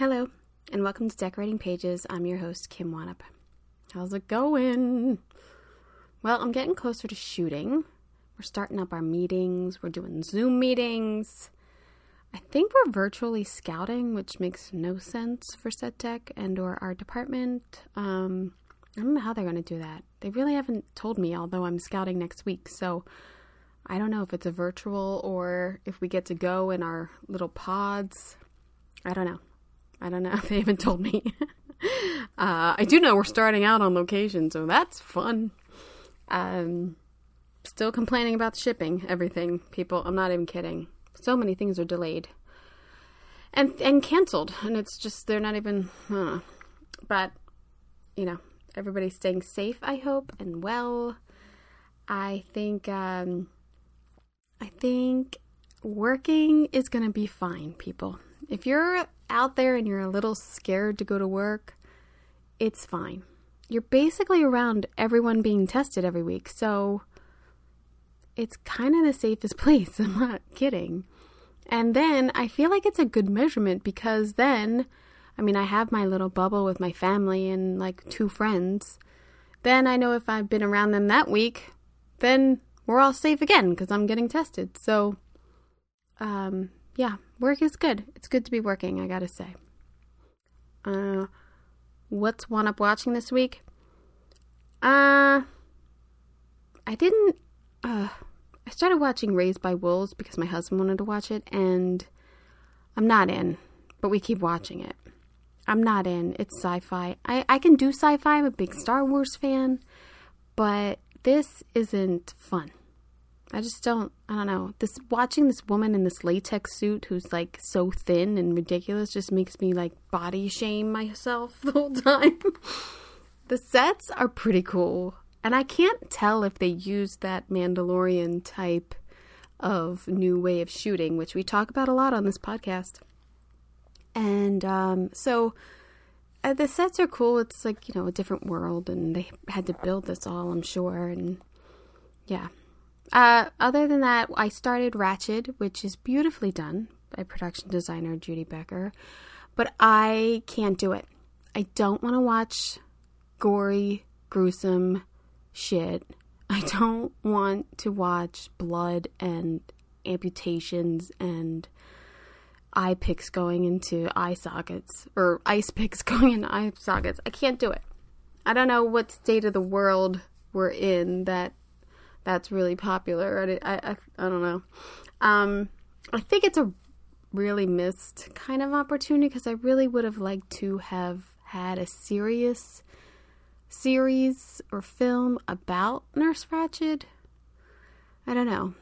Hello, and welcome to Decorating Pages. I'm your host, Kim Wannop. How's it going? Well, I'm getting closer to shooting. We're starting up our meetings, we're doing Zoom meetings. I think we're virtually scouting, which makes no sense for set dec and or our department. Um, I don't know how they're going to do that. They really haven't told me, although I'm scouting next week. So I don't know if it's a virtual or if we get to go in our little pods. I don't know. I don't know. They haven't told me. uh, I do know we're starting out on location, so that's fun. Um, still complaining about shipping everything, people. I'm not even kidding. So many things are delayed and and canceled, and it's just they're not even. But you know, everybody's staying safe. I hope and well. I think. Um, I think working is going to be fine, people. If you're out there and you're a little scared to go to work, it's fine. You're basically around everyone being tested every week, so it's kind of the safest place. I'm not kidding. And then I feel like it's a good measurement because then, I mean, I have my little bubble with my family and like two friends. Then I know if I've been around them that week, then we're all safe again because I'm getting tested. So, um, yeah, work is good. It's good to be working, I gotta say. Uh, what's Wannop watching this week? Uh, I didn't, uh, I started watching Raised by Wolves because my husband wanted to watch it, and I'm not in, but we keep watching it. I'm not in. It's sci fi. I, I can do sci fi. I'm a big Star Wars fan, but this isn't fun. I just don't. I don't know. This watching this woman in this latex suit who's like so thin and ridiculous just makes me like body shame myself the whole time. the sets are pretty cool, and I can't tell if they use that Mandalorian type of new way of shooting, which we talk about a lot on this podcast. And um, so uh, the sets are cool. It's like you know a different world, and they had to build this all, I'm sure, and yeah, uh, other than that, I started Ratched, which is beautifully done by production designer Judy Becker, but I can't do it. I don't want to watch gory, gruesome shit. I don't want to watch blood and amputations and eye picks going into eye sockets or ice picks going into eye sockets. I can't do it. I don't know what state of the world we're in that that's really popular. I, I, I don't know. Um, I think it's a really missed kind of opportunity because I really would have liked to have had a serious series or film about Nurse Ratched. I don't know.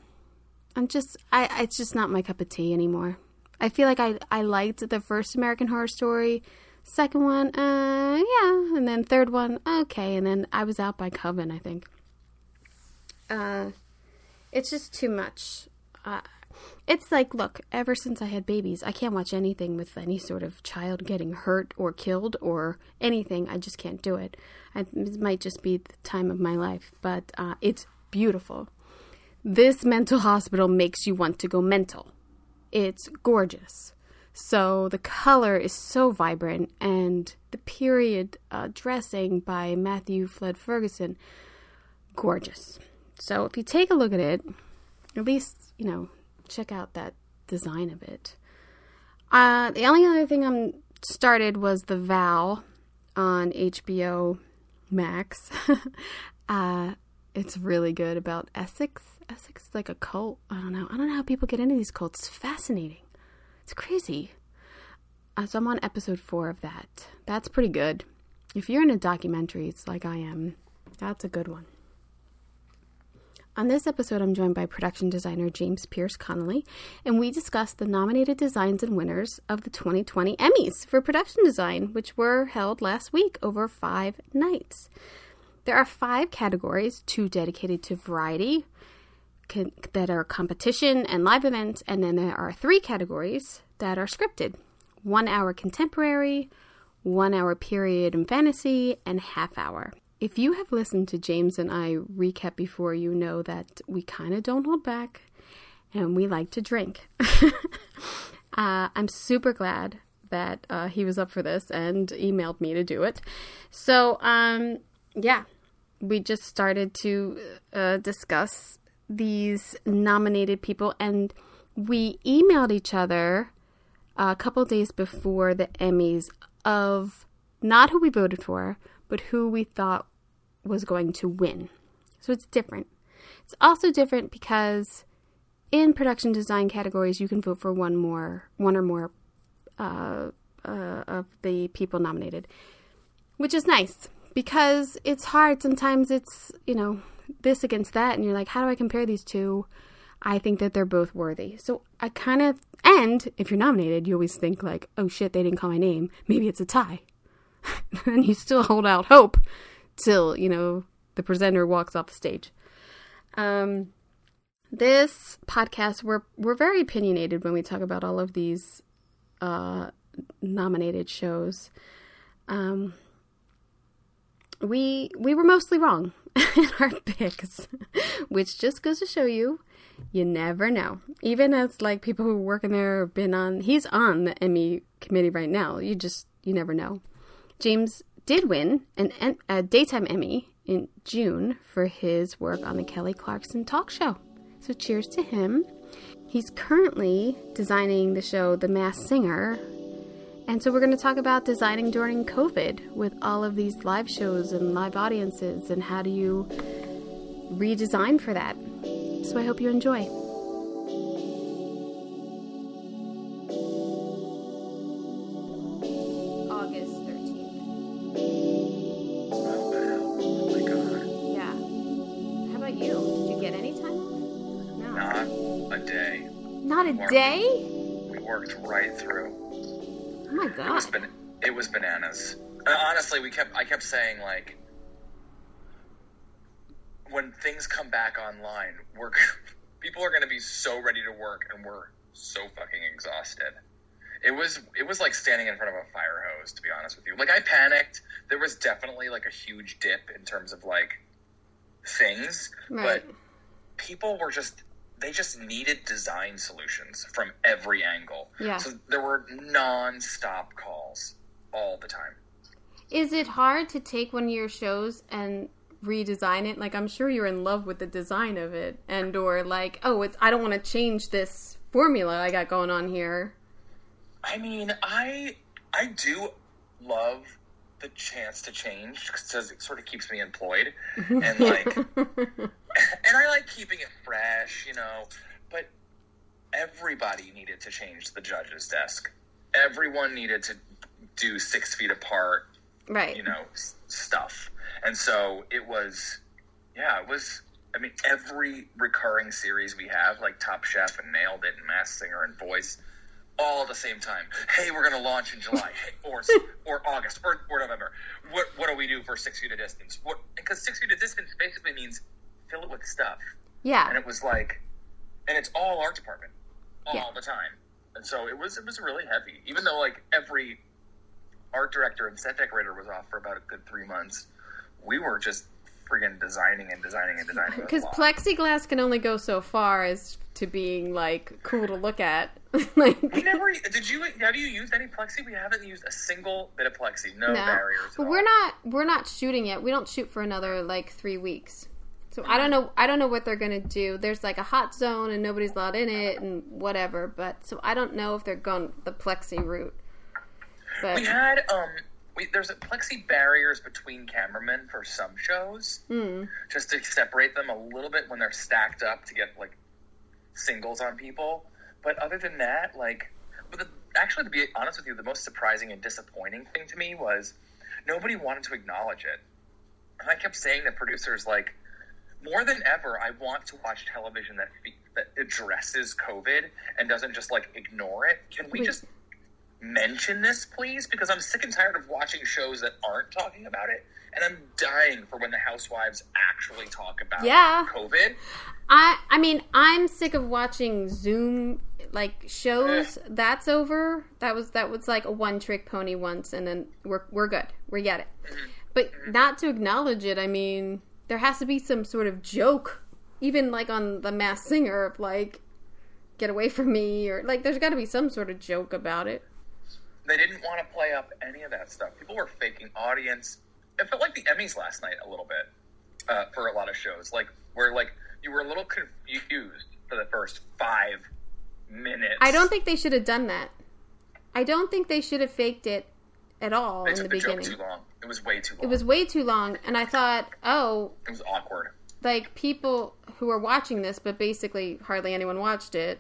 I'm just I it's just not my cup of tea anymore. I feel like I I liked the first American Horror Story, second one, uh yeah, and then third one, okay, and then I was out by Coven, I think uh, it's just too much. Uh, it's like, look, ever since I had babies, I can't watch anything with any sort of child getting hurt or killed or anything. I just can't do it. I, it might just be the time of my life, but uh, it's beautiful. This mental hospital makes you want to go mental. It's gorgeous. So the color is so vibrant, and the period uh, dressing by Matthew Flood Ferguson, gorgeous. So if you take a look at it, at least, you know, check out that design of it. Uh, the only other thing I'm started was The Vow on HBO Max. uh, it's really good about NXIVM. NXIVM is like a cult. I don't know. I don't know how people get into these cults. It's fascinating. It's crazy. Uh, so I'm on episode four of that. That's pretty good. If you're into documentaries like I am, that's a good one. On this episode, I'm joined by production designer James Pearse Connelly, and we discuss the nominated designs and winners of the 2020 Emmys for production design, which were held last week over five nights. There are five categories two dedicated to variety, can, that are competition and live events, and then there are three categories that are scripted one hour contemporary, one hour period and fantasy, and half hour. If you have listened to James and I recap before, you know that we kind of don't hold back and we like to drink. uh, I'm super glad that uh, he was up for this and emailed me to do it. So, um, yeah, we just started to uh, discuss these nominated people and we emailed each other a couple days before the Emmys of not who we voted for, but who we thought was going to win. So it's different. It's also different because in production design categories, you can vote for one more, one or more uh, uh, of the people nominated, which is nice because it's hard. Sometimes it's you know this against that, and you're like, how do I compare these two? I think that they're both worthy. So I kind of, and if you're nominated, you always think like, oh shit, they didn't call my name. Maybe it's a tie. and you still hold out hope till, you know, the presenter walks off the stage. Um, this podcast, we're, we're very opinionated when we talk about all of these uh, nominated shows. Um, we we were mostly wrong in our picks, which just goes to show you you never know. Even as like people who work in there have been on he's on the Emmy committee right now. You just you never know. James did win an, a daytime Emmy in June for his work on the Kelly Clarkson talk show. So cheers to him. He's currently designing the show The Masked Singer. And so we're going to talk about designing during COVID with all of these live shows and live audiences and how do you redesign for that. So I hope you enjoy. Day? We worked right through. Oh my It was god. ban- it was bananas. And honestly, we kept I kept saying like when things come back online, we're people are going to be so ready to work and we're so fucking exhausted. It was it was like standing in front of a fire hose to be honest with you. Like I panicked. There was definitely like a huge dip in terms of like things, Right. but people were just they just needed design solutions from every angle. Yeah. So there were non-stop calls all the time. Is it hard to take one of your shows and redesign it? Like I'm sure you're in love with the design of it and or like, oh, it's I don't want to change this formula I got going on here. I mean, I I do love the chance to change because it sort of keeps me employed and like and I like keeping it fresh, you know. But everybody needed to change the judge's desk. Everyone needed to do six feet apart, right. you know, s- stuff. And so it was, yeah, it was. I mean, every recurring series we have, like Top Chef and Nailed It and Masked Singer and Voice, all at the same time. Hey, we're going to launch in July or or August or, or November. What what do we do for six feet of distance? What because six feet of distance basically means fill it with stuff, Yeah. and it was like, and it's all art department all Yeah. the time, and so it was it was really heavy. Even though like every art director and set decorator was off for about a good three months, we were just friggin' designing and designing and designing. It was a Because plexiglass can only go so far as to being like cool to look at. like We never did you have you used any plexi? We haven't used a single bit of plexi. No, no, barriers. but all. we're not we're not shooting yet. We don't shoot for another like three weeks. So I don't know. I don't know what they're gonna do. There's like a hot zone and nobody's allowed in it and whatever. But so I don't know if they're going the plexi route. But We had um. We, there's a plexi barriers between cameramen for some shows, mm, just to separate them a little bit when they're stacked up to get like singles on people. But other than that, like, but the, actually, to be honest with you, the most surprising and disappointing thing to me was nobody wanted to acknowledge it. And I kept saying to producers, like, more than ever, I want to watch television that that addresses COVID and doesn't just like ignore it. Can we Wait. just mention this, please? Because I'm sick and tired of watching shows that aren't talking about it, and I'm dying for when the housewives actually talk about Yeah. COVID. I I mean, I'm sick of watching Zoom like shows. Eh. That's over. That was that was like a one trick pony once, and then we're we're good. We get it. Mm-hmm. But mm-hmm. not to acknowledge it. I mean, there has to be some sort of joke, even like on the Masked Singer, of like, "Get away from me," or like, there's got to be some sort of joke about it. They didn't want to play up any of that stuff. People were faking audience. It felt like the Emmys last night a little bit uh, for a lot of shows, like where like you were a little confused for the first five minutes. I don't think they should have done that. I don't think they should have faked it at all they in the took the beginning. too long. It was way too long. It was way too long, and I thought, oh, It was awkward. like people who are watching this, but basically hardly anyone watched it.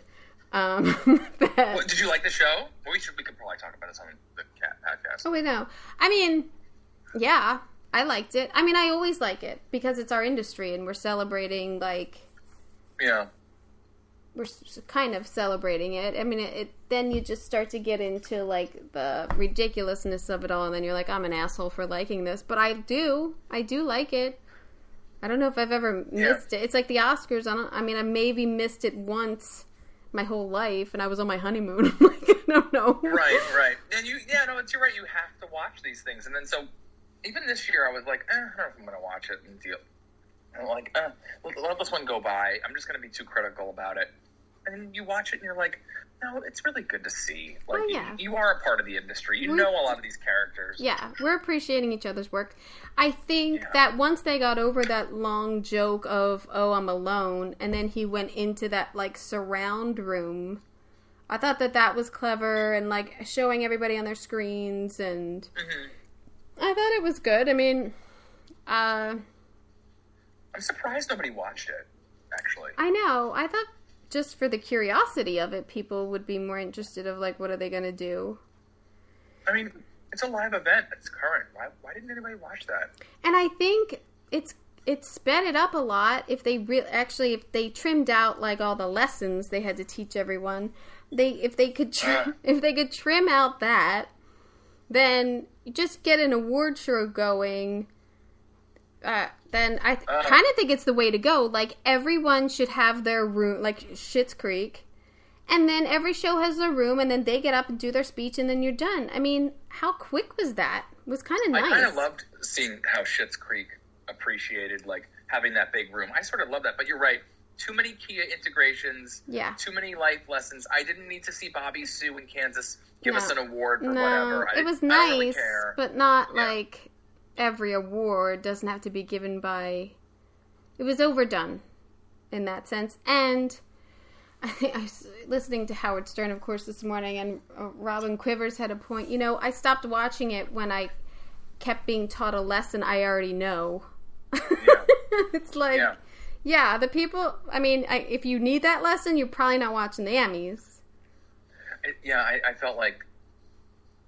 Um, that- What, did you like the show? Well, we should. We could probably talk about this on the cat podcast. oh wait, know. I mean, yeah, I liked it. I mean, I always like it because it's our industry, and we're celebrating like Yeah. we're kind of celebrating it. I mean, it, it then you just start to get into like the ridiculousness of it all, and then you're like, I'm an asshole for liking this, but I do, I do like it. I don't know if I've ever Yeah. missed it. It's like the Oscars. I don't. I mean, I maybe missed it once my whole life, and I was on my honeymoon. Like, I don't know. Right. Right. And you. Yeah. No. It's you're right. You have to watch these things, and then so even this year, I was like, eh, I don't know if I'm going to watch it and deal. I'm like, eh, let, let this one go by. I'm just going to be too critical about it. And you watch it, and you're like, no, it's really good to see. Like, Oh, yeah. you, you are a part of the industry. You We're- know a lot of these characters. Yeah, we're appreciating each other's work. I think Yeah. that once they got over that long joke of "oh, I'm alone," and then he went into that like surround room, I thought that that was clever and like showing everybody on their screens, and Mhm. I thought it was good. I mean, uh, I'm surprised nobody watched it. Actually. I know. I thought just for the curiosity of it, people would be more interested of like, what are they gonna do? I mean, it's a live event. It's current. Why, why didn't anybody watch that? And I think it's it sped it up a lot. If they re- actually if they trimmed out like all the lessons they had to teach everyone, they if they could tr- uh-huh. if they could trim out that, then just get an award show going. Uh, then I Uh. kind of think it's the way to go. Like everyone should have their room, like Schitt's Creek, and then every show has their room, and then they get up and do their speech, and then you're done. I mean, how quick was that? It was kind of nice. I kind of loved seeing how Schitt's Creek appreciated like having that big room. I sort of love that, but you're right. Too many Kia integrations. Yeah. Too many life lessons. I didn't need to see Bobby Sue in Kansas give No. us an award for No, whatever. I, it was nice, really but not Yeah. like every award doesn't have to be given by. It was overdone in that sense, and I, I was listening to Howard Stern, of course, this morning, and uh, Robin Quivers had a point. You know, I stopped watching it when I kept being taught a lesson I already know. Yeah. it's like, Yeah. yeah. the people. I mean, I, if you need that lesson, you're probably not watching the Emmys. It- yeah, I, I felt like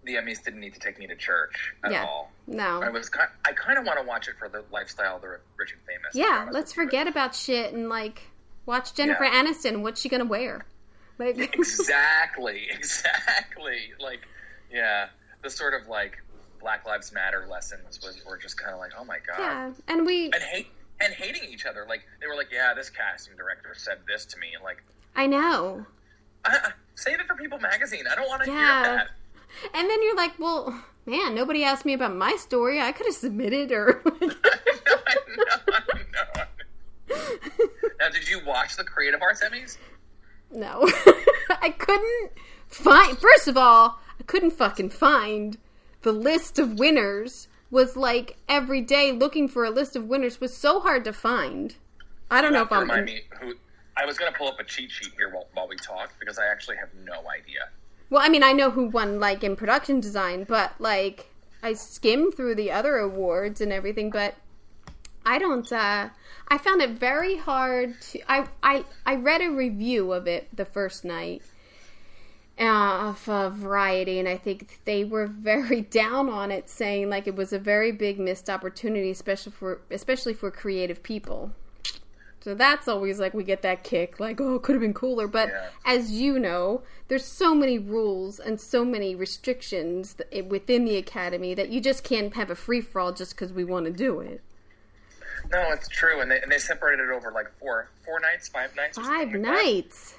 the Emmys didn't need to take me to church at Yeah. all. No, I was kind. I kind of want to watch it for the lifestyle of the rich and famous. Yeah, let's you. forget about shit and like watch Jennifer Yeah. Aniston. What's she gonna wear? Like, exactly, exactly. Like, yeah, the sort of like Black Lives Matter lessons was were just kind of like, oh my god, yeah, and we, and hate and hating each other. Like they were like, yeah, this casting director said this to me, and like, I know. I, I, save it for People Magazine. I don't want to Yeah. hear that. And then you're like, well, man, nobody asked me about my story. I could have submitted or. no, know, I know, I know. Now, did you watch the Creative Arts Emmys? no, I couldn't find. First of all, I couldn't fucking find the list of winners. Was like every day looking for a list of winners was so hard to find. I don't know if I'm. Remind me who. I was going to pull up a cheat sheet here while, while we talk because I actually have no idea. Well, I mean, I know who won like in production design, but like I skimmed through the other awards and everything, but I don't uh I found it very hard to I I I read a review of it the first night uh, of uh, Variety, and I think they were very down on it, saying like it was a very big missed opportunity, especially for especially for creative people. So that's always like we get that kick, like, oh, it could have been cooler. But Yeah. as you know, there's so many rules and so many restrictions eh, within the academy that you just can't have a free for all just because we want to do it. No, it's true, and they and they separated it over like four four nights, five nights, Five something like that. nights.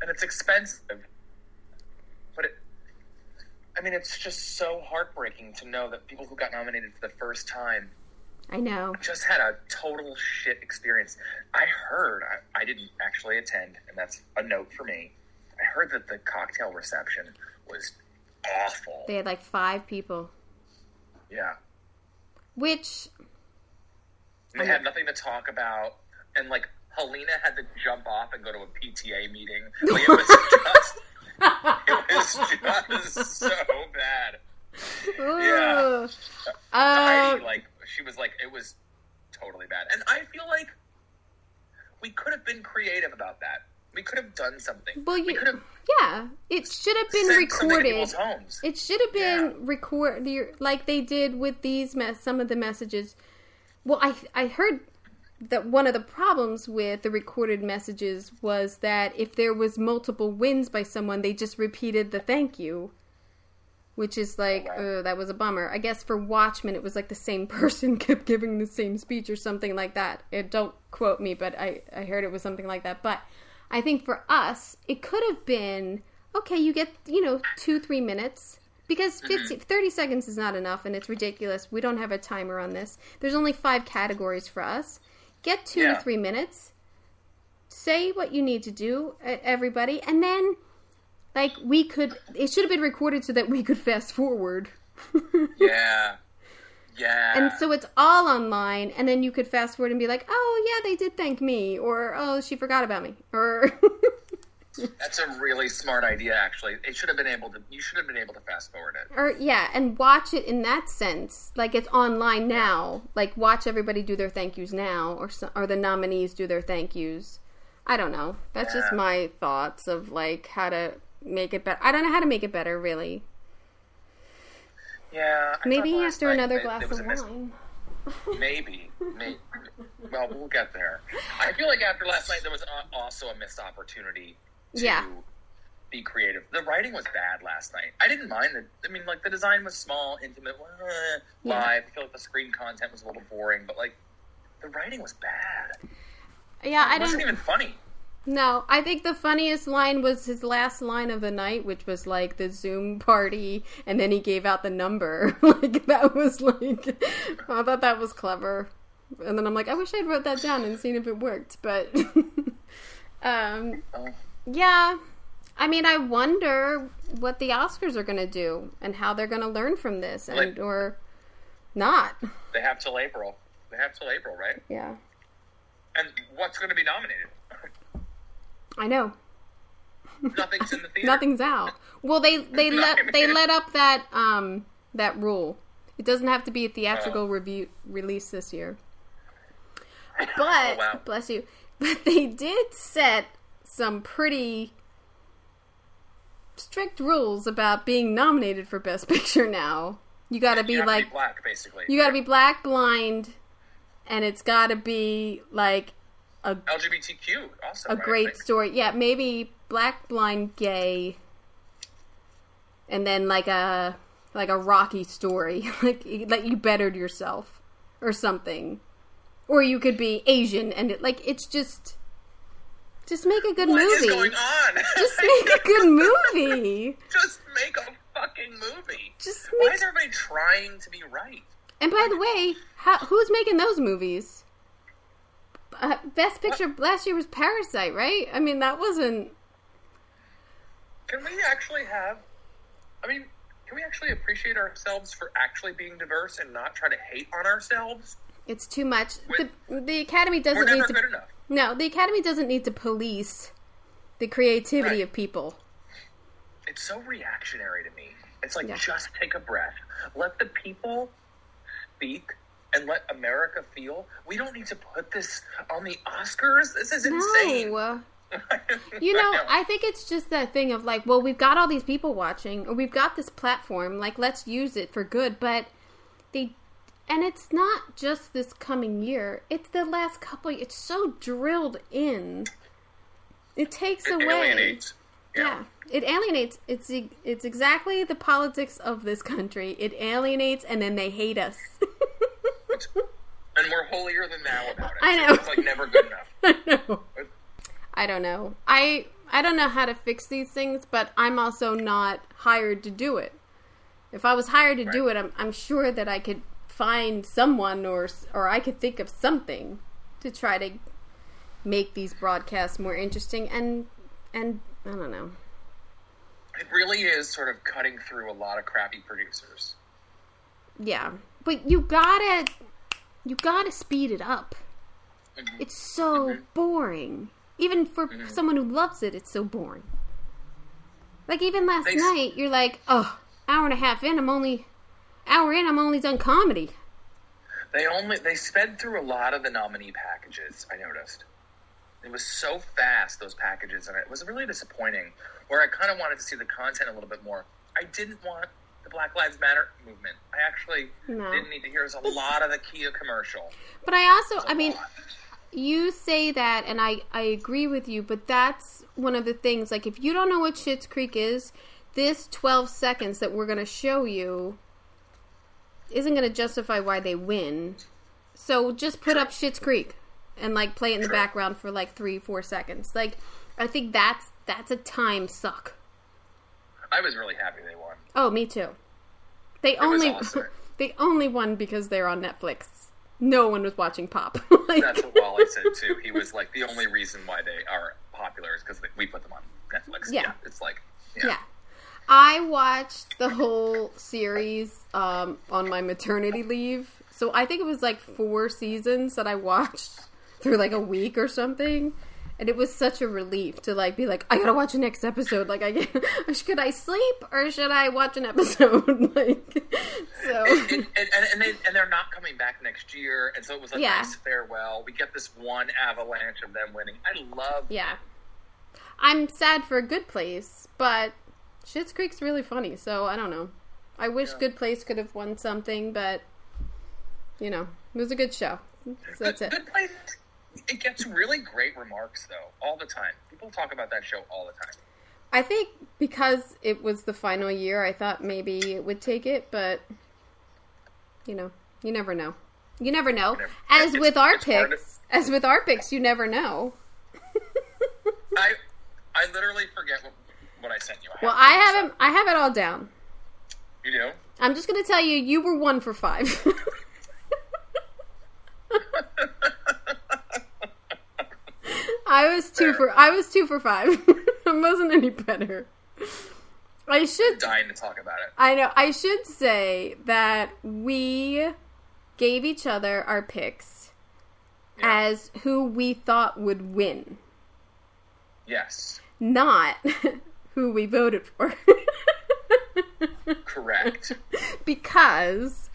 and it's expensive. But it, I mean, it's just so heartbreaking to know that people who got nominated for the first time I know. just had a total shit experience. I heard, I, I didn't actually attend, and that's a note for me. I heard that the cocktail reception was awful. They had like five people, Yeah. which they had nothing to talk about, and like Helena had to jump off and go to a PTA meeting. Like, it was just, it was just so bad. Ugh. Heidi, Uh, like she was like, it was totally bad, and I feel like we could have been creative about that. We could have done something. well, we you, could have yeah, it should have been sent something to recorded. It should have been Yeah. record the like they did with these mes- some of the messages. Well, I I heard that one of the problems with the recorded messages was that if there was multiple wins by someone, they just repeated the thank you, which is like wow. uh, that was a bummer. I guess for Watchmen, it was like the same person kept giving the same speech or something like that. It, don't quote me, but I I heard it was something like that. But I think for us, it could have been okay. You get you know two three minutes because 50, 30 seconds is not enough, and it's ridiculous. We don't have a timer on this. There's only five categories for us. Get two Yeah. to three minutes. Say what you need to do, everybody, and then like we could. It should have been recorded so that we could fast forward. yeah, yeah. And so it's all online, and then you could fast forward and be like, "Oh yeah, they did thank me," or "Oh, she forgot about me," or that's a really smart idea. Actually, it should have been able to. You should have been able to fast forward it. or yeah, and watch it in that sense, like it's online now. Like watch everybody do their thank yous now, or so, or the nominees do their thank yous. I don't know. That's just my thoughts of like how to make it better. I don't know how to make it better, really. Yeah. I Maybe after night another glass of wine. Maybe, maybe. Well, we'll get there. I feel like after last night, there was also a missed opportunity to Yeah. be creative. The writing was bad last night. I didn't mind it. I mean, like the design was small, intimate, Yeah. live. I feel like the screen content was a little boring, but like the writing was bad. Yeah, I It wasn't even funny. No, I think the funniest line was his last line of the night, which was like the Zoom party, and then he gave out the number. like that was like, I thought that was clever. And then I'm like, I wish I'd wrote that down and seen if it worked, but, um, yeah. I mean, I wonder what the Oscars are gonna do and how they're gonna learn from this, and Like- or not. they have till April. They have till April, right? Yeah, And what's going to be nominated? I know. Nothing's in the theater. Nothing's out. Well, they they let they let up that um that rule. It doesn't have to be a theatrical Oh. review release this year. But Oh, wow. bless you. But they did set some pretty strict rules about being nominated for Best Picture now. You got to be like to be black, basically. you got to be black, blind, and it's got to be like a LGBTQ also. a right? Great story. Yeah, maybe black, blind, gay, and then like a like a rocky story, like like you bettered yourself or something, or you could be Asian and it, like it's just just make a good What is movie. going on? Just make a good movie. Just make a fucking movie. Just Why make. is everybody trying to be right? And by the way, how, who's making those movies? Uh, Best Picture last year was Parasite, right? I mean, that wasn't. Can we actually have? I mean, can we actually appreciate ourselves for actually being diverse and not try to hate on ourselves? It's too much. The, the Academy doesn't We're need to. good enough. No, the Academy doesn't need to police the creativity Right. of people. It's so reactionary to me. It's like Yeah. just take a breath. Let the people speak and let America feel. We don't need to put this on the Oscars. This is insane. No. You know, I think it's just that thing of like, well, we've got all these people watching, or we've got this platform, like, let's use it for good. But they, and it's not just this coming year. It's the last couple. It's so drilled in. It takes It away. alienates. Yeah. it alienates. It's it's exactly the politics of this country. It alienates, and then they hate us. And we're holier than thou about it. I know. It's like never good enough. I know. I don't know. I I don't know how to fix these things, but I'm also not hired to do it. If I was hired to do it, I'm I'm sure that I could find someone or or I could think of something to try to make these broadcasts more interesting and and I don't know. It really is sort of cutting through a lot of crappy producers. Yeah. But you gotta you gotta speed it up. Mhm. It's so boring. Even for someone who loves it, it's so boring. Like even last They s- night, you're like, oh, hour and a half in, I'm only hour in, I'm only done comedy. They only they sped through a lot of the nominee packages. I noticed it was so fast those packages, and it was really disappointing. Where I kind of wanted to see the content a little bit more. I didn't want Black Lives Matter movement. I actually No. didn't need to hear. A lot of the Kia commercial. But I also, I mean, lot. you say that, and I I agree with you. But that's one of the things. Like, if you don't know what Schitt's Creek is, this 12 seconds that we're going to show you isn't going to justify why they win. So just put up Schitt's Creek and like play it in the background for like three, four seconds. Like, I think that's that's a time suck. I was really happy they won. Oh, me too. They only awesome. they only won because they're on Netflix. No one was watching Pop. like, That's what Wally said too. He was like, the only reason why they are popular is because we put them on Netflix. Yeah. it's like, yeah, Yeah. I watched the whole series um, on my maternity leave. So I think it was like four seasons that I watched through like a week or something. And it was such a relief to like be like, I gotta watch the next episode. Like, I should I sleep or should I watch an episode? like, so and, and, and, and, they, and they're not coming back next year, and so it was a Yeah. nice farewell. We get this one avalanche of them winning. I love. yeah, I'm sad for a Good Place, but Schitt's Creek's really funny. So I don't know. I wish Yeah. Good Place could have won something, but you know, it was a good show. So that's Good, it. Good Place. It gets really great remarks though, all the time. People talk about that show all the time. I think because it was the final year, I thought maybe it would take it, but you know, you never know. You never know. never- As with our hard to- picks, as with our picks, you never know. I I literally forget what, what I sent you. Well, I have 'em- I have it all down. down. You do? I'm just gonna tell you, you were one for five. I was two for I was two for five. it wasn't any better. I should Dying to talk about it. I know I should say that we gave each other our picks Yeah. as who we thought would win, Yes, not who we voted for. correct. because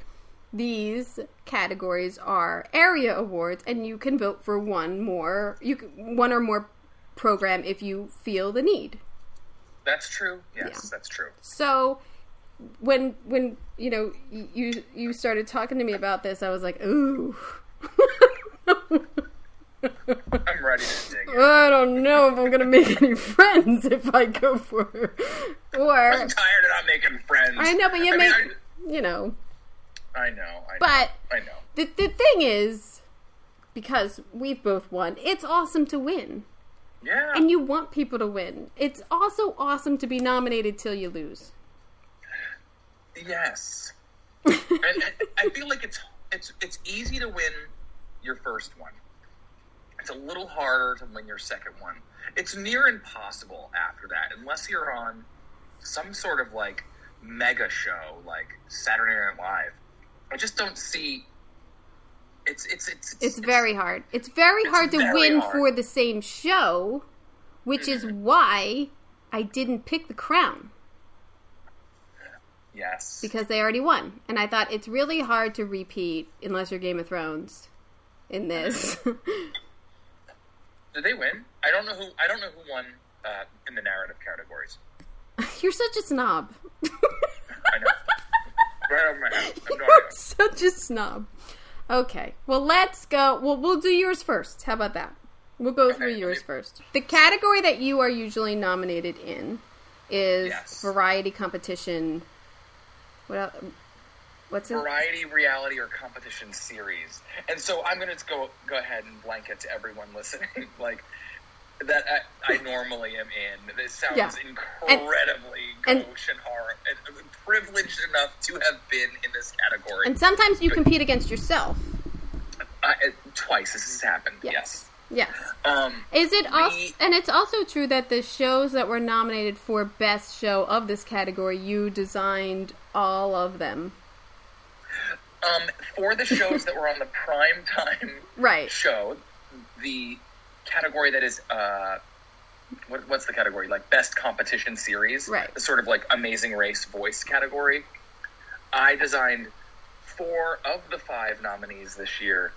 these categories are area awards and you can vote for one more you can, one or more program if you feel the need That's true. Yes, Yeah. that's true. so when when you know you you started talking to me about this i was like ooh I'm ready to dig it. i don't know if i'm gonna make any friends if i go for or I'm tired of not making friends. i know but you I make mean, you know I, know. I but know, I know. The the thing is, because we've both won, it's awesome to win, Yeah. and you want people to win. It's also awesome to be nominated till you lose. Yes. and, and I feel like it's it's it's easy to win your first one. It's a little harder to win your second one. It's near impossible after that, unless you're on some sort of like mega show like Saturday Night Live. I just don't see. It's it's it's It's very hard. It's very It's hard to very win hard. for the same show, which is why I didn't pick the crown yes. because they already won, and I thought it's really hard to repeat unless you're Game of Thrones in this. Did they win? I don't know who. I don't know who won uh, in the narrative categories. you're such a snob. I know. Right over my head. I have You're such a snob. Okay, well, let's go. Well, we'll do yours first. How about that? We'll go through yours first. The category that you are usually nominated in is Yes. variety competition. What else? What's it? variety, reality, or competition series. And so I'm going to go go ahead and blanket to everyone listening, like that I, I normally am in. This sounds Yeah. incredibly and- gauche and horror, and privileged enough to have been in this category And sometimes you compete against yourself. I, twice. This has happened. Yes. Yes. Um, Is it also, The- and it's also true that the shows that were nominated for best show of this category, you designed all of them. um, for the shows that were on the prime time Right. show, the category that is uh, what, what's the category like best competition series? Right. The sort of like Amazing Race voice category. I designed four of the five nominees this year,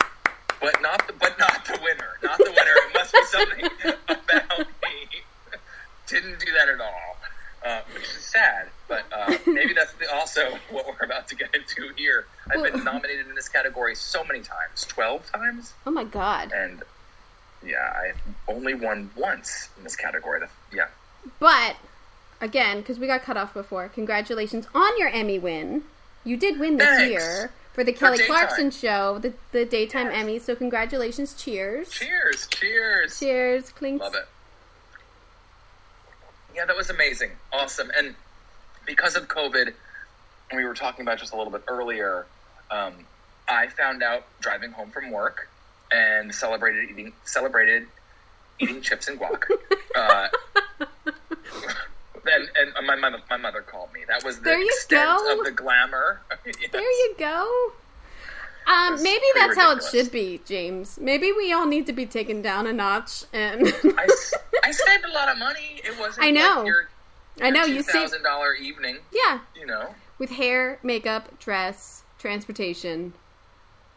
but not the but not the winner. Not the winner. It must be something about me. Didn't do that at all. Uh, which is sad, but uh, maybe that's the, also what we're about to get into here. I've been nominated in this category so many times, twelve times, Oh my god. and yeah, I only won once in this category. Yeah, But again, because we got cut off before, congratulations on your Emmy win. You did win this Thanks. year for the Kelly. Clarkson show, the the daytime Yes. Emmy. So congratulations, cheers, cheers, cheers, cheers, clink. love it. Yeah, that was amazing, awesome, and because of COVID, we were talking about just a little bit earlier. Um, I found out driving home from work and celebrated eating celebrated eating chips and guac. Uh, and, and my mother, my mother called me. That was the There you extent go. of the glamour. Yes. There you go. Um, maybe that's how it should be, James. Maybe we all need to be taken down a notch. And I saved a lot of money. It wasn't. I know. Like your, I know you thousand dollar evening. yeah, You know. with hair, makeup, dress, transportation,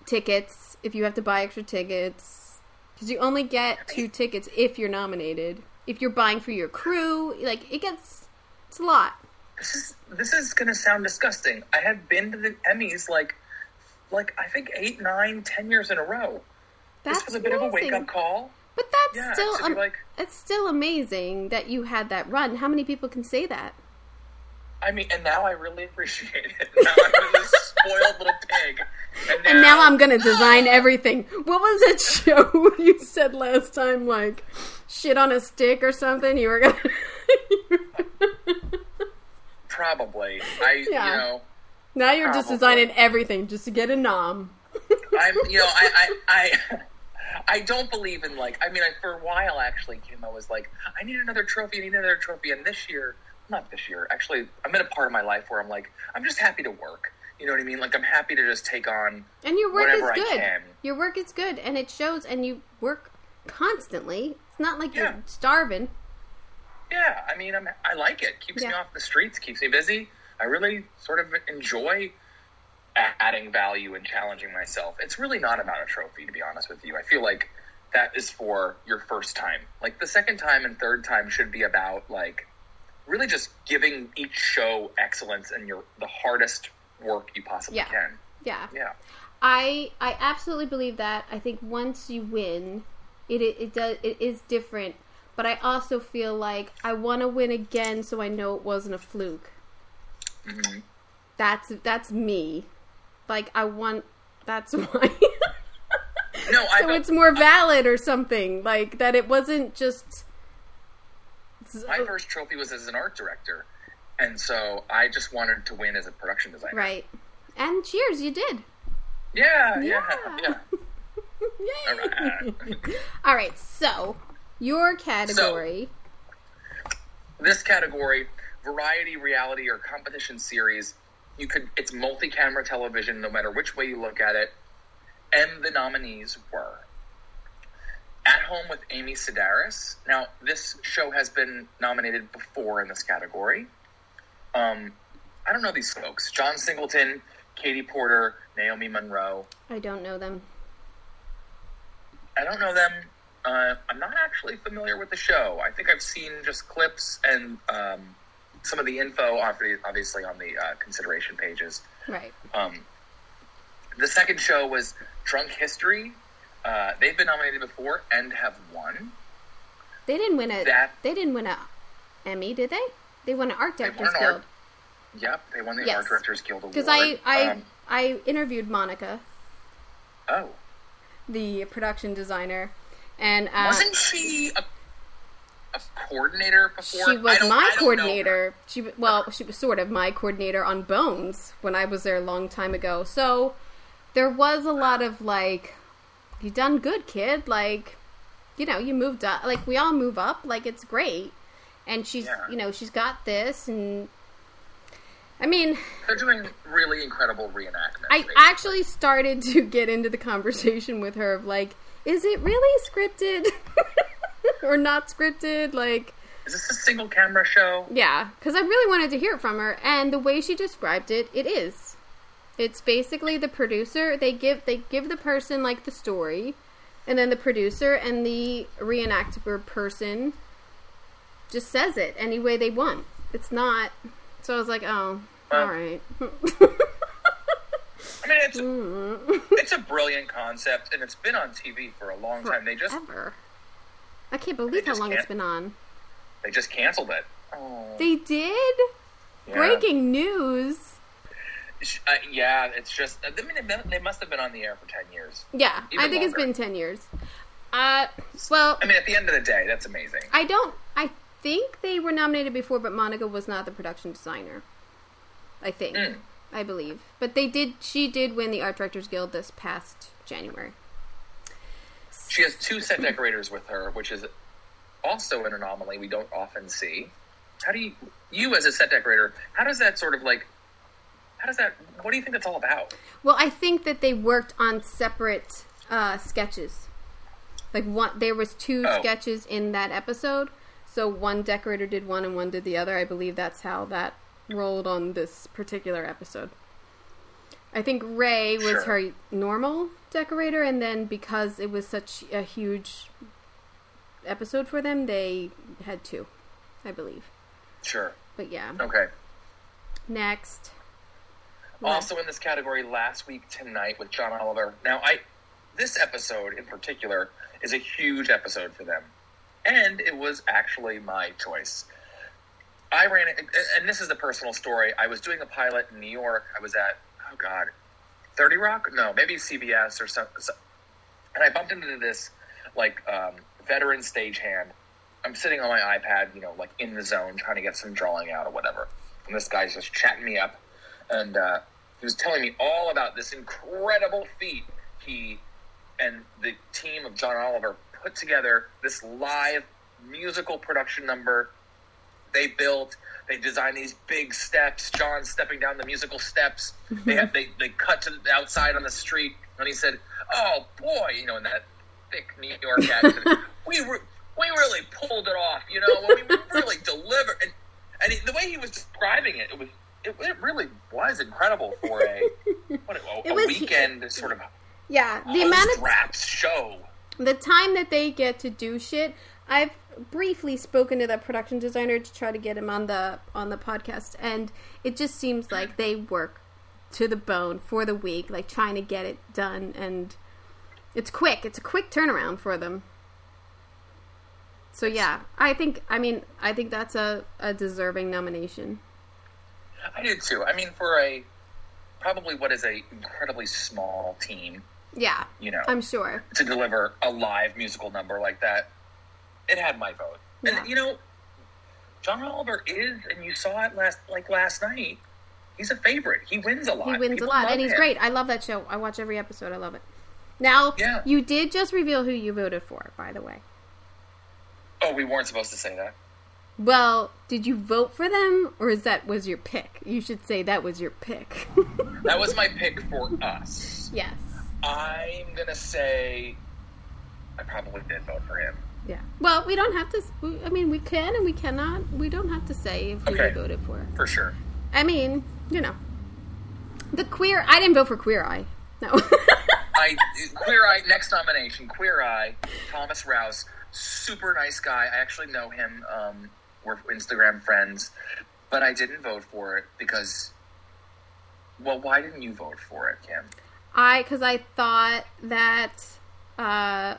tickets. If you have to buy extra tickets, because you only get two tickets if you're nominated. If you're buying for your crew, like it gets, it's a lot. This is this is gonna sound disgusting. I have been to the Emmys like like I think eight, nine, ten years in a row. That's this was a bit of a amazing. wake up call. But that's Yeah, still um, like- it's still amazing that you had that run. How many people can say that? I mean, and now I really appreciate it. Now I'm this spoiled little pig, and now, And now I'm gonna design everything. What was that show you said last time? Like shit on a stick or something? You were gonna. probably. I Yeah. you know now you're just designing everything just to get a nom. I'm you know I I. I I don't believe in like. I mean, I, for a while actually, Kim, I was like, I need another trophy. I need another trophy. And this year, not this year, actually, I'm in a part of my life where I'm like, I'm just happy to work. You know what I mean? Like, I'm happy to just take on. And your work is good. can. Your work is good, and it shows. And you work constantly. It's not like Yeah. you're starving. Yeah, I mean, I'm, I like it. Keeps me off the streets. Keeps me busy. I really sort of enjoy adding value and challenging myself. It's really not about a trophy, to be honest with you. I feel like that is for your first time. Like the second time and third time should be about like really just giving each show excellence and your the hardest work you possibly Yeah. can. Yeah. Yeah. I I absolutely believe that. I think once you win, it it, it does it is different. But I also feel like I want to win again, so I know it wasn't a fluke. Mhm. That's that's me. Like I want. That's why. No, I so it's more valid or something like that. It wasn't just. my first trophy was as an art director. And so I just wanted to win as a production designer. Right. And cheers, you did. Yeah, yeah, Yeah. yeah. Yay! Alright. All right, so your category. this category variety reality or competition series you could it's multi-camera television no matter which way you look at it and the nominees were at home with amy sedaris now this show has been nominated before in this category um i don't know these folks john singleton katie porter naomi monroe I don't know them. I don't know them. Uh, I'm not actually familiar with the show. I think I've seen just clips and um, some of the info, obviously on the uh, consideration pages. Right. Um, the second show was Drunk History. Uh, they've been nominated before and have won. They didn't win a. That- They didn't win a Emmy, did they? They won an Art Directors an art- Guild. Yep, they won the Yes. Art Directors Guild Award. Because I I Um, I interviewed Monica, oh, the production designer, and uh, wasn't she a, a coordinator before? she was my I don't know her. coordinator. She well, she was sort of my coordinator on Bones when I was there a long time ago. So there was a lot of like, you done good, kid. Like, you know, you moved up. Like we all move up. Like it's great. And she's, Yeah. you know, she's got this, and I mean, They're doing really incredible reenactments. I basically. actually started to get into the conversation with her of like, is it really scripted or not scripted? Like, Is this a single camera show? yeah, because I really wanted to hear it from her, and the way she described it, it is. It's basically the producer. They give they give the person like the story, and then the producer and the reenactor person just says it any way they want. It's not. So I was like, oh, all right. I mean, it's Mm. it's a brilliant concept, and it's been on TV for a long time. They just Ever. I can't believe how long it's can't- been on. they just canceled it. Oh, They did? yeah. Breaking news. Uh, yeah, it's just. I mean, they- must have been on the air for ten years. Yeah, I think it's been 10 years. Uh, well, I mean, at the end of the day, that's amazing. I don't. I think they were nominated before, but Monica was not the production designer. I think. Mm. I believe. But they did. She did win the Art Directors Guild this past January. She has two set decorators with her, which is also an anomaly we don't often see. How do you, you as a set decorator, how does that sort of like, how does that, what do you think that's all about? Well, I think that they worked on separate uh, sketches. Like one, there was two Oh. sketches in that episode. So one decorator did one and one did the other. I believe that's how that rolled on this particular episode. I think Ray was Sure. her normal decorator, and then because it was such a huge episode for them, they had two, I believe. Sure. But yeah, Okay. next. Also in this category, last week tonight with John Oliver. Now, I this episode in particular is a huge episode for them, and it was actually my choice. I ran it, and this is a personal story. I was doing a pilot in New York. I was at oh god, Thirty Rock? No, maybe CBS or something. And I bumped into this like um, veteran stagehand. I'm sitting on my iPad, you know, like in the zone, trying to get some drawing out or whatever. And this guy's just chatting me up, and uh, he was telling me all about this incredible feat he and the team of John Oliver put together. This live musical production number they built. They designed these big steps. John stepping down the musical steps. Mm-hmm. They had they, they cut to the outside on the street, and he said, "Oh boy, you know, in that thick New York accent, we re- we really pulled it off. You know, we really delivered." And and he, the way he was describing it, it was it, it really was incredible for a what a, It a was- weekend sort of Yeah, the amount of show. The time that they get to do shit i've briefly spoken to that production designer to try to get him on the on the podcast and it just seems like they work to the bone for the week like trying to get it done and it's quick. It's a quick turnaround for them. So yeah i think i mean i think that's a, a deserving nomination. I did too. I mean, for a probably what is a incredibly small team, yeah you know, i'm sure to deliver a live musical number like that, it had my vote. Yeah. And you know, John Oliver is, and you saw it last like last night. He's a favorite. He wins a lot. He wins People a lot, and he's him. great. I love that show. I watch every episode. I love it. Now, Yeah. you did just reveal who you voted for, by the way. Oh, we weren't supposed to say that. Well, did you vote for them, or is that was your pick? You should say that was your pick. That was my pick for us. yes. I'm gonna say I probably did vote for him. Yeah. Well, we don't have to. I mean, we can and we cannot. We don't have to say if who Okay. we voted for. For sure. I mean, you know, the queer. I didn't vote for Queer Eye. No. I Queer Eye next nomination. Queer Eye. Thomas Rouse, super nice guy. I actually know him. Um, we're Instagram friends, but I didn't vote for it because Well, why didn't you vote for it, Kim? I because I thought that, uh,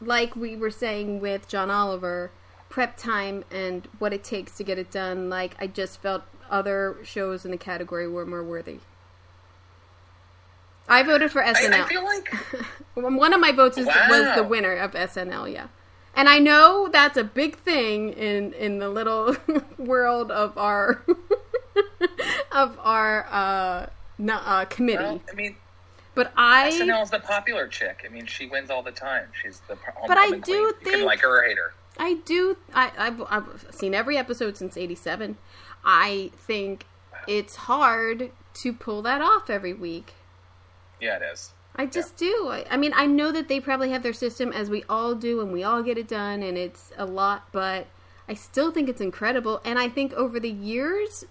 like we were saying with John Oliver, prep time and what it takes to get it done. Like I just felt other shows in the category were more worthy. I voted for SNL. I, I feel like One of my votes is, was the winner of SNL. Yeah, and I know that's a big thing in in the little world of our of our uh, uh, committee. well, I mean, but I SNL's the popular chick. I mean, she wins all the time. She's the But I do queen. You think- can like her or hate her. I do. I, I've, I've seen every episode since '87. I think it's hard to pull that off every week. Yeah, it is. I just do. I, I mean, I know that they probably have their system, as we all do, and we all get it done, and it's a lot. But I still think it's incredible, and I think over the years,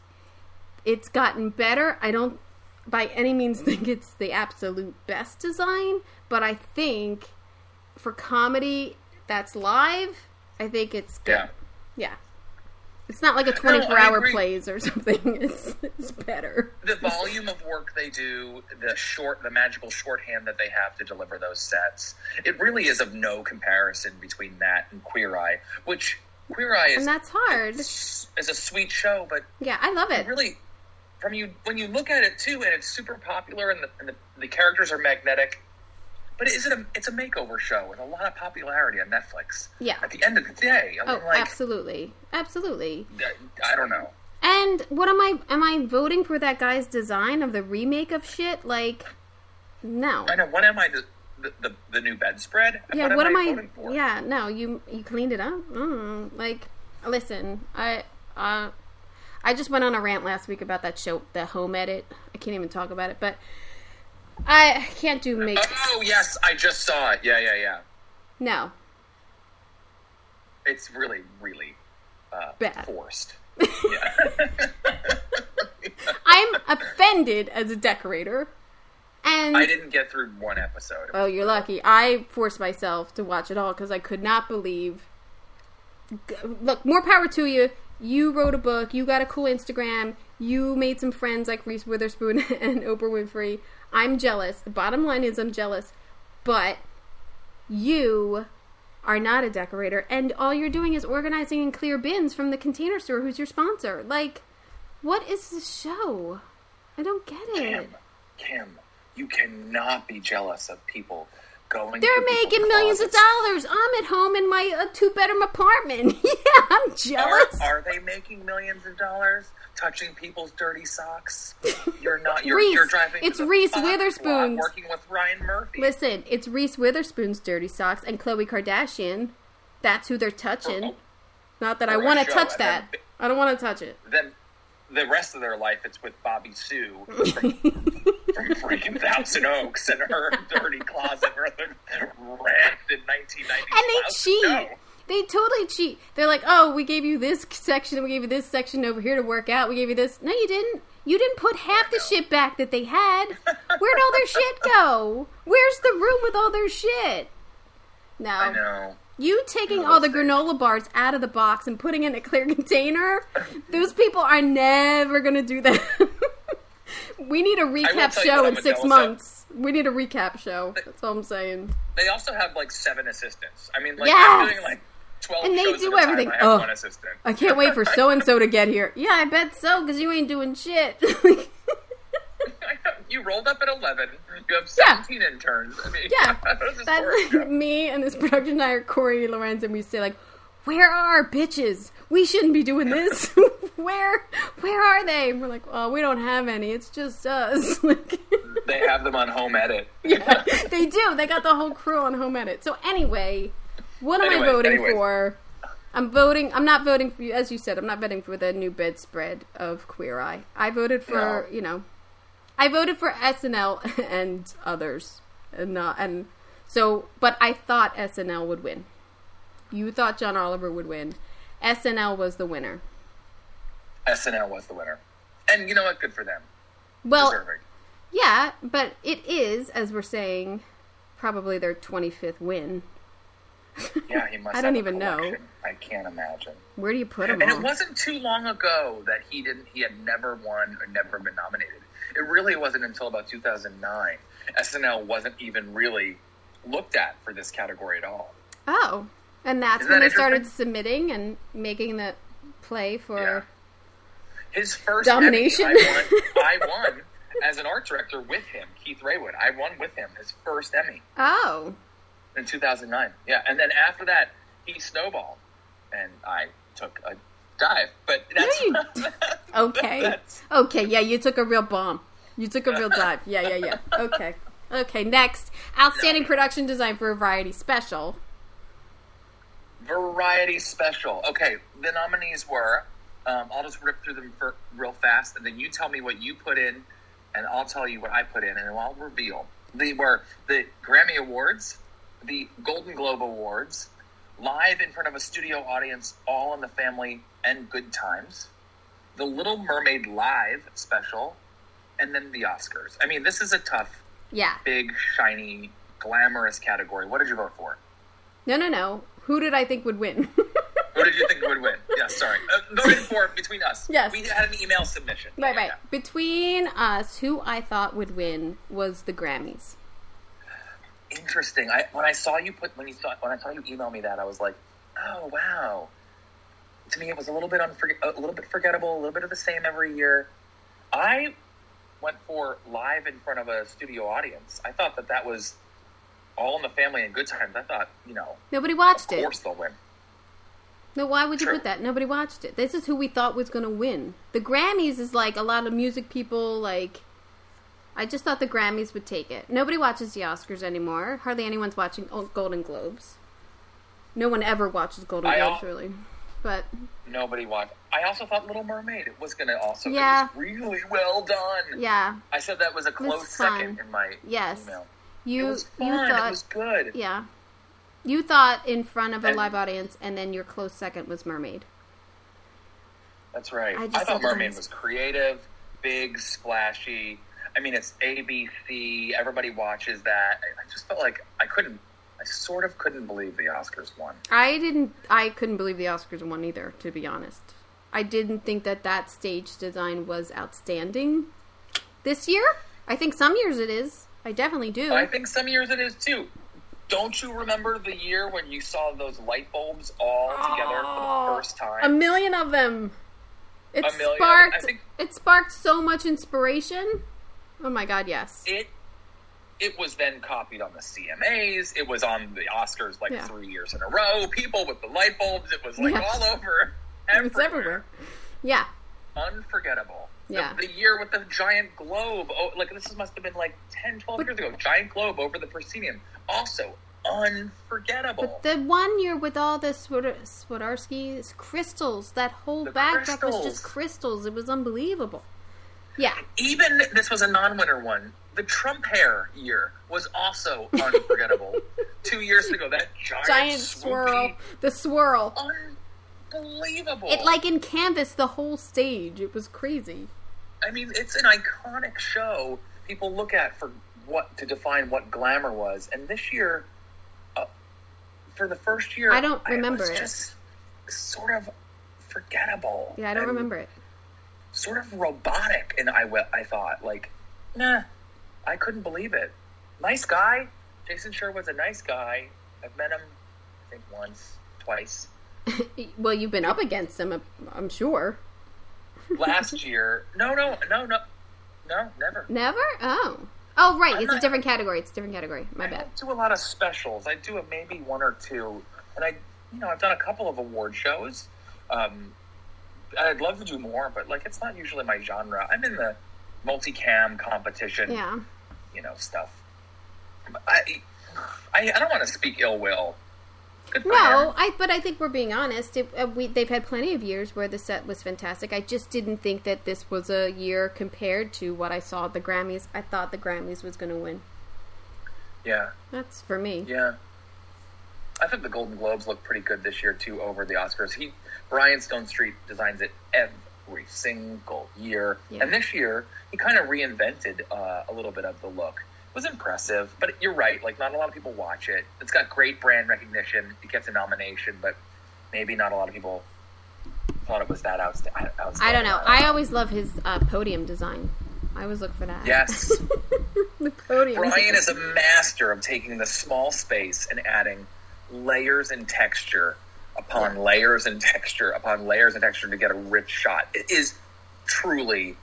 it's gotten better. I don't, by any means, think it's the absolute best design, but I think for comedy that's live, I think it's good. Yeah. Yeah. It's not like a 24 hour plays or something. It's, it's better. The volume of work they do, the short, the magical shorthand that they have to deliver those sets, it really is of no comparison between that and Queer Eye, which Queer Eye is And that's hard. is a sweet show, but Yeah, I love it. really from you when you look at it too and it's super popular and the, and the, the characters are magnetic but is it a it's a makeover show with a lot of popularity on netflix Yeah. at the end of the day i Oh, like absolutely, absolutely. i don't know And what am I? Am I voting for that guy's design of the remake of shit? Like, no. i know what am i the the, the, the new bedspread Yeah. what, What, am I? voting for? Yeah. No. You you cleaned it up. Mm, like, listen, I uh, I just went on a rant last week about that show, the home edit. I can't even talk about it, but I can't do make. oh yes i just saw it yeah yeah yeah No. it's really really uh, Bad. forced yeah I'm offended as a decorator, and i didn't get through one episode Oh, you're lucky. I forced myself to watch it all because I could not believe. Look, more power to you. You wrote a book. You got a cool Instagram. You made some friends like Reese Witherspoon and Oprah Winfrey. I'm jealous. The bottom line is I'm jealous. But you are not a decorator, and all you're doing is organizing and clear bins from the container store who's your sponsor. Like, what is this show? I don't get it. Kim, Kim, you cannot be jealous of people going. They're making millions of dollars. I'm at home in my uh, two bedroom apartment. yeah, I'm jealous. are they making millions of dollars touching people's dirty socks? You're not. You're, Reese, you're driving. it's Reese Witherspoon working with Ryan Murphy. Listen, it's Reese Witherspoon's dirty socks and Khloe Kardashian. That's who they're touching. Oh, Not that I want to touch that. then- I don't want to touch it. Then the rest of their life, it's with Bobby Sue from, from freaking Thousand Oaks and her dirty closet where they wrecked in 1990. And they cheat. They totally cheat. They're like, oh, we gave you this section, we gave you this section over here to work out, we gave you this. No, you didn't. You didn't put half the shit back that they had. Where'd all their shit go? Where's the room with all their shit? No. I know. You taking all the granola bars out of the box and putting it in a clear container, those people are never going to do that. we need a recap show in six months. We need a recap show. That's all I'm saying. They also have like seven assistants. I mean, like Yes! I'm doing like 12 And they do at a time. everything. I have one assistant. I can't wait for so and so to get here. Yeah, I bet so, because you ain't doing shit. you rolled up at 11. You have Yeah. 17 interns. I mean, yeah, that's me and this production hire Corey Lorenz, and we say like, "Where are our bitches? We shouldn't be doing this. where, where are they?" And we're like, "Oh, we don't have any. It's just us." like, They have them on home edit. yeah, they do. They got the whole crew on home edit. So anyway, what am Anyway, I voting anyways. for? I'm voting. I'm not voting for, you, as you said. I'm not voting for the new bedspread of Queer Eye. I voted for, No. you know, I voted for SNL and others, and not and so. But I thought SNL would win. You thought John Oliver would win. SNL was the winner. SNL was the winner. And you know what? Good for them. Well, Deserving. yeah, but it is, as we're saying, probably their 25th win. Yeah, he must. I don't even know. I can't imagine. Where do you put them? And all? it wasn't too long ago that he didn't. He had never won or never been nominated. It really wasn't until about 2009 SNL wasn't even really looked at for this category at all. Oh, and that's Isn't when that they started submitting and making the play for. Yeah. His first Domination? Emmy, I won. I won as an art director with him, Keith Raywood. I won with him his first Emmy Oh, in 2009. Yeah, and then after that, he snowballed, and I took a dive. But that's you okay, That's- okay, yeah, you took a real bomb. You took a real dive. Yeah, yeah, yeah. Okay, okay. Next, outstanding production design for a variety special. variety special. Okay, the nominees were. Um, I'll just rip through them for, real fast, and then you tell me what you put in, and I'll tell you what I put in, and I'll reveal. They were the Grammy Awards, the Golden Globe Awards, live in front of a studio audience, all in the family, and Good Times, the Little Mermaid live special, and then the Oscars. I mean, this is a tough, Yeah. big, shiny, glamorous category. What did you vote for? No, no, no. Who did I think would win? Who did you think would win? Yeah, sorry. Uh, voted for between us. Yes. We had an email submission. right, Yeah, right. Between us, who I thought would win was the Grammys. Interesting. I when I saw you put when you saw when I saw you email me that I was like, oh wow. To me, it was a little bit unforg- a little bit forgettable, a little bit of the same every year. I went for live in front of a studio audience. I thought that that was all in the family and good times. I thought, you know, Nobody of watched it. Of course they'll win. No, why would you True. put that? Nobody watched it. This is who we thought was going to win. The Grammys is like a lot of music people like I just thought the Grammys would take it. Nobody watches the Oscars anymore. Hardly anyone's watching Golden Globes. No one ever watches Golden I al- Globes really. But Nobody watched. I also thought Little Mermaid was going to also. Yeah. Really well done. yeah, I said that was a close was second in my Yes. email. you it was fun. you thought it was good. yeah. You thought in front of a And- live audience and then your close second was Mermaid. That's right. I I, thought Mermaid was creative, big, splashy. I mean, it's ABC. Everybody watches that. I, just felt like I couldn't. I sort of couldn't believe the Oscars won. I didn't. I couldn't believe the Oscars won either. To be honest, I didn't think that that stage design was outstanding. This year, I think some years it is. I definitely do. I think some years it is too. Don't you remember the year when you saw those light bulbs all together for the first time? A million of them. It A million. sparked. I think- It sparked so much inspiration. Oh my god! Yes. it it was then copied on the CMAs. It was on the Oscars like Yeah. three years in a row. People with the light bulbs. It was like Yeah. all over. It's everywhere. Yeah. Unforgettable. The- Yeah. The, year with the giant globe. Oh, like this must have been like 10, 12 But- years ago. Giant globe over the proscenium. Also unforgettable. But the one year with all the Swar- Swarovski crystals, that whole The backdrop was just crystals. It was unbelievable. Yeah. Even this was a non-winner one. The Trump hair year was also unforgettable. Two years ago, that giant, Giant swoopy, swirl. The swirl. unbelievable. It like in canvas the whole stage. It was crazy. I mean, it's an iconic show people look at for what to define what glamour was. And this year, uh, for the first year, I don't remember was it. Just sort of forgettable. Yeah, I don't and remember it. Sort of robotic, and I I thought like, nah, I couldn't believe it. Nice guy, Jason Sherwood's a nice guy. I've met him, I think once, twice. well, you've been up against him, I'm sure. Last year, no, no, no, no, no, never. Never? Oh. Oh, right. I'm it's a different category. It's a different category. My I bad. do a lot of specials. I do a, maybe one or two, and I, you know, I've done a couple of award shows. Um, I'd love to do more, but like it's not usually my genre. I'm in the multicam competition, Yeah. you know, stuff. I, I, I don't want to speak ill will. Good No. I. But I think we're being honest. It, uh, we they've had plenty of years where the set was fantastic. I just didn't think that this was a year compared to what I saw at the Grammys. I thought the Grammys was going to win. Yeah, That's for me. yeah. I think the Golden Globes look pretty good this year too over the Oscars. He Brian Stonestreet designs it every single year, Yeah. and this year he kind of reinvented uh, a little bit of the look. It was impressive. But you're right, like not a lot of people watch it. It's got great brand recognition. It gets a nomination, but maybe not a lot of people thought it was that outsta- outstanding. I don't know. I always love his uh, podium design. I always look for that. Yes. the podium. Brian is a master of taking the small space and adding layers and texture upon Yeah. layers and texture upon layers and texture to get a rich shot. It is truly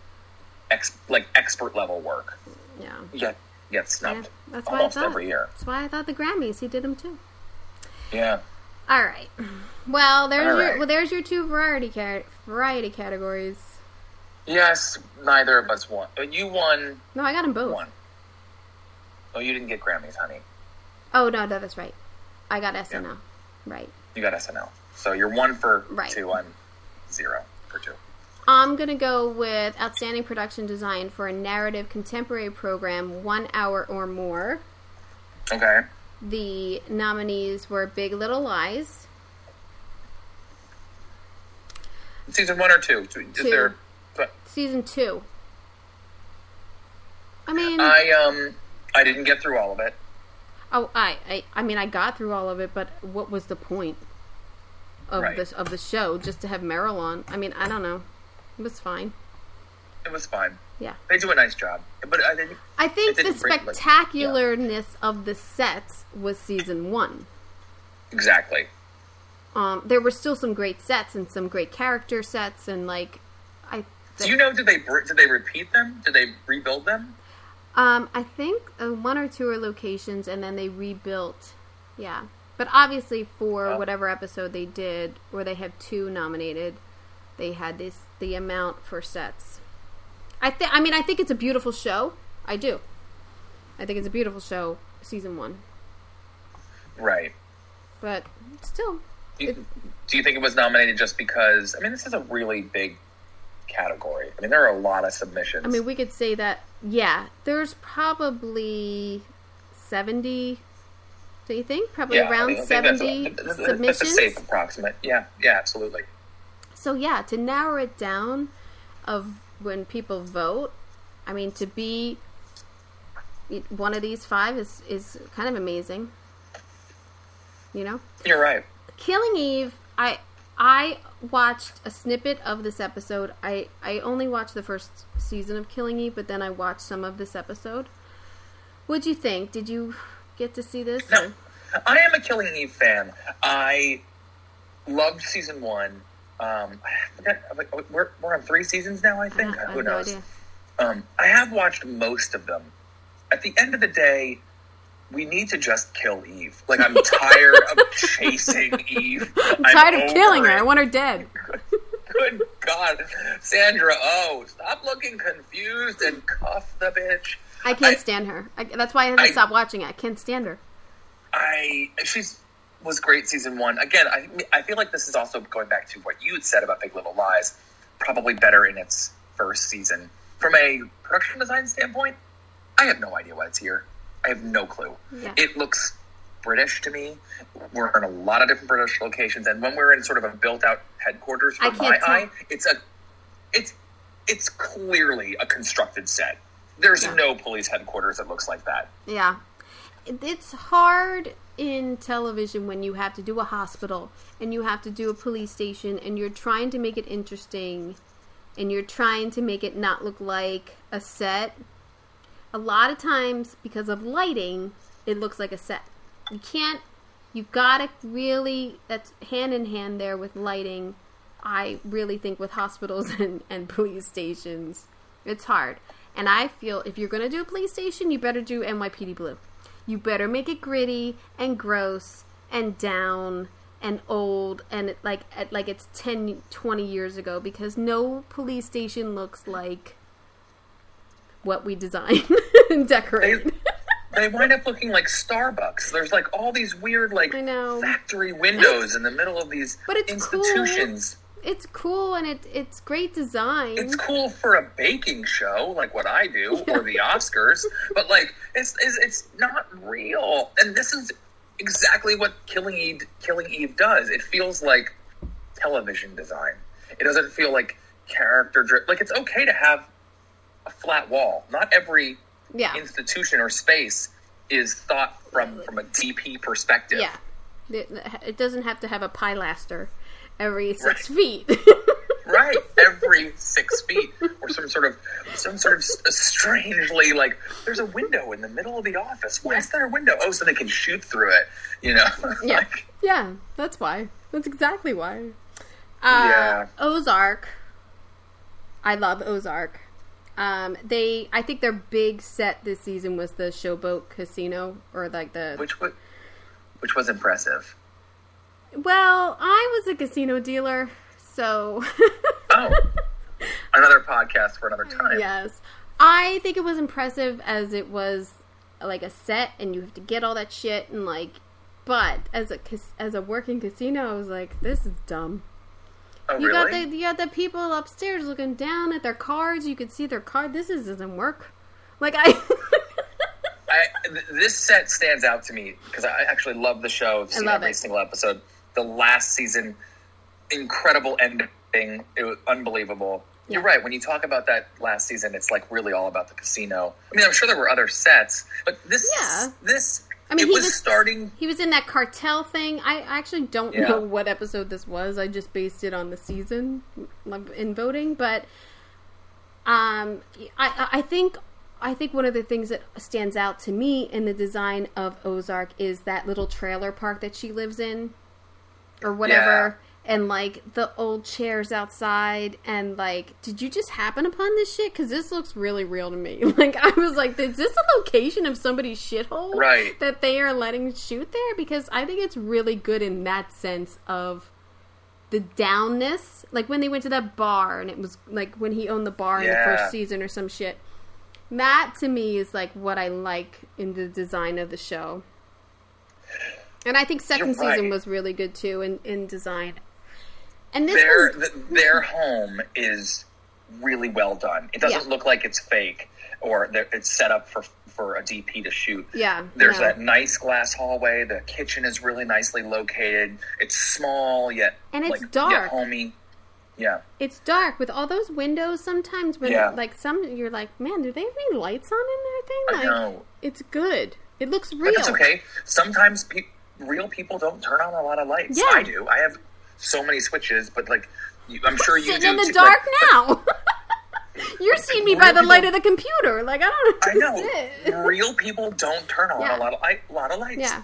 ex- like expert level work. Yeah. Yet gets Yeah, snubbed that's why I almost thought. every year. That's why I thought the Grammys. He did them too. Yeah. All right. Well, there's All your right. well, there's your two variety cat variety categories. Yes, neither of us won. But you won No, I got them both. one. Oh, you didn't get Grammys, honey. Oh no, no, that's right. I got SNL. Right. You got SNL. So you're one for Right. two. I'm zero for two. I'm gonna go with outstanding production design for a narrative contemporary program, one hour or more. Okay. The nominees were Big Little Lies, Season one or two? Is Two. there? Season two. I mean, I um I didn't get through all of it. Oh, I, I, I mean, I got through all of it, but what was the point of Right. this of the show? Just to have Meryl on? I mean, I don't know. It was fine. It was fine. Yeah. They do a nice job, but I didn't. I think the didn't bring, like- spectacularness of the sets was season one. Exactly. Um, there were still some great sets and some great character sets, and like, I. Do you know? Did they did they repeat them? Did they rebuild them? Um, I think uh, one or two are locations, and then they rebuilt. Yeah, but obviously for Oh. whatever episode they did, where they had two nominated, they had this the amount for sets. I think. I mean, I think it's a beautiful show. I do. I think it's a beautiful show, season one. Right. But still, Do you, do you think it was nominated just because? I mean, this is a really big category. I mean, there are a lot of submissions. I mean, we could say that. Yeah, there's probably seventy. Do you think probably yeah, around I a- seventy that's a- submissions? That's a safe approximate. Yeah. Yeah. Absolutely. So yeah, to narrow it down of when people vote, I mean to be one of these five is is kind of amazing. You know? You're right. Killing Eve, I I watched a snippet of this episode. I I only watched the first season of Killing Eve, but then I watched some of this episode. What'd you think? Did you get to see this? No, I am a Killing Eve fan. I loved season one. Um, forget, we're, we're on three seasons now, I think. I Who no knows? idea. Um, I have watched most of them. At the end of the day, we need to just kill Eve. Like, I'm tired of chasing Eve. I'm tired of killing her. it. I want her dead. Good God. Sandra, oh, stop looking confused and cuff the bitch. I can't I- stand her. I, that's why I had to I- stop watching it. I can't stand her. I she's was great season one. Again, I I feel like this is also going back to what you had said about Big Little Lies. Probably better in its first season. From a production design standpoint, I have no idea why it's here. I have no clue. Yeah. It looks British to me. We're in a lot of different British locations, and when we're in sort of a built-out headquarters, from my tell. eye, it's a it's it's clearly a constructed set. There's Yeah. no police headquarters that looks like that. Yeah. It's hard in television when you have to do a hospital and you have to do a police station and you're trying to make it interesting and you're trying to make it not look like a set. A lot of times, because of lighting, it looks like a set. You can't, you gotta really, that's hand in hand there with lighting. I really think with hospitals and, and police stations, it's hard. And I feel if you're to do a police station, you better do NYPD Blue. You better make it gritty and gross and down and old and like like it's 10 20 years ago because no police station looks like what we design and decorate. they wind up looking like Starbucks. There's like all these weird like I know. factory windows in the middle of these But it's institutions. it's cool and it it's great design. It's cool for a baking show like what I do or the Oscars, but like it's, it's it's not real. And this is exactly what Killing Eve Killing Eve does. It feels like television design. It doesn't feel like character dri- like it's okay to have a flat wall. Not every Yeah. institution or space is thought from from a DP perspective. Yeah. It, it doesn't have to have a pilaster every six Right. feet. right every six feet or some sort of some sort of strangely like there's a window in the middle of the office why is there a window oh so they can shoot through it you know yeah. Like, yeah, that's why. That's exactly why. Uh, Yeah. Ozark. I love Ozark. Um, they, I think their big set this season was the Showboat Casino, or like the. which was which was impressive Well, I was a casino dealer, so oh another podcast for another time yes, I think it was impressive as it was like a set, and you have to get all that shit and like. But as a as a working casino, I was like, this is dumb. Oh You really got the you got the people upstairs looking down at their cards. You could see their card. This is, doesn't work. Like I, I, th- this set stands out to me because I actually love the show. I've seen every it. single episode. The last season, incredible ending. It was unbelievable. You're right. When you talk about that last season, it's like really all about the casino. I mean, I'm sure there were other sets, but this, Yeah. this, I mean, it he was, was- starting. he was in that cartel thing. I actually don't Yeah. know what episode this was. I just based it on the season in voting, but um, I I think. I think one of the things that stands out to me in the design of Ozark is that little trailer park that she lives in, or whatever, and like the old chairs outside, and like, did you just happen upon this shit? Because this looks really real to me. Like, I was like, is this a location of somebody's shithole? Right. That they are letting shoot there? Because I think it's really good in that sense of the downness. Like when they went to that bar, and it was like when he owned the bar in the first season or some shit. That to me is like what I like in the design of the show. And I think 2nd You're season was really good too in, in design. And this Their th- their home is really well done. It doesn't Yeah. look like it's fake or it's set up for for a DP to shoot. yeah, There's no. that nice glass hallway. The kitchen is really nicely located. It's small yet And it's like, Yet dark. homey. Yeah, It's dark with all those windows. Sometimes when Yeah. like some, you're like, man, do they have any lights on in their thing? I Like, know. it's good. It looks real. but it's okay. Sometimes pe- real people don't turn on a lot of lights. Yeah. I do. I have so many switches, but like you, I'm sure you Sitting in the too. dark Like, now. You're seeing me by the light of the computer. Like I don't I know. understand. real people don't turn on Yeah. a lot of light, lot of lights. Yeah.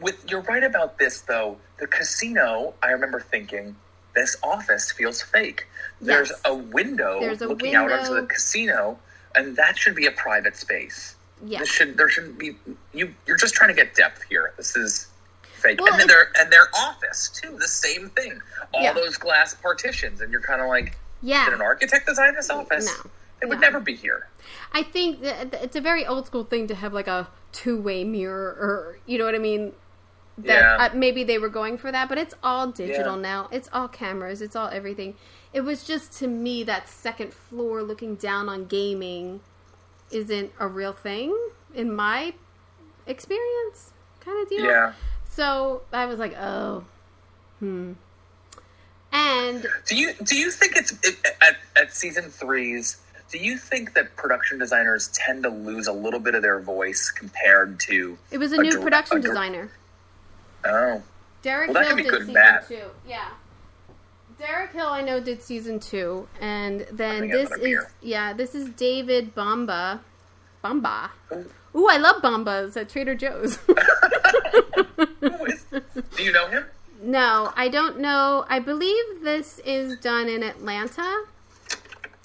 With you're right about this though. The casino, I remember thinking, this office feels fake. There's Yes. a window There's a looking out onto the casino, and that should be a private space. Yeah. This should there shouldn't be you. You're just trying to get depth here. This is fake, Well, and then their and their office too. The same thing. All Yeah. those glass partitions, and you're kind of like, Yeah. did an architect design this office? No. It would No. never be here. I think that it's a very old school thing to have like a two way mirror, or you know what I mean. That Yeah. uh, maybe they were going for that, but it's all digital Yeah. now. It's all cameras. It's all everything. It was just to me that second floor looking down on gaming isn't a real thing in my experience, kind of deal. Yeah. So I was like, oh, hmm. And Do you do you think it's it, at at season threes? Do you think that production designers tend to lose a little bit of their voice compared to? it was a, A new dir- production a dir- designer. Oh, Derek Well, Hill did season bad. two. Yeah. Derek Hill, I know, did season two, and then think I have this is yeah, this is David Bomba. Bamba. Ooh, I love Bambas at Trader Joe's. who is- this? do you know him? no, I don't know. I believe this is done in Atlanta.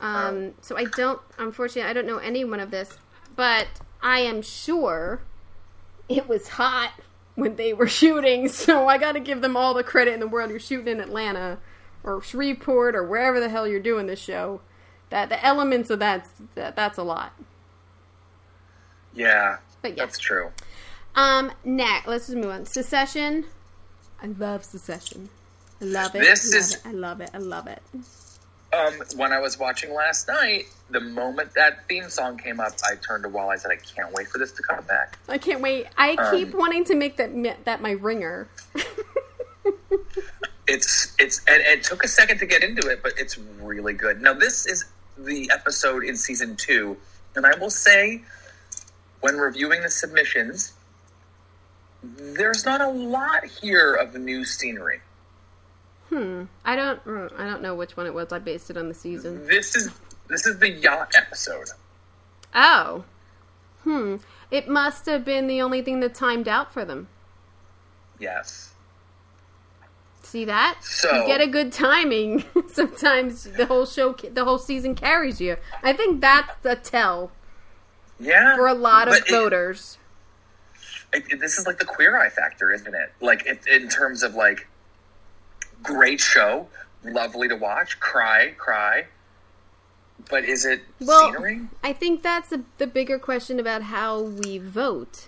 Um, so I don't, unfortunately, I don't know anyone of this, but I am sure it was hot when they were shooting. So I got to give them all the credit in the world. You're shooting in Atlanta or Shreveport or wherever the hell you're doing this show. That the elements of that, that that's a lot. Yeah, But yeah. that's true. Um, next, let's just move on. Succession. I love Succession. I love it. This I love is- it. I love it. I love it. Um, when I was watching last night, the moment that theme song came up, I turned to Wall. I said, "I can't wait for this to come back." I can't wait. I Um, keep wanting to make that that my ringer. It's it's and it took a second to get into it, but it's really good. Now this is the episode in season two And I will say, when reviewing the submissions, there's not a lot here of new scenery. Hmm. I don't. mm, I don't know which one it was. I based it on the season. This is this is the yacht episode. Oh. Hmm. It must have been the only thing that timed out for them. Yes. See that? So- you get a good timing. Sometimes the whole show, the whole season carries you. I think that's a tell Yeah. for a lot of But it- voters. It- it- this is like the queer eye factor, isn't it? Like it, in terms of like great show, lovely to watch, cry, cry. But is it Well, scenery? I think that's the the bigger question about how we vote.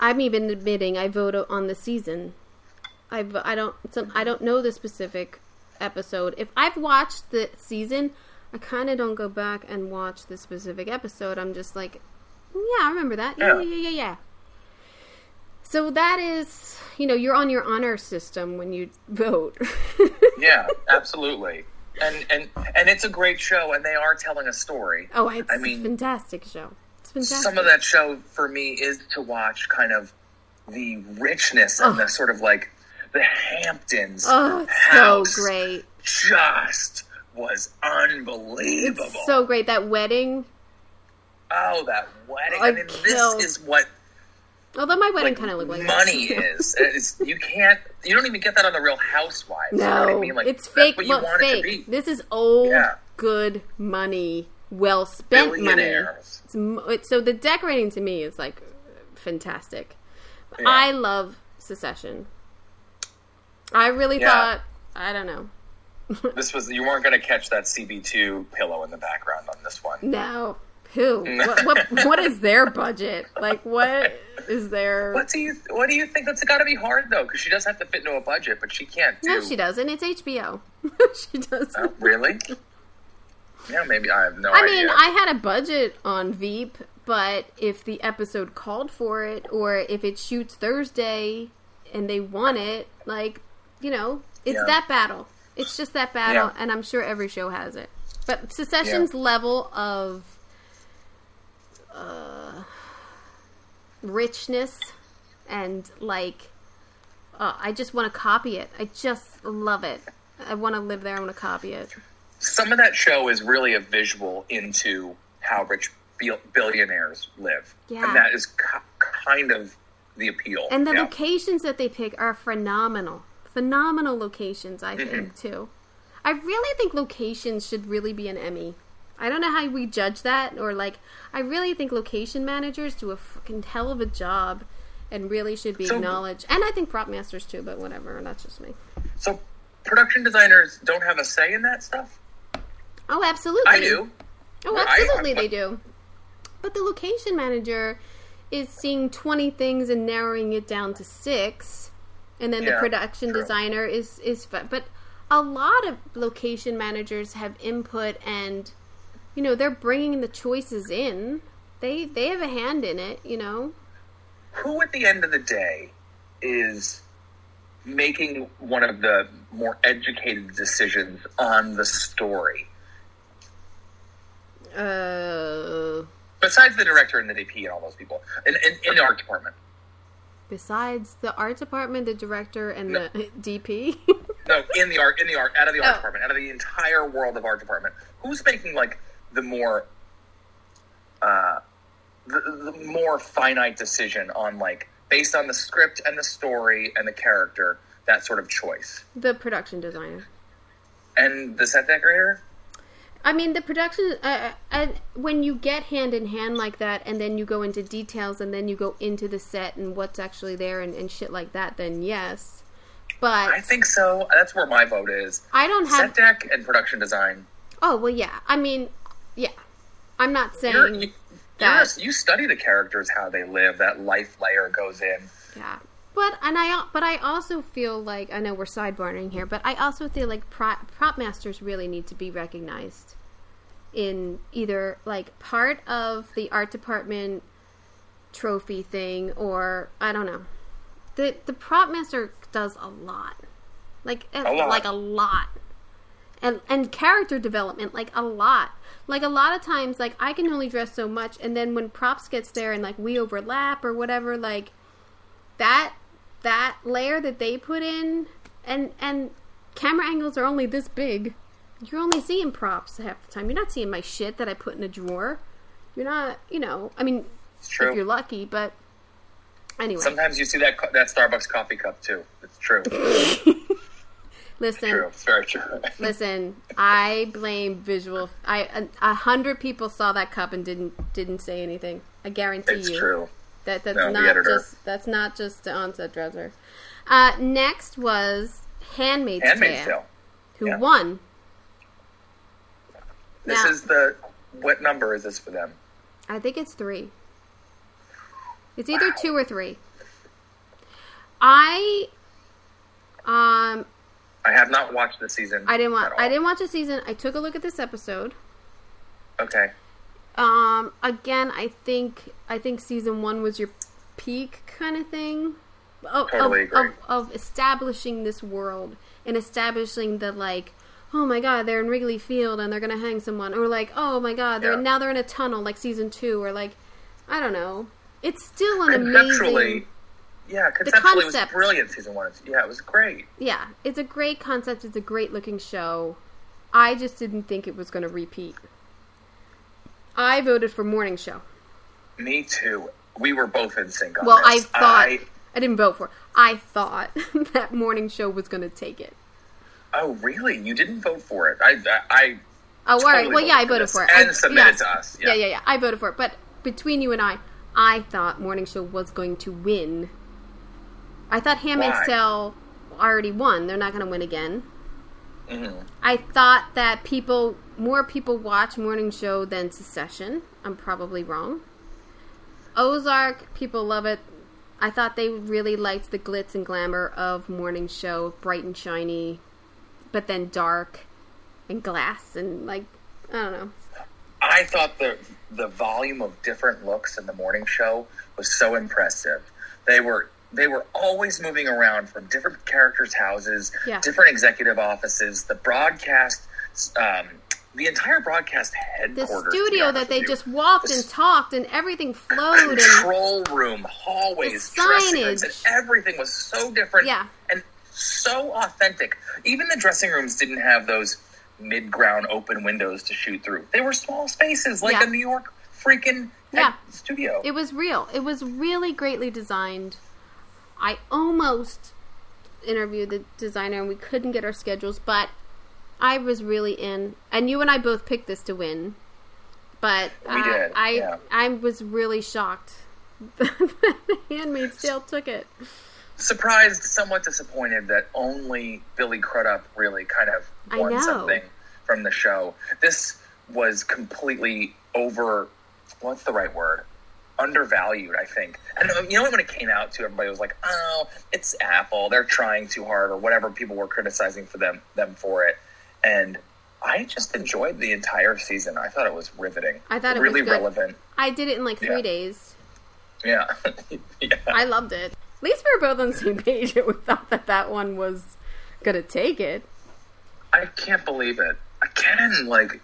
I'm even admitting I vote on the season. I I don't some, I don't know the specific episode. If I've watched the season, I kind of don't go back and watch the specific episode. I'm just like, yeah, I remember that. Yeah, Yeah. yeah, yeah, yeah. So that is, you know, you're on your honor system when you vote. Yeah, absolutely. And and and it's a great show, and they are telling a story. oh, it's I a mean, fantastic show. It's fantastic. some of that show for me is to watch kind of the richness and the sort of like the Hamptons Oh, house so great. just was unbelievable. It's so great. That wedding. oh, that wedding! I I mean, this is what Although my wedding like, kind of looked like money that. is. It's, you can't. You don't even get that on the Real Housewives. you know no, what I mean? Like, it's fake, what you but want it to be. This is old, Yeah. good money, well spent money. It's, it's, so the decorating to me is like fantastic. Yeah. I love Succession. I really Yeah. thought. I don't know. This was you weren't going to catch that CB2 pillow in the background on this one. No. Who? what, what, what is their budget? Like, what is their. What do you What do you think? That's got to be hard though, because she does have to fit into a budget, but she can't. Do, No, she doesn't. It's HBO. she doesn't. Oh, really? Yeah, maybe I have no I idea. mean, I had a budget on Veep, but if the episode called for it, or if it shoots Thursday and they want it, like, you know, it's Yeah. that battle. It's just that battle, Yeah. and I'm sure every show has it. But Succession's level of uh, richness and, like, uh, I just want to copy it. I just love it. I want to live there. I want to copy it. some of that show is really a visual into how rich billionaires live, Yeah. and that is ki- kind of the appeal. And the yeah. locations that they pick are phenomenal. Phenomenal locations, I Mm-hmm. think, too. I really think locations should really be an Emmy. I don't know how we judge that, or like, I really think location managers do a fucking hell of a job and really should be So- acknowledged. And I think prop masters too, but whatever, that's just me. So, production designers don't have a say in that stuff. Oh, absolutely. I do. Oh, absolutely, I- they do. But the location manager is seeing 20 things and narrowing it down to six. And then the production true. designer is, is, but a lot of location managers have input and, you know, they're bringing the choices in. They, they have a hand in it, you know? Who, at the end of the day, is making one of the more educated decisions on the story? Uh, Besides the director and the DP and all those people, in, in, in the art department. besides the art department, the director, and the DP. No, in the art, in the art, out of the art Oh. department, out of the entire world of art department. Who's making like the more, uh, the, the more finite decision on like based on the script and the story and the character, that sort of choice, the production designer. and the set decorator. I mean, the production, uh, uh, when you get hand in hand like that, and then you go into details, and then you go into the set and what's actually there and, and shit like that, then yes. But I think so. That's where my vote is. I don't have. Set dec and production design. Oh well, yeah. I mean. I'm not You're, saying you, you're, that. you study the characters, how they live. That life layer goes in. Yeah. But and I but I also feel like I know we're sidebarring here, but I also feel like prop, prop masters really need to be recognized in either like part of the art department trophy thing or I don't know. The the prop master does a lot. Like A lot. like a lot. and and character development like a lot. Like a lot of times, like I can only dress so much, and then when props gets there and like we overlap or whatever, like that that layer that they put in, and and camera angles are only this big. You're only seeing props half the time. You're not seeing my shit that I put in a drawer. You're not, you know. I mean, It's true. if you're lucky, but anyway. Sometimes you see that that Starbucks coffee cup too. It's true. listen, true. Very true. listen. I blame visual. I a, a hundred people saw that cup and didn't didn't say anything. I guarantee it's you. true. That that's No, not just that's not just the onset dresser. Uh, next was Handmaid's, Handmaid's Tale, Tale. who yeah. won. This Now- is the what number is this for them? I think it's three. It's either Wow. two or three. I um I have not watched the season. I didn't watch. I didn't watch the season. I took a look at this episode. Okay. Um again, I think I think season 1 was your peak kind of thing. Of, Totally of, agree. of, of establishing this world and establishing the like oh my god they're in wrigley field and they're gonna hang someone or like oh my god they're Yeah. now they're in a tunnel like season two or like i don't know it's still an amazing yeah, conceptually it was concept. brilliant. Season one. Yeah, it was great. yeah it's a great concept it's a great looking show i just didn't think it was gonna repeat i voted for morning show Me too. We were both in sync on well i thought I, I didn't vote for it. i thought that morning show was gonna take it oh, really? You didn't vote for it? I, I, Oh, all right. totally Well, yeah, I voted for for it. and I, submitted yes. to us, Yeah. yeah. yeah, yeah, I voted for it. But between you and I, I thought Morning Show was going to win. I thought Handmaid's Why? Tale already won. They're not going to win again. mhm. I thought that people, more people watch Morning Show than Succession. I'm probably wrong. Ozark, people love it. I thought they really liked the glitz and glamour of Morning Show, bright and shiny, but then dark and glass and like I don't know. I thought the the volume of different looks in the morning show was so impressive. They were they were always moving around from different characters' houses, Yeah. different executive offices, the broadcast, um, the entire broadcast the headquarters. to be studio that they you. just walked The and talked and everything flowed and control room, hallways, The dressing rooms, signage. and everything was so different Yeah. and so authentic. Even the dressing rooms didn't have those mid-ground open windows to shoot through. They were small spaces, like Yeah. a New York freaking Yeah. studio. it was real. It was really greatly designed. I almost interviewed the designer and we couldn't get our schedules, but I was really in. And you and I both picked this to win. But We uh, did, I yeah. I was really shocked. that Handmaid's Tale took it. Surprised, somewhat disappointed that only Billy Crudup really kind of won something from the show. This was completely over. What's the right word? Undervalued, I think. And um, you know when it came out to everybody was like, "Oh, it's Apple. They're trying too hard," or whatever people were criticizing for them them for it. And I just enjoyed the entire season. I thought it was riveting. I thought it was really good. relevant. I did it in like three Yeah. days. Yeah, yeah. I loved it. At least we were both on the same page. We thought that that one was gonna take it. I can't believe it. Again, like,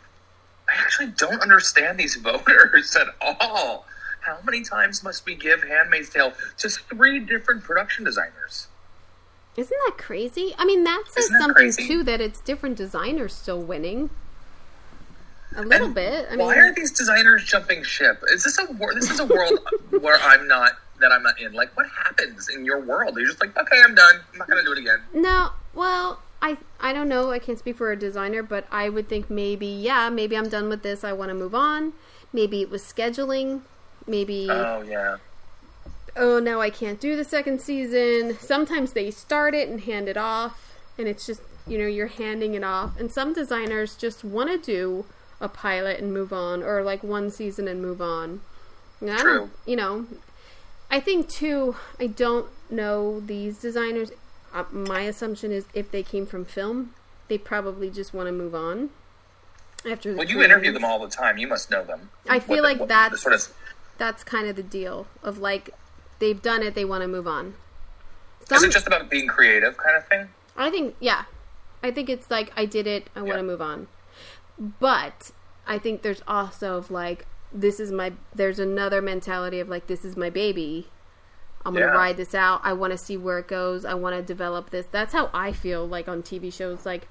I actually don't understand these voters at all. How many times must we give Handmaid's Tale to three different production designers? Isn't that crazy? I mean, that says that something crazy? too that it's different designers still winning. A little And bit. I why mean, are these designers jumping ship? Is this a wor- this is a world where I'm not that I'm not in? Like, what happens in your world? You're just like, okay, I'm done. I'm not gonna do it again. no. Well, I I don't know. I can't speak for a designer, but I would think maybe yeah, maybe I'm done with this. I want to move on. Maybe it was scheduling. Maybe Oh yeah, oh no, I can't do the second season. Sometimes they start it and hand it off, and it's just you know you're handing it off. And some designers just want to do a pilot and move on, or like one season and move on. And I True. don't, you know, I think too. I don't know these designers. Uh, my assumption is if they came from film, they probably just want to move on. After the well, you interview them all the time. You must know them. I feel What the- like the that's sort of that's kind of the deal of like they've done it, they want to move on. is Some, it just about being creative kind of thing? I think yeah, I think it's like I did it. I want to move on. But I think there's also of like this is my. There's another mentality of like this is my baby. I'm gonna Yeah. ride this out. I want to see where it goes. I want to develop this. That's how I feel like on TV shows, like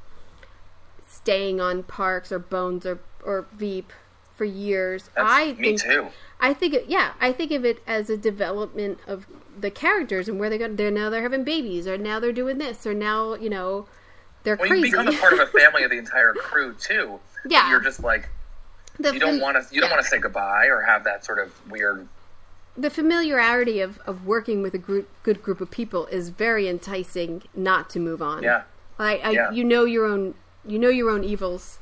staying on Parks or Bones or or Veep for years. That's I me think too. I think, it, yeah, I think of it as a development of the characters and where they go. They're now they're having babies, or now they're doing this, or now you know they're Well, crazy. you become a part of a family of the entire crew too. Yeah. you're just like the, you don't want to. You don't yeah. want to say goodbye or have that sort of weird. the familiarity of, of working with a group, good group of people is very enticing. Not to move on. Yeah, I, I Yeah. you know your own, you know your own evils.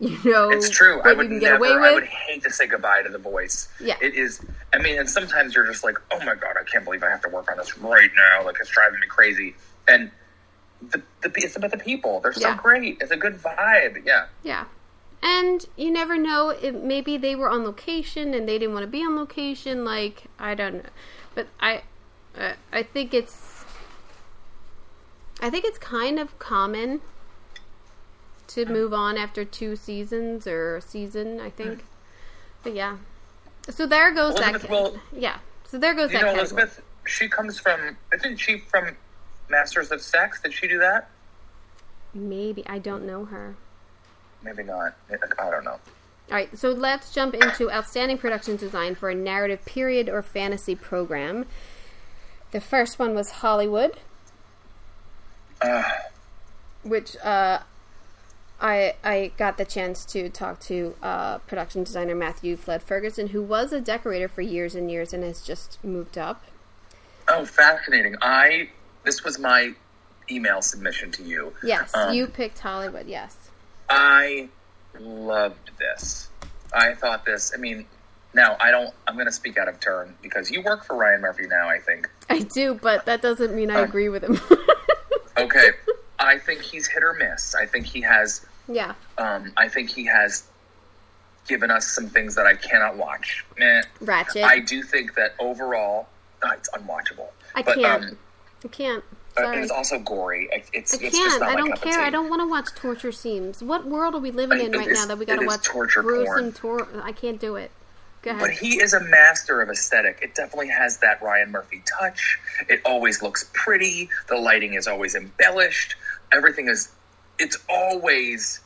You know it's true. I would never. I would hate to say goodbye to the voice. Yeah. it is. I mean, and sometimes you're just like, oh my god, I can't believe I have to work on this right now. Like it's driving me crazy. And the the it's about the people. They're so Yeah. great. It's a good vibe. Yeah. Yeah. And you never know. It, maybe they were on location and they didn't want to be on location. Like I don't know, but I, uh, I think it's, I think it's kind of common to move on after two seasons or a season. I think, but yeah. So there goes Elizabeth that. Will- yeah. So there goes You that. know, category. Elizabeth. She comes from. Isn't she from Masters of Sex? Did she do that? Maybe I don't know her. Maybe not. I don't know. All right, so let's jump into outstanding production design for a narrative period or fantasy program. The first one was Hollywood, Uh, which uh, I I got the chance to talk to uh, production designer Matthew Flood Ferguson, who was a decorator for years and years and has just moved up. oh, fascinating. I. This was my email submission to you. Yes, Um, you picked Hollywood. Yes, I loved this. I thought this. I mean, now I don't. I'm going to speak out of turn because you work for Ryan Murphy now. I think. I do, but that doesn't mean I Um, agree with him. Okay. I think he's hit or miss. I think he has. Yeah, Um, I think he has given us some things that I cannot watch. Meh. Ratched. I do think that overall, uh, it's unwatchable. I but, can't. Um, I can't. uh, Sorry. it's also gory. It's, I it's just can't. not I don't care. I don't want to watch torture scenes. What world are we living I- in right is- now that we got to watch torture gruesome tor? I can't do it. Go ahead. But he is a master of aesthetic. It definitely has that Ryan Murphy touch. It always looks pretty. The lighting is always embellished. Everything is, it's always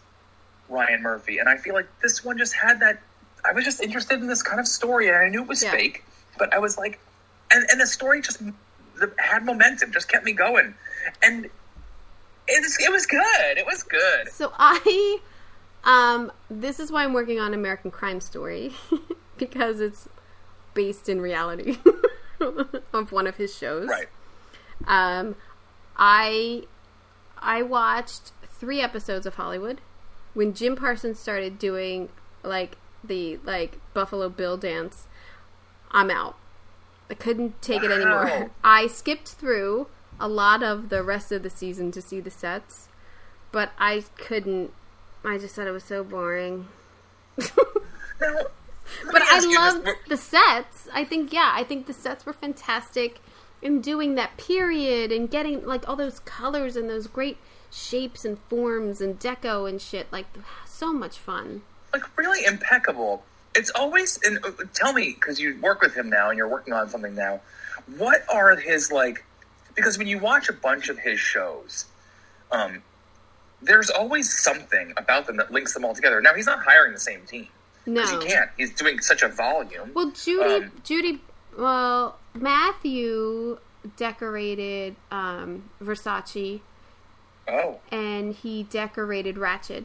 Ryan Murphy. And I feel like this one just had that. I was just interested in this kind of story, and I knew it was Yeah. fake, but I was like, and, and the story just the, had momentum, just kept me going. And it was, it was good. It was good. So I, um, this is why I'm working on American Crime Story because it's based in reality of one of his shows. Right. Um, I I watched three episodes of Hollywood when Jim Parsons started doing like the like Buffalo Bill dance. I'm out. I couldn't take it anymore. I skipped through a lot of the rest of the season to see the sets, but I couldn't. I just thought it was so boring. But I this. loved the sets. I think yeah, I think the sets were fantastic in doing that period and getting like all those colors and those great shapes and forms and deco and shit. Like so much fun. like really impeccable. It's always and uh, tell me because you work with him now and you're working on something now. What are his like? Because when you watch a bunch of his shows, um, there's always something about them that links them all together. Now he's not hiring the same team because No. he can't. He's doing such a volume. Well, Judy, Um, Judy, well, Matthew decorated um, Versace oh, and he decorated Ratched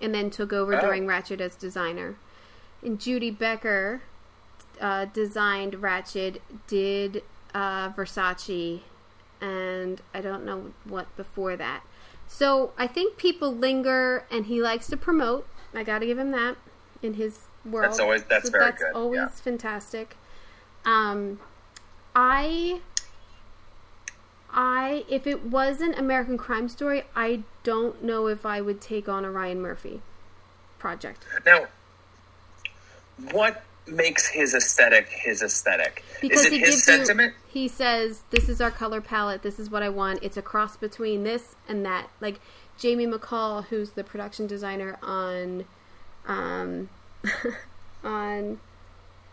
and then took over Oh. during Ratched as designer. And Judy Becker uh, designed Ratched, did uh, Versace, and I don't know what before that. So I think people linger, and he likes to promote. I got to give him that in his world. That's always- that's very that's good, always yeah. fantastic. Um, I I if it wasn't American Crime Story, I don't know if I would take on a Ryan Murphy project now what makes his aesthetic his aesthetic? because Is it he his gives sentiment? you he says this is our color palette, this is what I want. It's a cross between this and that. Like Jamie McCall, who's the production designer on, um, on,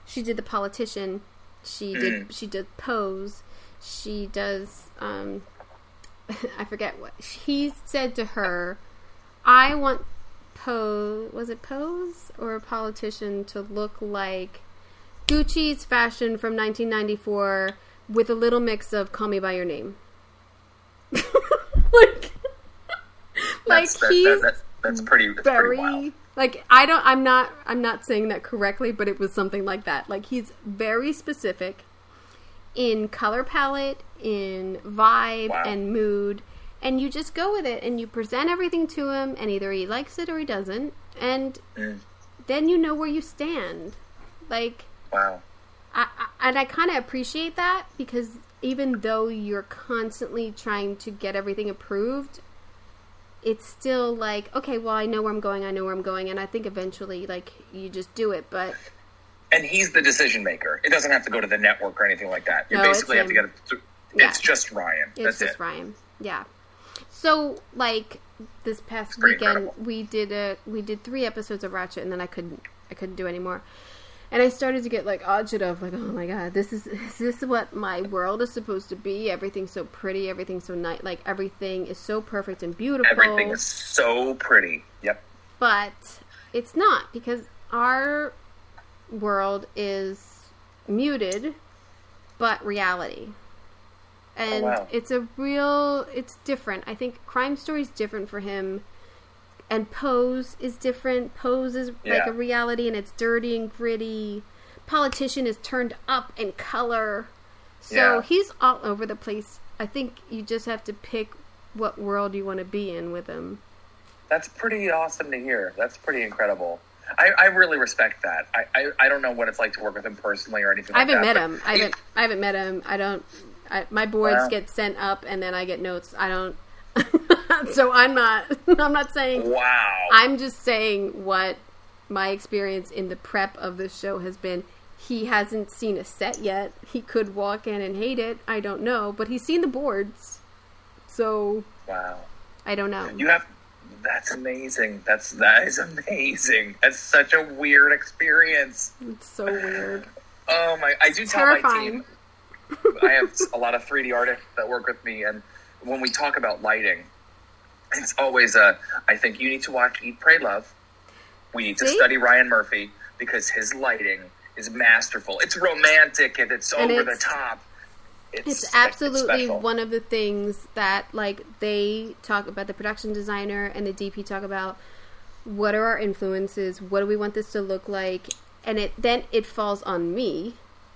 she did the politician. She did she did pose. She does. Um, I forget what he said to her. I want pose. Was it pose or a politician to look like Gucci's fashion from 1994 with a little mix of "Call Me by Your Name." like, like That's, that, he's that, that's, that's pretty. That's very pretty like I don't. I'm not. I'm not saying that correctly, but it was something like that. Like he's very specific in color palette, in vibe Wow. and mood, and you just go with it and you present everything to him, and either he likes it or he doesn't, and Mm. then you know where you stand. Like Wow. I, I, and I kind of appreciate that because even though you're constantly trying to get everything approved, it's still like, okay, well, I know where I'm going, I know where I'm going, and I think eventually, like, you just do it. But And he's the decision maker. It doesn't have to go to the network or anything like that. You No, basically have to get it. through- Yeah. It's just Ryan. it's That's just it. Ryan, yeah. So, like, this past weekend, incredible. we did a we did three episodes of Ratched, and then I couldn't I couldn't do anymore. And I started to get like agita of like, oh my god, this is this is this what my world is supposed to be? Everything's so pretty, everything's so nice, like everything is so perfect and beautiful. Everything is so pretty. Yep. but it's not because our world is muted, but reality. And Oh, wow. it's a real, it's different. I think Crime Story is different for him, and Pose is different. Pose is like a reality, and it's dirty and gritty. Politician is turned up in color, so Yeah. he's all over the place. I think you just have to pick what world you want to be in with him. That's pretty awesome to hear. That's pretty incredible. I, I really respect that. I, I, I don't know what it's like to work with him personally or anything I haven't that. met him. I haven't. I haven't met him. I don't. I, my boards get sent up, and then I get notes. I don't. so I'm not. I'm not saying. Wow. I'm just saying what my experience in the prep of this show has been. He hasn't seen a set yet. He could walk in and hate it. I don't know, but he's seen the boards. So wow. I don't know. You have. That's amazing. That's that is amazing. That's such a weird experience. It's so weird. Oh my! I do tell my team. I have a lot of 3D artists that work with me, and when we talk about lighting, it's always a. I think you need to watch Eat, Pray, Love. We need to See? study Ryan Murphy because his lighting is masterful. It's romantic and it's And over it's- the top. It's absolutely special. one of the things that like they talk about the production designer and the DP talk about what are our influences, what do we want this to look like, and it then it falls on me.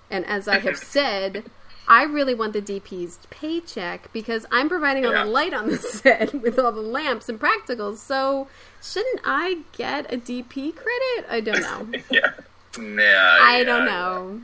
And as I have said, I really want the DP's paycheck because I'm providing all Yeah. the light on the set with all the lamps and practicals. So shouldn't I get a DP credit? I don't know. Yeah. Yeah, I yeah, don't know.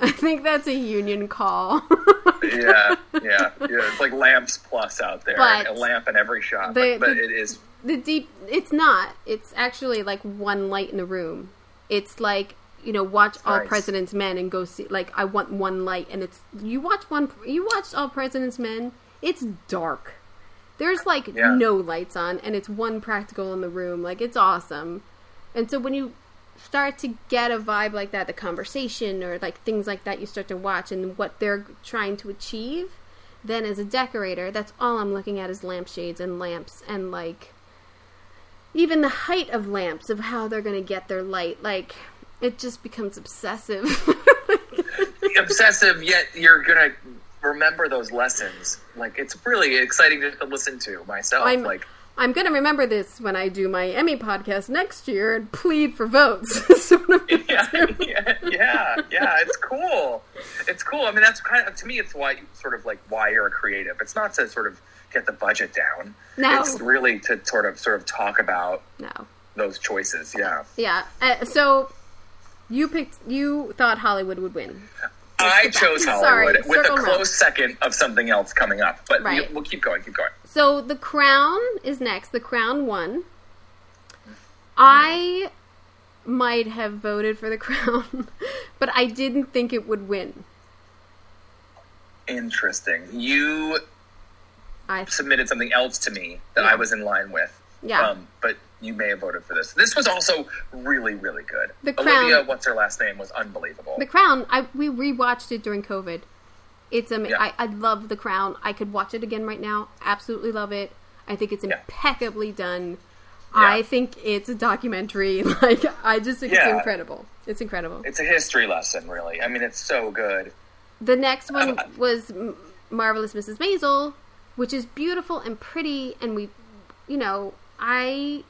I think that's a union call. yeah, yeah, yeah. It's like lamps plus out there. But a lamp in every shot. the- but but the- it is the deep it's not it's actually like one light in the room it's like you know watch all Nice. president's men and go see like i want one light and it's you watch one you watch all president's men it's dark there's like Yeah. no lights on and it's one practical in the room like it's awesome and so when you start to get a vibe like that the conversation or like things like that you start to watch and what they're trying to achieve then as a decorator that's all i'm looking at is lampshades and lamps and like even the height of lamps of how they're going to get their light like it just becomes obsessive obsessive, yet you're gonna remember those lessons. Like it's really exciting to, to listen to myself. I'm, like I'm going to remember this when I do my Emmy podcast next year and plead for votes. So what I'm gonna yeah, yeah, yeah, yeah. It's cool. It's cool. I mean, that's kind of to me. It's why sort of like why you're a creative. It's not to sort of get the budget down. No. It's really to sort of sort of talk about No. those choices. Yeah. Yeah. Uh, so you picked, you thought Hollywood would win. I chose Sorry, Hollywood with a close around. second of something else coming up. But we, Right. we'll keep going. Keep going. So The Crown is next. The Crown won. I might have voted for The Crown, but I didn't think it would win. Interesting. You I submitted something else to me that Yeah. I was in line with. Yeah. Um, but you may have voted for this. This was also really, really good. The Crown- Olivia, what's her last name, was unbelievable. The Crown. I we rewatched it during COVID. It's am- Yeah. I, I love The Crown. I could watch it again right now. Absolutely love it. I think it's Yeah. impeccably done. Yeah. I think it's a documentary. Like I just think it's incredible. It's incredible. it's a history lesson, really. I mean, it's so good. The next one Uh, was Marvelous Mrs. Maisel, which is beautiful and pretty, and we, you know, I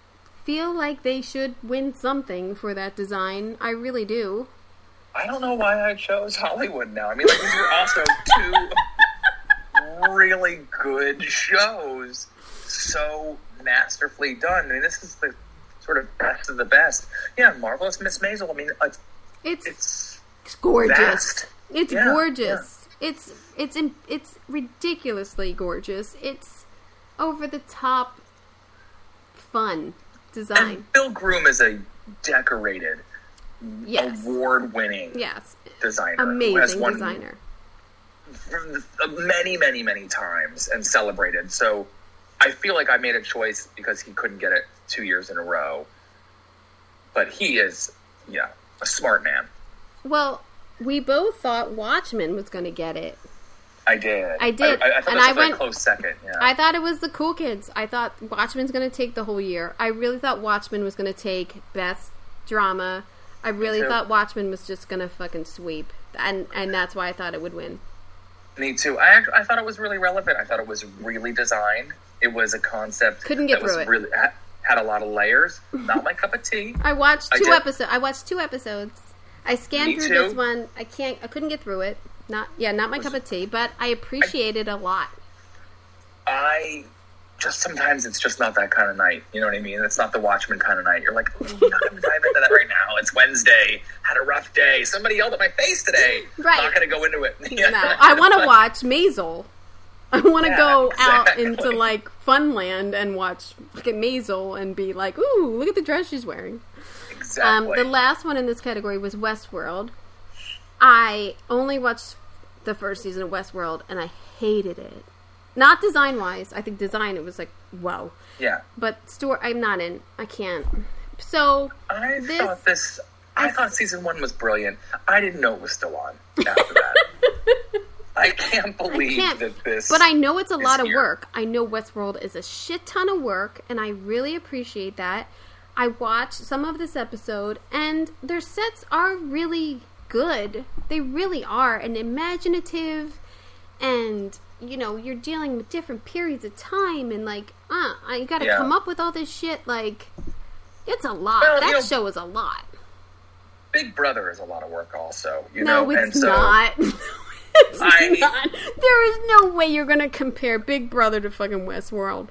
feel like they should win something for that design. I really do. I don't know why I chose Hollywood now. I mean, like, these are also two really good shows. So masterfully done. I mean, this is the sort of best of the best. Yeah, Marvelous Miss Maisel. I mean, uh, it's, It's it's gorgeous. vast. It's Yeah, gorgeous. It's it's in, it's ridiculously gorgeous. It's over the top fun design. And Bill Groom is a decorated, Yes. award-winning Yes. designer Amazing designer. many, many, many times and celebrated. So I feel like I made a choice because he couldn't get it two years in a row. But he is, yeah, a smart man. Well, we both thought Watchmen was going to get it. I did. I did, I, I thought and I went- close second. Yeah. I thought it was the cool kids. I thought Watchmen's going to take the whole year. I really thought Watchmen was going to take best drama. I really thought Watchmen was just going to fucking sweep. And and that's why I thought it would win. Me too. I act- I thought it was really relevant. I thought it was really designed. It was a concept Couldn't get that was through it. really had, had a lot of layers. Not my cup of tea. I watched I two did. episodes. I watched two episodes. I scanned Me through too. this one. I can't. I couldn't get through it. Not yeah, not my cup of tea. But I appreciate it a lot. I just sometimes it's just not that kind of night. You know what I mean? It's not the Watchmen kind of night. You're like, "Ooh, I'm not going to dive into that right now. It's Wednesday. Had a rough day. Somebody yelled at my face today. Right. Not going to go into it. No, I want to watch Maisel. I want to Yeah, go out into like Funland and watch look at Maisel and be like, ooh, look at the dress she's wearing. Um, exactly. the last one in this category was Westworld. I only watched the first season of Westworld and I hated it. Not design wise. I think design it was like wow. yeah. But store I'm not in. I can't. So I this- thought this. I I- thought season one was brilliant. I didn't know it was still on after that. I can't believe can't- that this. But I know it's a lot of here. work. I know Westworld is a shit ton of work, and I really appreciate that. I watched some of this episode, and their sets are really good. They really are, and imaginative, and you know, you're dealing with different periods of time, and like, uh, I got to Yeah. come up with all this shit. Like, it's a lot. Well, that you know- show is a lot. Big Brother is a lot of work, also. You No, know, it's and so not. it's I- not. There is no way you're gonna compare Big Brother to fucking Westworld.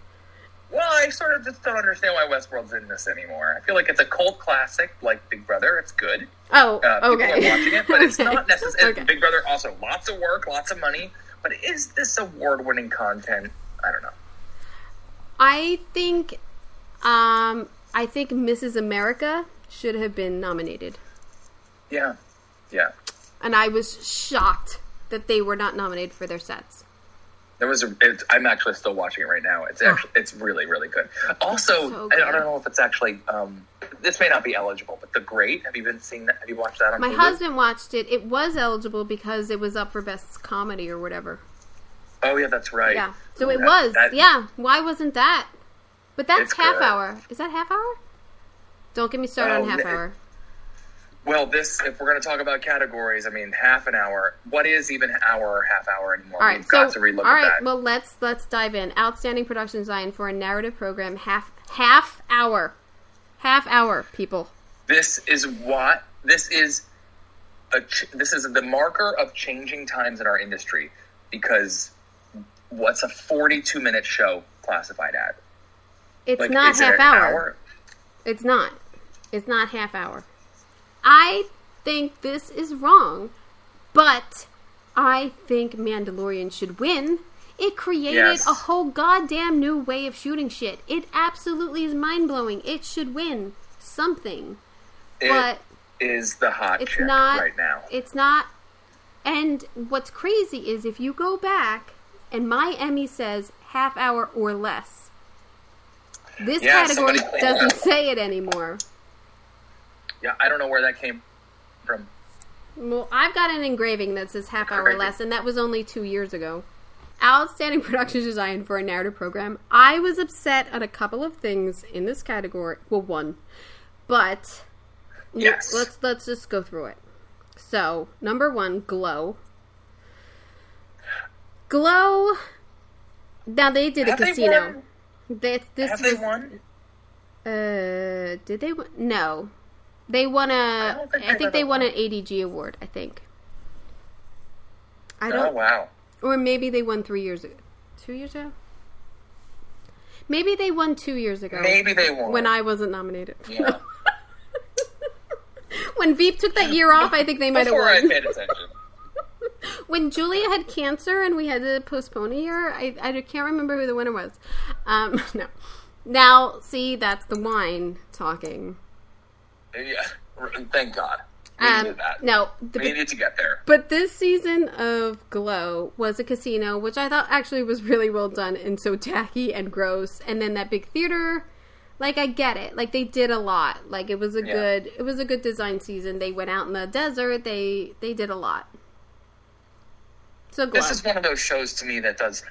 Well, I sort of just don't understand why Westworld's in this anymore. I feel like it's a cult classic, like Big Brother. It's good. Oh, Uh, people okay. are watching it, but it's Okay. not necessary. Okay. Big Brother also lots of work, lots of money. But is this award-winning content? I don't know. I think, um, I think Mrs. America should have been nominated, Yeah, yeah. and I was shocked that they were not nominated for their sets. There was a. It, I'm actually still watching it right now. It's actually it's really really good. Also, So I, I don't know if it's actually. Um, this may not be eligible, but The Great. Have you been seeing that? Have you watched that on My Hulu? husband watched it. It was eligible because it was up for best comedy or whatever. Oh yeah, that's right. Yeah, so it That- was. that- yeah, why wasn't that? But that's half good. hour. Is that half hour? Don't get me started Oh, on half it- hour. Well, this if we're going to talk about categories, I mean, half an hour. What is even hour or half hour anymore? All right, We've so got to relook all at right, that. well let's let's dive in. Outstanding production design for a narrative program, half half hour, half hour, people. this is what this is. A ch- this is the marker of changing times in our industry because what's a 42 minute show classified at? It's Like, not is it half hour. It's not. It's not half hour. I think this is wrong, but I think Mandalorian should win. It created Yes. a whole goddamn new way of shooting shit. It absolutely is mind blowing. It should win something. It But is the hot it's chick not right now. It's not. And what's crazy is if you go back and my Emmy says half hour or less. This Yeah, category doesn't say it anymore. Yeah, I don't know where that came from. Well, I've got an engraving that says half hour Crazy. less, and that was only two years ago. Outstanding production design for a narrative program. I was upset at a couple of things in this category. Well, one, but Yes. let's let's just go through it. So, number one, Glow. Glow. Now they did a Have they casino. won? This, this Have was they won? uh, did they? No, they won a. I don't think, think they've they ever won won. an ADG award. I think. I don't, Oh wow. or maybe they won three years ago. Two years ago. Maybe they won two years ago. Maybe they won. when I wasn't nominated. Yeah. when Veep took that year off, I think they might have Before I won. paid attention. when Julia had cancer and we had to postpone a year, I, I can't remember who the winner was. Um, no. Now, see, that's the wine talking. Yeah. Thank God. We Um, no, the, We needed to get there. But this season of Glow was a casino, which I thought actually was really well done and so tacky and gross. And then that big theater, like I get it, like they did a lot. Like it was a Yeah. good, it was a good design season. They went out in the desert. They they did a lot. So Glow. This is one of those shows to me that does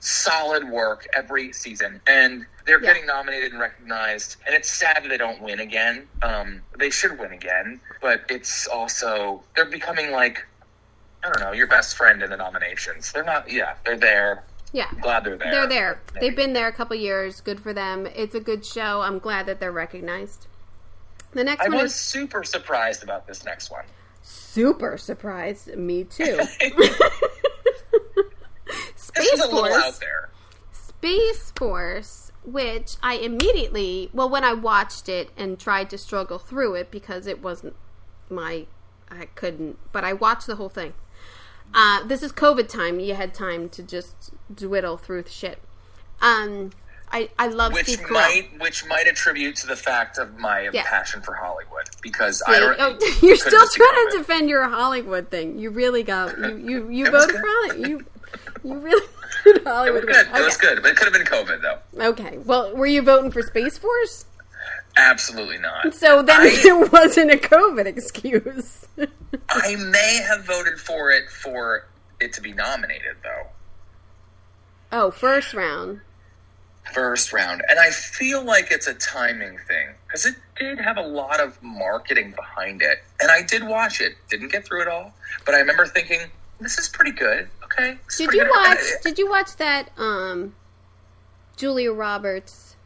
solid work every season, and they're Yeah. getting nominated and recognized. And it's sad they don't win again. Um, they should win again, but it's also they're becoming like I don't know your best friend in the nominations. They're not. Yeah, they're there. yeah. Glad they're there. They're there. Maybe. They've been there a couple years. Good for them. It's a good show. I'm glad that they're recognized. The next I one was is super surprised about this next one. super surprised. Me too. This Space a little Force. out there. Space Force, which I immediately, well, when I watched it and tried to struggle through it because it wasn't my, I couldn't, but I watched the whole thing. Uh, this is COVID time. You had time to just dwiddle through the shit. Um, I I love which Steve Carell. might which might attribute to the fact of my Yeah. passion for Hollywood because See, I don't. oh, you're still trying to defend your Hollywood thing. You really got you you, you voted for. Hollywood. You you really voted It was good. Okay. It was good, but it could have been COVID though. Okay. Well, were you voting for Space Force? Absolutely not. So then I- it wasn't a COVID excuse. I may have voted for it for it to be nominated though. oh, first round. First round, and I feel like it's a timing thing because it did have a lot of marketing behind it, and I did watch it. Didn't get through it all, but I remember thinking this is pretty good. Okay, Did you watch? Did you watch that um, Julia Roberts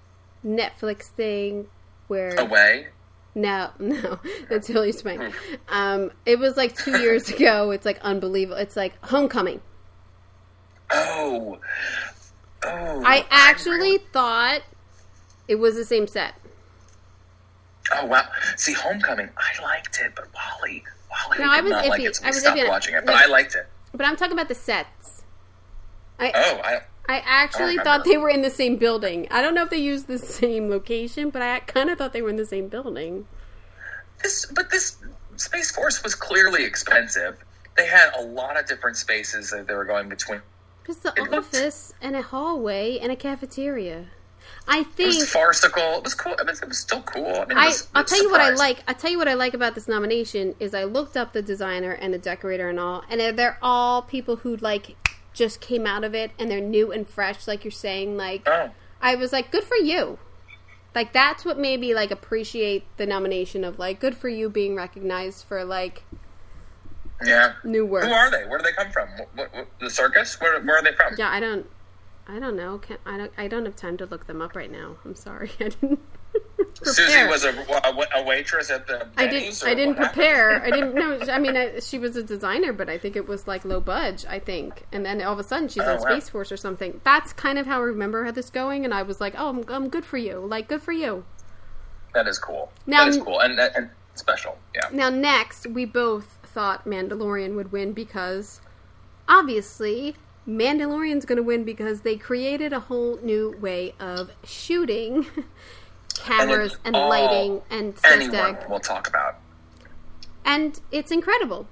Netflix thing where? Away. No, no, that's Hilly Swank. Um, it was like two years ago. It's like unbelievable. It's like Homecoming. Oh. Oh. I actually thought it was the same set. Oh wow! See, Homecoming, I liked it, but Wally, Wally No, I was not like it, so I was stopped iffy. watching it. But No. I liked it. But I'm talking about the sets. I Oh, I I actually remember. thought they were in the same building. I don't know if they used the same location, but I kind of thought they were in the same building. this, but this Space Force was clearly expensive. They had a lot of different spaces that they were going between. Just the It looked- office and a hallway and a cafeteria. I It think was farcical. It was cool. I mean, it was still cool. I mean, it I was, I'll it was tell you what I like. I'll tell you what I like about this nomination is I looked up the designer and the decorator and all, and they're- they're all people who like just came out of it and they're new and fresh, like you're saying. Like Oh, I was like, good for you. Like that's what made me like appreciate the nomination of like good for you being recognized for like yeah. new work. Who are they? Where do they come from? What, what- the circus? Where, where are they from? Yeah, I don't, I don't know. Can, I don't. I don't have time to look them up right now. I'm sorry. I didn't. Susie was a, a, a waitress at the. I didn't. I didn't prepare. I didn't know. I mean, I, she was a designer, but I think it was like low budge. I think, and then all of a sudden she's Oh, on wow. Space Force or something. That's kind of how I remember how this going, and I was like, oh, I'm, I'm good for you. Like, good for you. That is cool. Now- that is cool and, and special. Yeah. Now, next, we both thought Mandalorian would win because obviously Mandalorian's going to win because they created a whole new way of shooting cameras it's and, lighting and Anyone deck. we'll talk about. And it's incredible.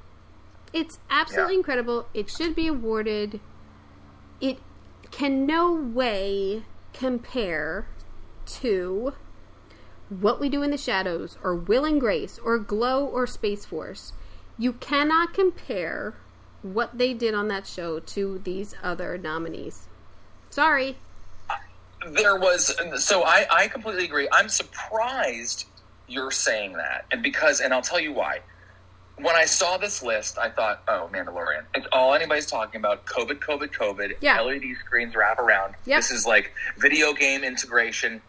It's absolutely Yeah. incredible. It should be awarded it can no way compare to what we do in the shadows or Will and Grace or Glow or Space Force. You cannot compare what they did on that show to these other nominees. Sorry. there was so I, I completely agree i'm surprised you're saying that and because and i'll tell you why when i saw this list i thought oh mandalorian it's all anybody's talking about covid covid covid Yeah. led screens wrap around Yep. this is like video game integration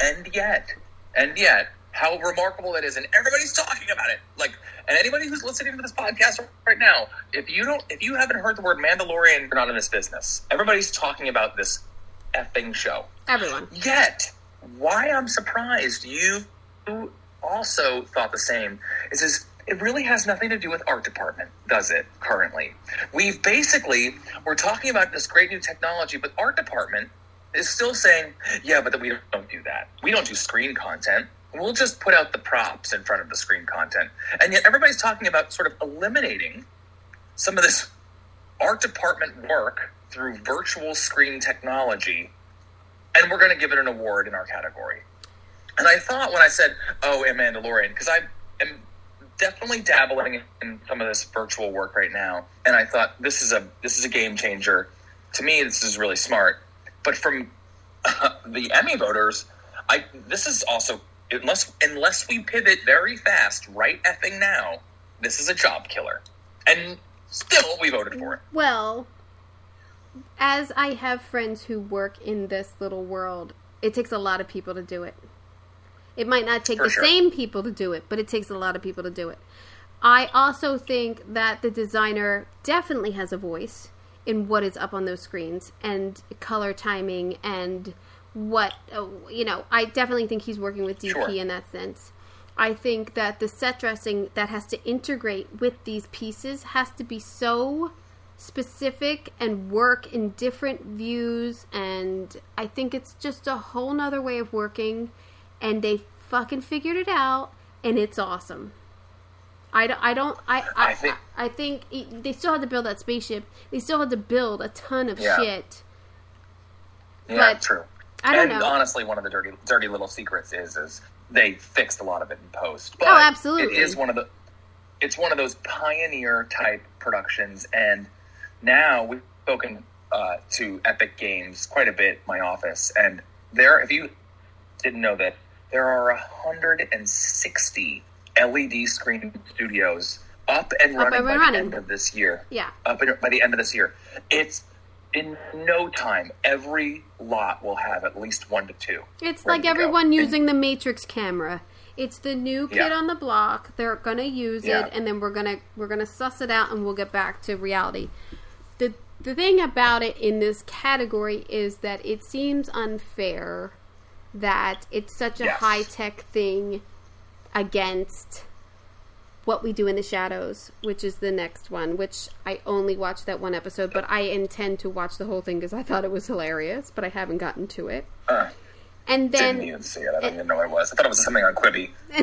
and yet and yet how remarkable that is and everybody's talking about it like and anybody who's listening to this podcast right now if you don't if you haven't heard the word mandalorian you're not in this business everybody's talking about this effing show Everyone. Yet, why I'm surprised you also thought the same is is it really has nothing to do with art department, does it? Currently, we've basically we're talking about this great new technology, but art department is still saying, yeah, but we don't do that. We don't do screen content. We'll just put out the props in front of the screen content, and yet everybody's talking about sort of eliminating some of this art department work through virtual screen technology and we're going to give it an award in our category. And I thought when I said, "Oh, a Mandalorian," because I am definitely dabbling in some of this virtual work right now, and I thought this is a this is a game changer. To me, this is really smart. But from the Emmy voters, I this is also unless unless we pivot very fast right effing now, this is a job killer. And still, we voted for it. Well, as I have friends who work in this little world, it takes a lot of people to do it. It might not take For the sure. same people to do it, but it takes a lot of people to do it. I also think that the designer definitely has a voice in what is up on those screens and color timing and what uh, you know. I definitely think he's working with DP Sure. in that sense. I think that the set dressing that has to integrate with these pieces has to be so specific and work in different views and I think it's just a whole nother way of working and they fucking figured it out and it's awesome. I don't, I don't, I, I, I think- I think it- they still had to build that spaceship. They still had to build a ton of Yeah. shit. Yeah, But true. I don't and know. honestly, one of the dirty, dirty little secrets is is they fixed a lot of it in post. But Oh, absolutely. It is one of the. It's one of those pioneer type productions, and now we've spoken uh, to Epic Games quite a bit. My office, and there, if you didn't know that, there are 160 LED screen studios up and Up running and by running. the end of this year Yeah. up in, by the end of this year. It's in no time. Every lot will have at least one to two. It's like everyone And- using the Matrix camera. It's the new kid Yeah. on the block. They're gonna use Yeah. it, and then we're gonna we're gonna suss it out, and we'll get back to reality. the The thing about it in this category is that it seems unfair that it's such a Yes. high tech thing against what we do in the shadows, which is the next one. Which I only watched that one episode, but I intend to watch the whole thing because I thought it was hilarious, but I haven't gotten to it. Uh, And then didn't even see it. I don't even know what it was. I thought it was something on Quibi.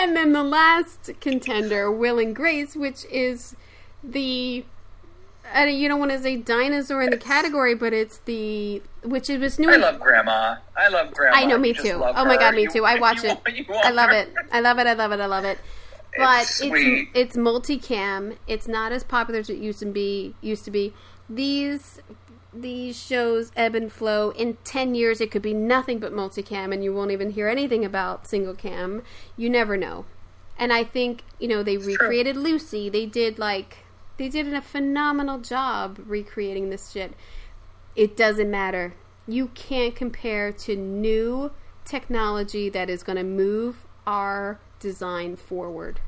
and then the last contender, Will and Grace, which is the Don't- you don't want to say dinosaur in the category, but it's the which it was new. I love Grandma. I love Grandma. I know, me too. Oh my god, me You- too. I watch it. want- want I love her. it. I love it. I love it. I love it. But it's sweet. it's multicam. It's not as popular as it used to be. Used to be. These these shows ebb and flow. In ten years, it could be nothing but multicam, and you won't even hear anything about single cam. You never know. And I think you know they recreated Lucy. They did like they did a phenomenal job recreating this shit. It doesn't matter. You can't compare to new technology that is going to move our design forward.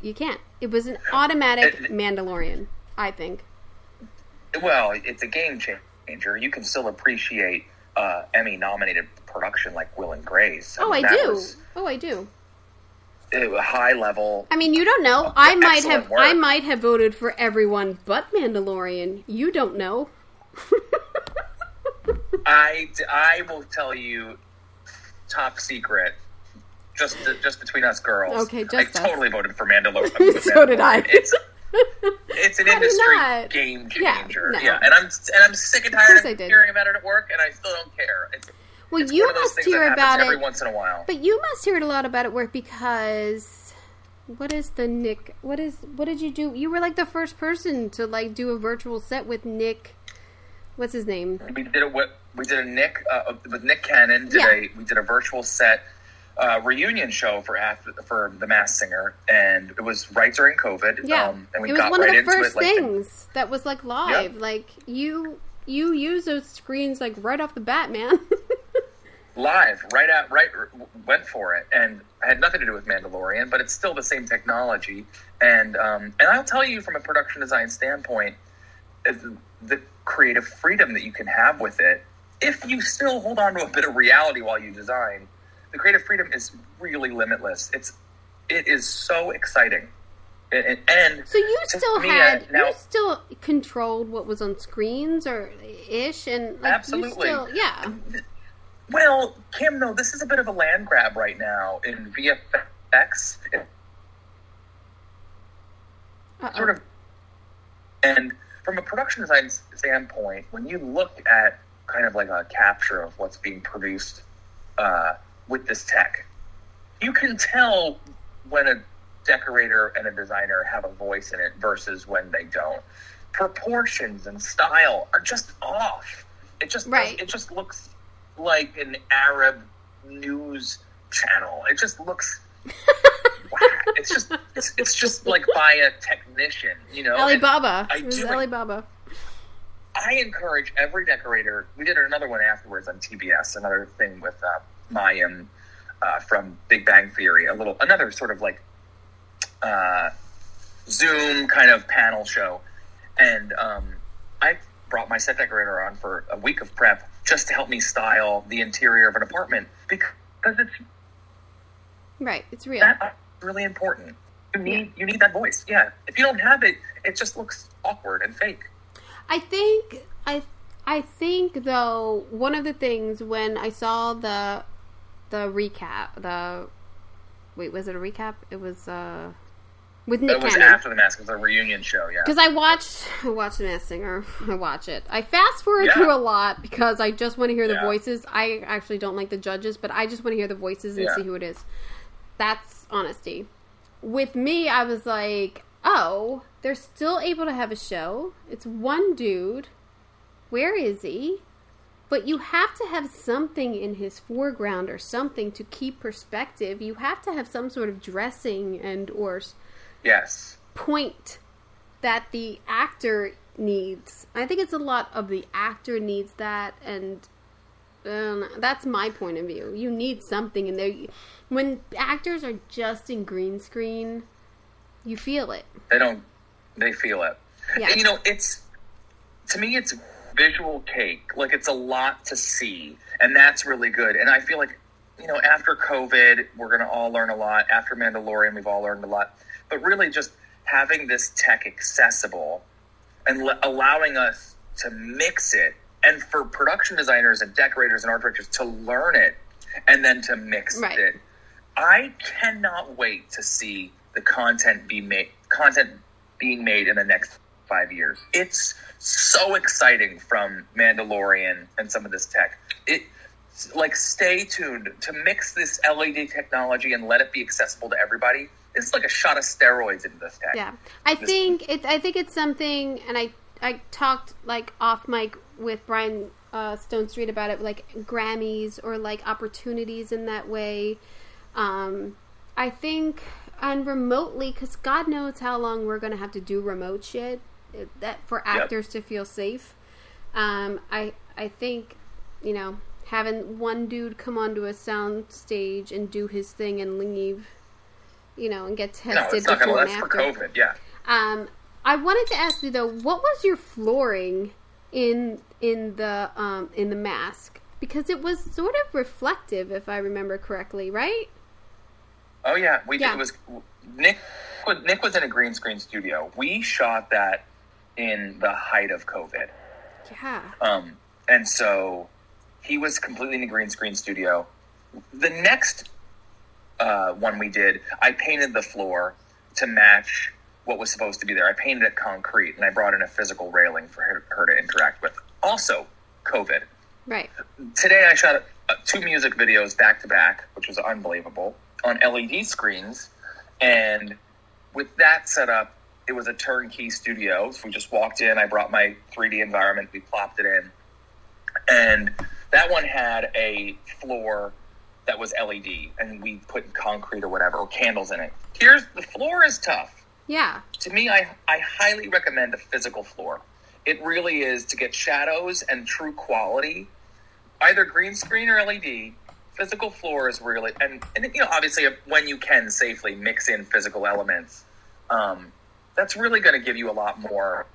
You can't. It was an automatic It- Mandalorian, I think. Well, it's a game changer. You can still appreciate uh, Emmy nominated production like Will and Grace. Oh, I mean, do. was, Oh, I do. Uh, high level. I mean, you don't know. I might have work. I might have voted for everyone but Mandalorian. You don't know. I, I will tell you, top secret. Just just between us girls. Okay, just I us. totally voted for Mandalorian. So did I. It's it's an How do you industry game Yeah, changer. no. Yeah, and I'm and I'm sick and tired I of hearing about it at work, and I still don't care. It's, Well, it's you one of those must hear about every it, once in a while. but you must hear it a lot about it work because what is the Nick? What is what did you do? You were like the first person to like do a virtual set with Nick. What's his name? we did a we did a Nick uh, with Nick Cannon. Did Yeah. a we did a virtual set uh, reunion show for after for the Masked Singer, and it was right during COVID. Yeah, um, and we it was got one right of the into first it. Like, things that was like live. Like you you use those screens like right off the bat, man. live, right out, right, went for it, and had nothing to do with Mandalorian, but it's still the same technology. And um, and I'll tell you from a production design standpoint, uh, the creative freedom that you can have with it, if you still hold on to a bit of reality while you design, the creative freedom is really limitless. It's it is so exciting, and, So you still had uh, now you still controlled what was on screens or ish and like, Absolutely. you still yeah Well, Kim, though, this is a bit of a land grab right now in VFX. Sort of, and from a production design standpoint, when you look at kind of like a capture of what's being produced uh, with this tech, you can tell when a decorator and a designer have a voice in it versus when they don't. Proportions and style are just off. It just Right. it just looks like an Arab news channel. It just looks. It's just it's, it's just like by a technician, you know. Alibaba. I It was do- Alibaba. I encourage every decorator. We did another one afterwards on TBS, another thing with uh, Mayim uh, from Big Bang Theory, a little another sort of like uh, Zoom kind of panel show, and um, I brought my set decorator on for a week of prep just to help me style the interior of an apartment because it's Right, it's real. that really important. You need you need that voice. Yeah, if you don't have it, it just looks awkward and fake. I think I I think though one of the things when I saw the the recap the wait was it a recap? It was uh with Nick It was Cannon. after the mask. It was a reunion show. Yeah. Because I watched, I watched The Masked Singer. I watch it. I fast forward Yeah. through a lot because I just want to hear the Yeah. voices. I actually don't like the judges, but I just want to hear the voices and Yeah. see who it is. That's honesty. With me, I was like, oh, they're still able to have a show. It's one dude. Where is he? But you have to have something in his foreground or something to keep perspective. You have to have some sort of dressing and or Yes. point that the actor needs. I think it's a lot of the actor needs that, and um, that's my point of view. You need something in there. When actors are just in green screen, you feel it. They don't. They feel it. Yeah. And, you know, it's to me, it's visual cake. Like it's a lot to see, and that's really good. And I feel like you know, after COVID, we're going to all learn a lot. After Mandalorian, we've all learned a lot. But really, just having this tech accessible and l- allowing us to mix it, and for production designers and decorators and art directors to learn it and then to mix Right. it. I cannot wait to see the content be made, content being made in the next five years. It's so exciting from Mandalorian and some of this tech. It like stay tuned to mix this LED technology and let it be accessible to everybody. It's like a shot of steroids into this tech. Yeah, I This- think it. I think it's something, and I I talked like off mic with Brian uh, Stonestreet about it, like Grammys or like opportunities in that way. Um, I think and remotely, because God knows how long we're gonna have to do remote shit that for actors to feel safe. Um, I I think you know having one dude come onto a sound stage and do his thing and leave. You know, and get No, tested it's not gonna. before That's and for after. COVID. Yeah. Um, I wanted to ask you though, what was your flooring in in the um, in the mask? Because it was sort of reflective, if I remember correctly, right? Oh yeah, we Yeah. did. It was Nick. Nick was in a green screen studio. We shot that in the height of COVID. Yeah. Um, and so he was completely in a green screen studio. The next uh, one we did, I painted the floor to match what was supposed to be there. I painted it concrete and I brought in a physical railing for her, her to interact with. Also, COVID. Right. Today I shot uh, two music videos back to back, which was unbelievable, on LED screens. And with that set up, it was a turnkey studio. So we just walked in, I brought my 3D environment, we plopped it in. And that one had a floor that was LED, and we put concrete or whatever, or candles in it. Here's the floor is tough Yeah. to me, I, I highly recommend a physical floor. It really is to get shadows and true quality, either green screen or LED. Physical floor is really, and, and you know, obviously, when you can safely mix in physical elements, um, that's really going to give you a lot more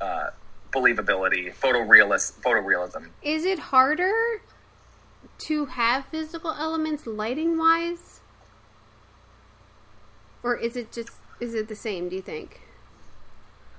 uh, believability, photorealist, photorealism. Is it harder to have physical elements lighting wise? Or is it just is it the same, do you think?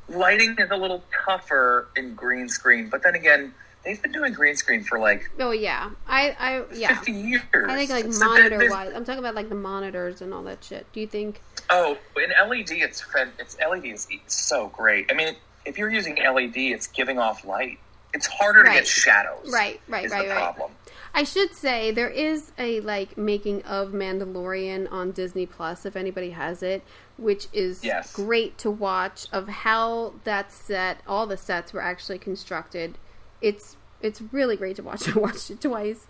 Lighting is a little tougher in green screen, but then again, they've been doing green screen for like Oh yeah. I I yeah. 50 years. I think like So monitor wise. I'm talking about like the monitors and all that shit. Do you think Oh, in LED, it's it's LED is so great. I mean, if you're using LED, it's giving off light. It's harder to get shadows. Right, right, is right, the right. problem. I should say there is a like making of Mandalorian on Disney Plus if anybody has it, which is Yes. great to watch of how that set, all the sets were actually constructed. It's it's really great to watch. I watched it twice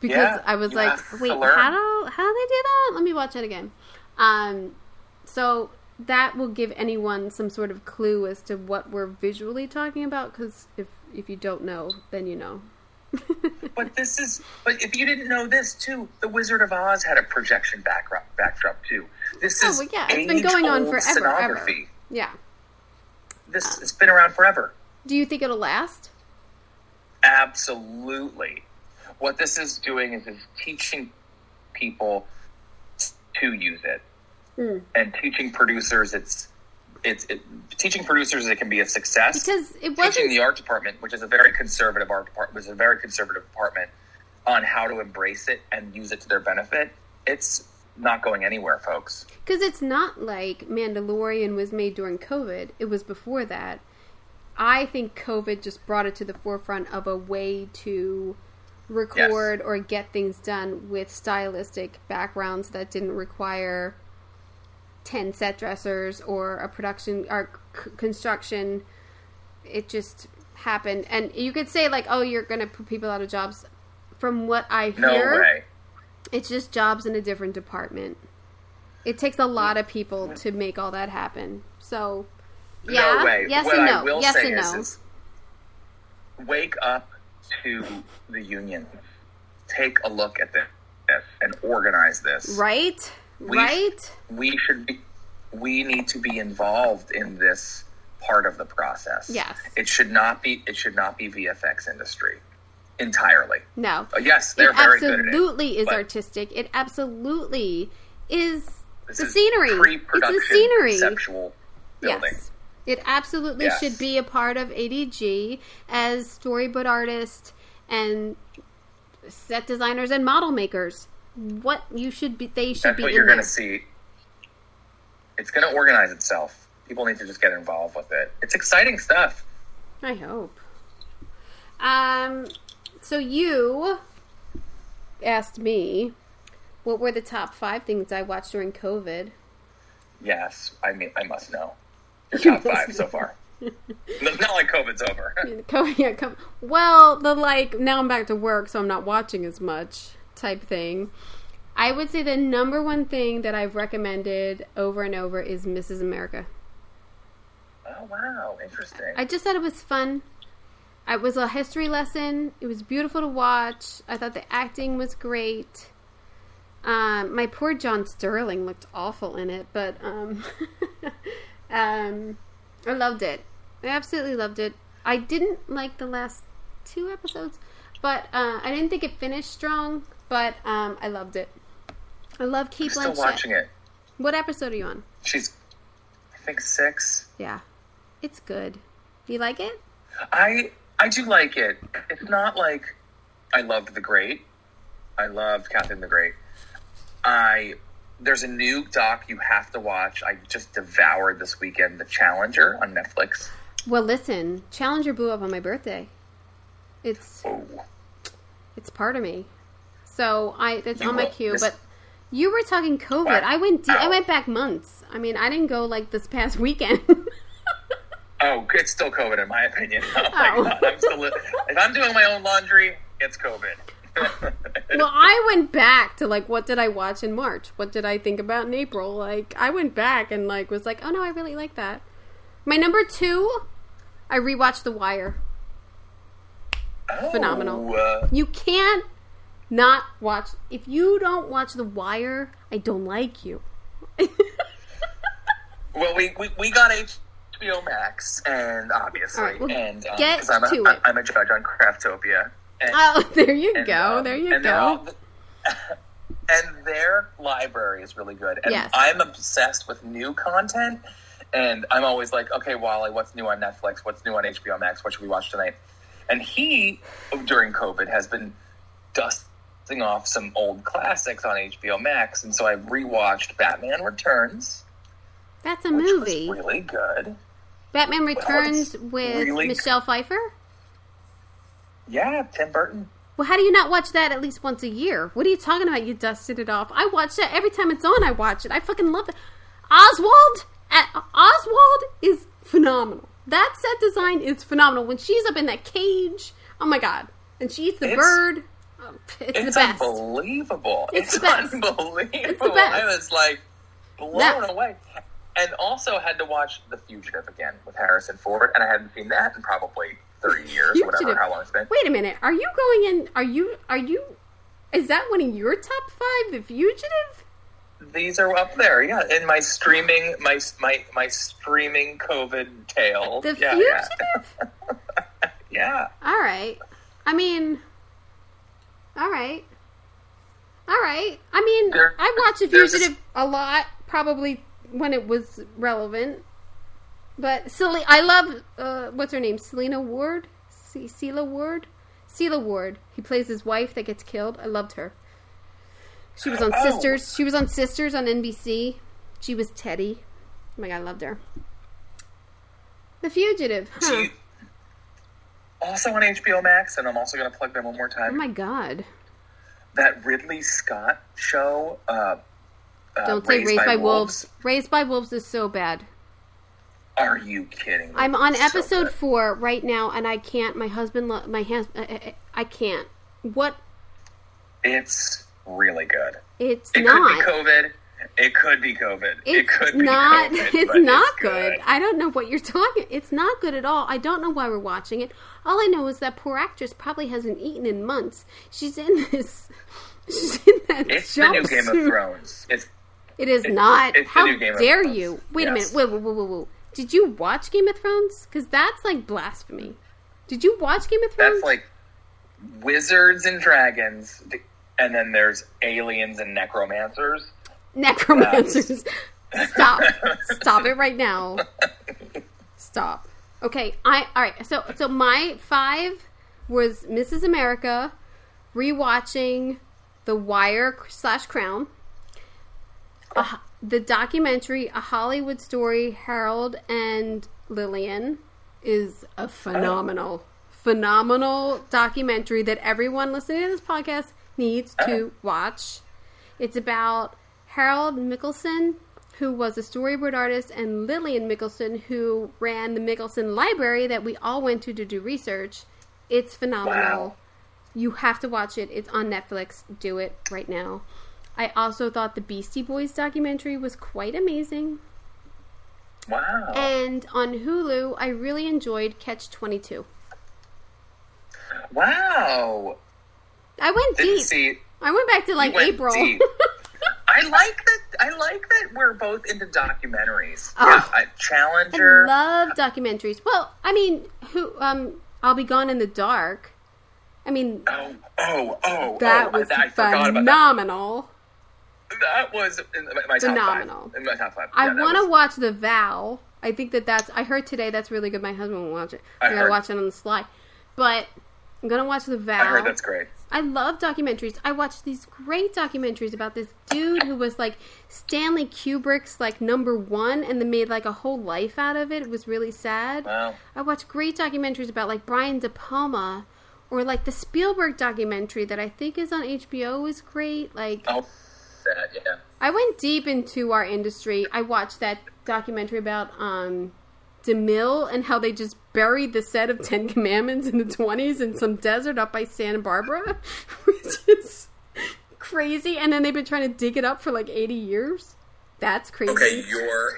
because Yeah, I was like, wait, how do how do they do that? Let me watch it again. Um, so that will give anyone some sort of clue as to what we're visually talking about. Because if if you don't know, then you know. But this is. But if you didn't know this too, The Wizard of Oz had a projection backdrop, backdrop too. This Oh, is well, yeah, it's been going on forever, ever. Scenography. Yeah. This it's been around forever. Do you think it'll last? Absolutely. What this is doing is is teaching people to use it, Hmm. and teaching producers it's it's it, teaching producers it can be a success Because it teaching wasn't. the art department, which is a very conservative art department, was a very conservative department on how to embrace it and use it to their benefit. It's not going anywhere, folks. Because it's not like Mandalorian was made during COVID. It was before that. I think COVID just brought it to the forefront of a way to record or get things done with stylistic backgrounds that didn't require 10 set dressers or a production or c- construction. It just happened. And you could say, like, oh, you're going to put people out of jobs. From what I No hear, way. it's just jobs in a different department. It takes a lot of people to make all that happen. So, yeah, no way. yes what and I no, will yes say and is, no. is wake up to the union. Take a look at this and organize this. right, We- right. We should be. We need to be involved in this part of the process. Yes. It should not be. It should not be VFX industry entirely. No, Uh, yes, they're it very good at it. absolutely is artistic. It absolutely is the is scenery. It's the scenery. conceptual building. Yes. It absolutely Yes. should be a part of ADG as storyboard artists and set designers and model makers. What you should be, they should That's be what you're going to see. It's going to organize itself. People need to just get involved with it. It's exciting stuff. I hope. Um, so you asked me what were the top five things I watched during COVID. Yes, I mean, I must know. Your top five so far. It's not like COVID's over. Yeah, come. Well, the like now I'm back to work, so I'm not watching as much type thing. I would say the number one thing that I've recommended over and over is Mrs. America. oh wow, interesting. I just thought it was fun. It was a history lesson. It was beautiful to watch. I thought the acting was great. Um, my poor John Sterling looked awful in it, but um, um, I loved it. I absolutely loved it. I didn't like the last two episodes, but uh, I didn't think it finished strong. But um, I loved it. I love Kate I'm still watching it. What episode are you on? She's, I think six. Yeah, it's good. Do you like it? I I do like it. It's not like I loved the Great. I loved Catherine the Great. I there's a new doc you have to watch. I just devoured this weekend, The Challenger on Netflix. Well, listen, Challenger blew up on my birthday. It's Oh, it's part of me. So I it's You on my queue, but you were talking COVID. I went de- I went back months. I mean, I didn't go like this past weekend. oh, it's still COVID in my opinion. Oh Oh. god, I'm still. If I'm doing my own laundry, it's COVID. well, I went back to like what did I watch in March? What did I think about in April? Like I went back and like was like, "Oh no, I really like that." My number 2, I rewatched The Wire. Oh, Phenomenal. uh, You can't not watch if you don't watch The Wire, I don't like you. well, we, we we got HBO Max, and obviously, right, well, and um, get I'm a, to it. I'm a judge on Craftopia. And, Oh, there you and, go. um, there you and they're all- go. and their library is really good. And Yes. I'm obsessed with new content. And I'm always like, okay, Wally, what's new on Netflix? What's new on HBO Max? What should we watch tonight? And he, during COVID, has been dusting off some old classics on HBO Max. And so I rewatched Batman Returns, That's a movie. really good. Batman Returns it's with really- Michelle Pfeiffer. Yeah, Tim Burton. Well, how do you not watch that at least once a year? What are you talking about? You dusted it off. I watch that every time it's on. I watch it. I fucking love it. Oswald, Oswald is phenomenal. That set design is phenomenal. When she's up in that cage, oh my god, and she eats the It's- bird. It's, It's the best. unbelievable. It's It's, the best. unbelievable. best. I was like blown That- away. And also had to watch The Fugitive again with Harrison Ford, and I hadn't seen that in probably thirty years, Fugitive. whatever, how long it's been. Wait a minute. Are you going in? Are you? Are you? Is that one of your top five? The Fugitive. These are up there, yeah. In my streaming, my my my streaming COVID tale. The yeah, Fugitive. yeah, yeah. All right. I mean, all right. All right. I mean, There- I watched a- Fugitive a lot, probably when it was relevant. But Celine, I love uh, what's her name, Selena Ward, C- Sela Ward, Sela Ward. He plays his wife that gets killed. I loved her. She was on Oh. Sisters. She was on Sisters on NBC. She was Teddy. Oh my god, I loved her. The Fugitive. Huh. Also on HBO Max, and I'm also going to plug them one more time. Oh my god. that Ridley Scott show. Uh, uh, Don't say Raised by Wolves. Raised by Wolves is so bad. Are you kidding? me? I'm on So episode good. four right now, and I can't. My husband, lo- my hands, I, I, I can't. What? It's really good. It's It not. could be COVID. It could be COVID. It's it could be not. COVID, it's not it's good. I don't know what you're talking. It's not good at all. I don't know why we're watching it. All I know is that poor actress probably hasn't eaten in months. She's in this. She's in that It's the new Game of. Thrones. It's It is not. it's How dare you? Wait a minute. Wait, wait, wait, wait, wait. Did you watch Game of Thrones? Because that's like blasphemy. Did you watch Game of Thrones? that's like wizards and dragons, and then there's aliens and necromancers. Necromancers. Stop. Stop it right now. Stop. Okay, I all right. So so my five was Mrs. America, rewatching The Wire slash Crown, a the documentary A Hollywood Story, Harold and Lillian is a phenomenal, phenomenal documentary that everyone listening to this podcast needs to uh-huh. watch. It's about Harold Michelson, who was a storyboard artist, and Lillian Michelson, who ran the Michelson Library that we all went to to do research. It's phenomenal. Wow. You have to watch it. It's on Netflix. Do it right now. I also thought the Beastie Boys documentary was quite amazing. Wow. And on Hulu, I really enjoyed Catch 22. wow. I went Didn't deep. see. I went back to like went April. I like that. I like that we're both into documentaries. Oh. yeah, I, I Challenger. love documentaries. Well, I mean, who um I'll be gone in the dark. I mean, oh, oh, oh! that oh, was I, I that. phenomenal. That was in my top Phenomenal. five. In my top five. I Yeah, that want to was- watch The Vow. I think that that's. I heard today that's really good. My husband will watch it. I I gotta heard. watch it on the slide. But I'm gonna watch The Vow. I heard that's great. I love documentaries. I watched these great documentaries about this dude who was like Stanley Kubrick's like number one, and then made like a whole life out of it. It was really sad. Wow. I watched great documentaries about like Brian De Palma, or like the Spielberg documentary that I think is on HBO is great. Like Oh, that yeah. I went deep into our industry. I watched that documentary about um DeMille and how they just buried the set of Ten Commandments in the twenties in some desert up by Santa Barbara, which is crazy. And then they've been trying to dig it up for like eighty years. That's crazy. Okay, you're.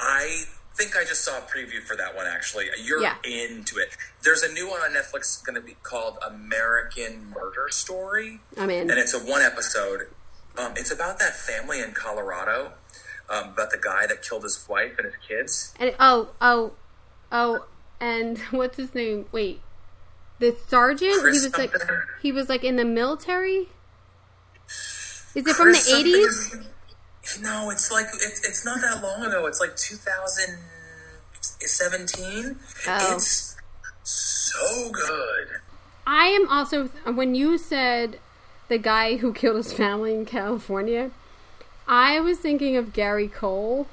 I think I just saw a preview for that one. Actually, you're Yeah. into it. There's a new one on Netflix going to be called American Murder Story, I'm in. and it's a one episode. Um, it's about that family in Colorado, um, about the guy that killed his wife and his kids. And oh, oh, oh, and what's his name? Wait, the sergeant. Chris he was like, he was like in the military. Is it from the eighties? No, it's like it's it's not that long ago. It's like 2017. Oh. It's so good. I am also when you said the guy who killed his family in California, I was thinking of Gary Cole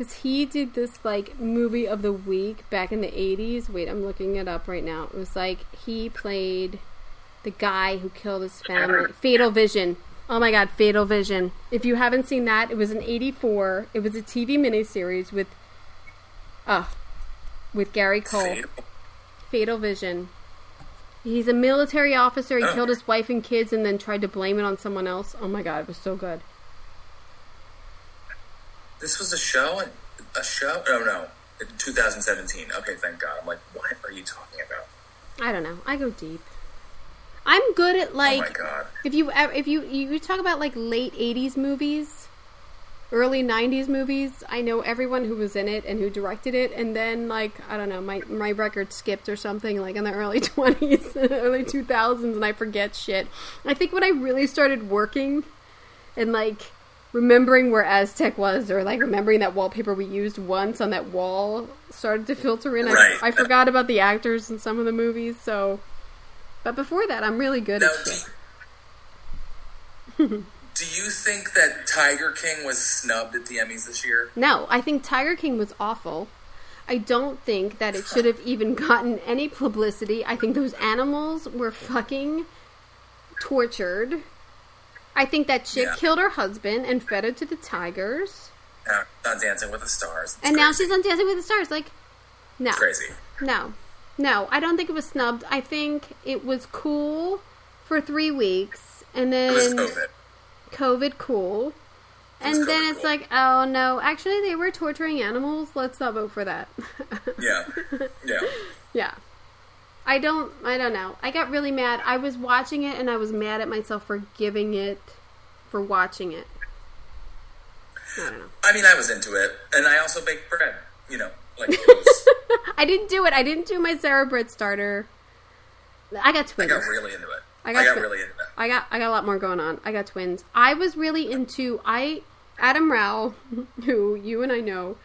because he did this like movie of the week back in the '80s. Wait, I'm looking it up right now. It was like he played the guy who killed his family. Fatal Vision. Oh my God, Fatal Vision. If you haven't seen that, it was an '84. It was a TV miniseries with, uh, with Gary Cole. Fatal. Vision. He's a military officer. He killed his wife and kids and then tried to blame it on someone else. Oh my god, it was so good. This was a show, a show. Oh no, 2017. Okay, thank God. I'm like, what are you talking about? I don't know. I go deep. I'm good at oh like my God. if you if you you talk about like late 80s movies, early 90s movies, I know everyone who was in it and who directed it and then like I don't know, my my record skipped or something like in the early 20s, early 2000s and I forget shit. I think when I really started working and like remembering where Aztec was or like remembering that wallpaper we used once on that wall started to filter in. Right. I, I forgot about the actors in some of the movies, so but before that I'm really good Now, at do, do you think that Tiger King was snubbed at the Emmys this year? No, I think Tiger King was awful. I don't think that it should have even gotten any publicity. I think those animals were fucking tortured. I think that chick Yeah. killed her husband and fed her to the tigers. Now, not Dancing with the Stars. It's And now she's on Dancing with the Stars. Like, no. crazy. No. No, I don't think it was snubbed. I think it was cool for three weeks. And It was then COVID. COVID cool. And then it's cool. like, oh no, actually they were torturing animals. Let's not vote for that. Yeah, yeah. yeah. I don't I don't know. I got really mad. I was watching it and I was mad at myself for giving it for watching it. I don't know. I mean, I was into it, and I also baked bread. You know, like was, I didn't do it. I didn't do my Sarah Britt starter. I got twins. I got really into it. I I got got, twi- really into it. I got I got a lot more going on. I got twins. I was really into I Adam Rao, who you and I know,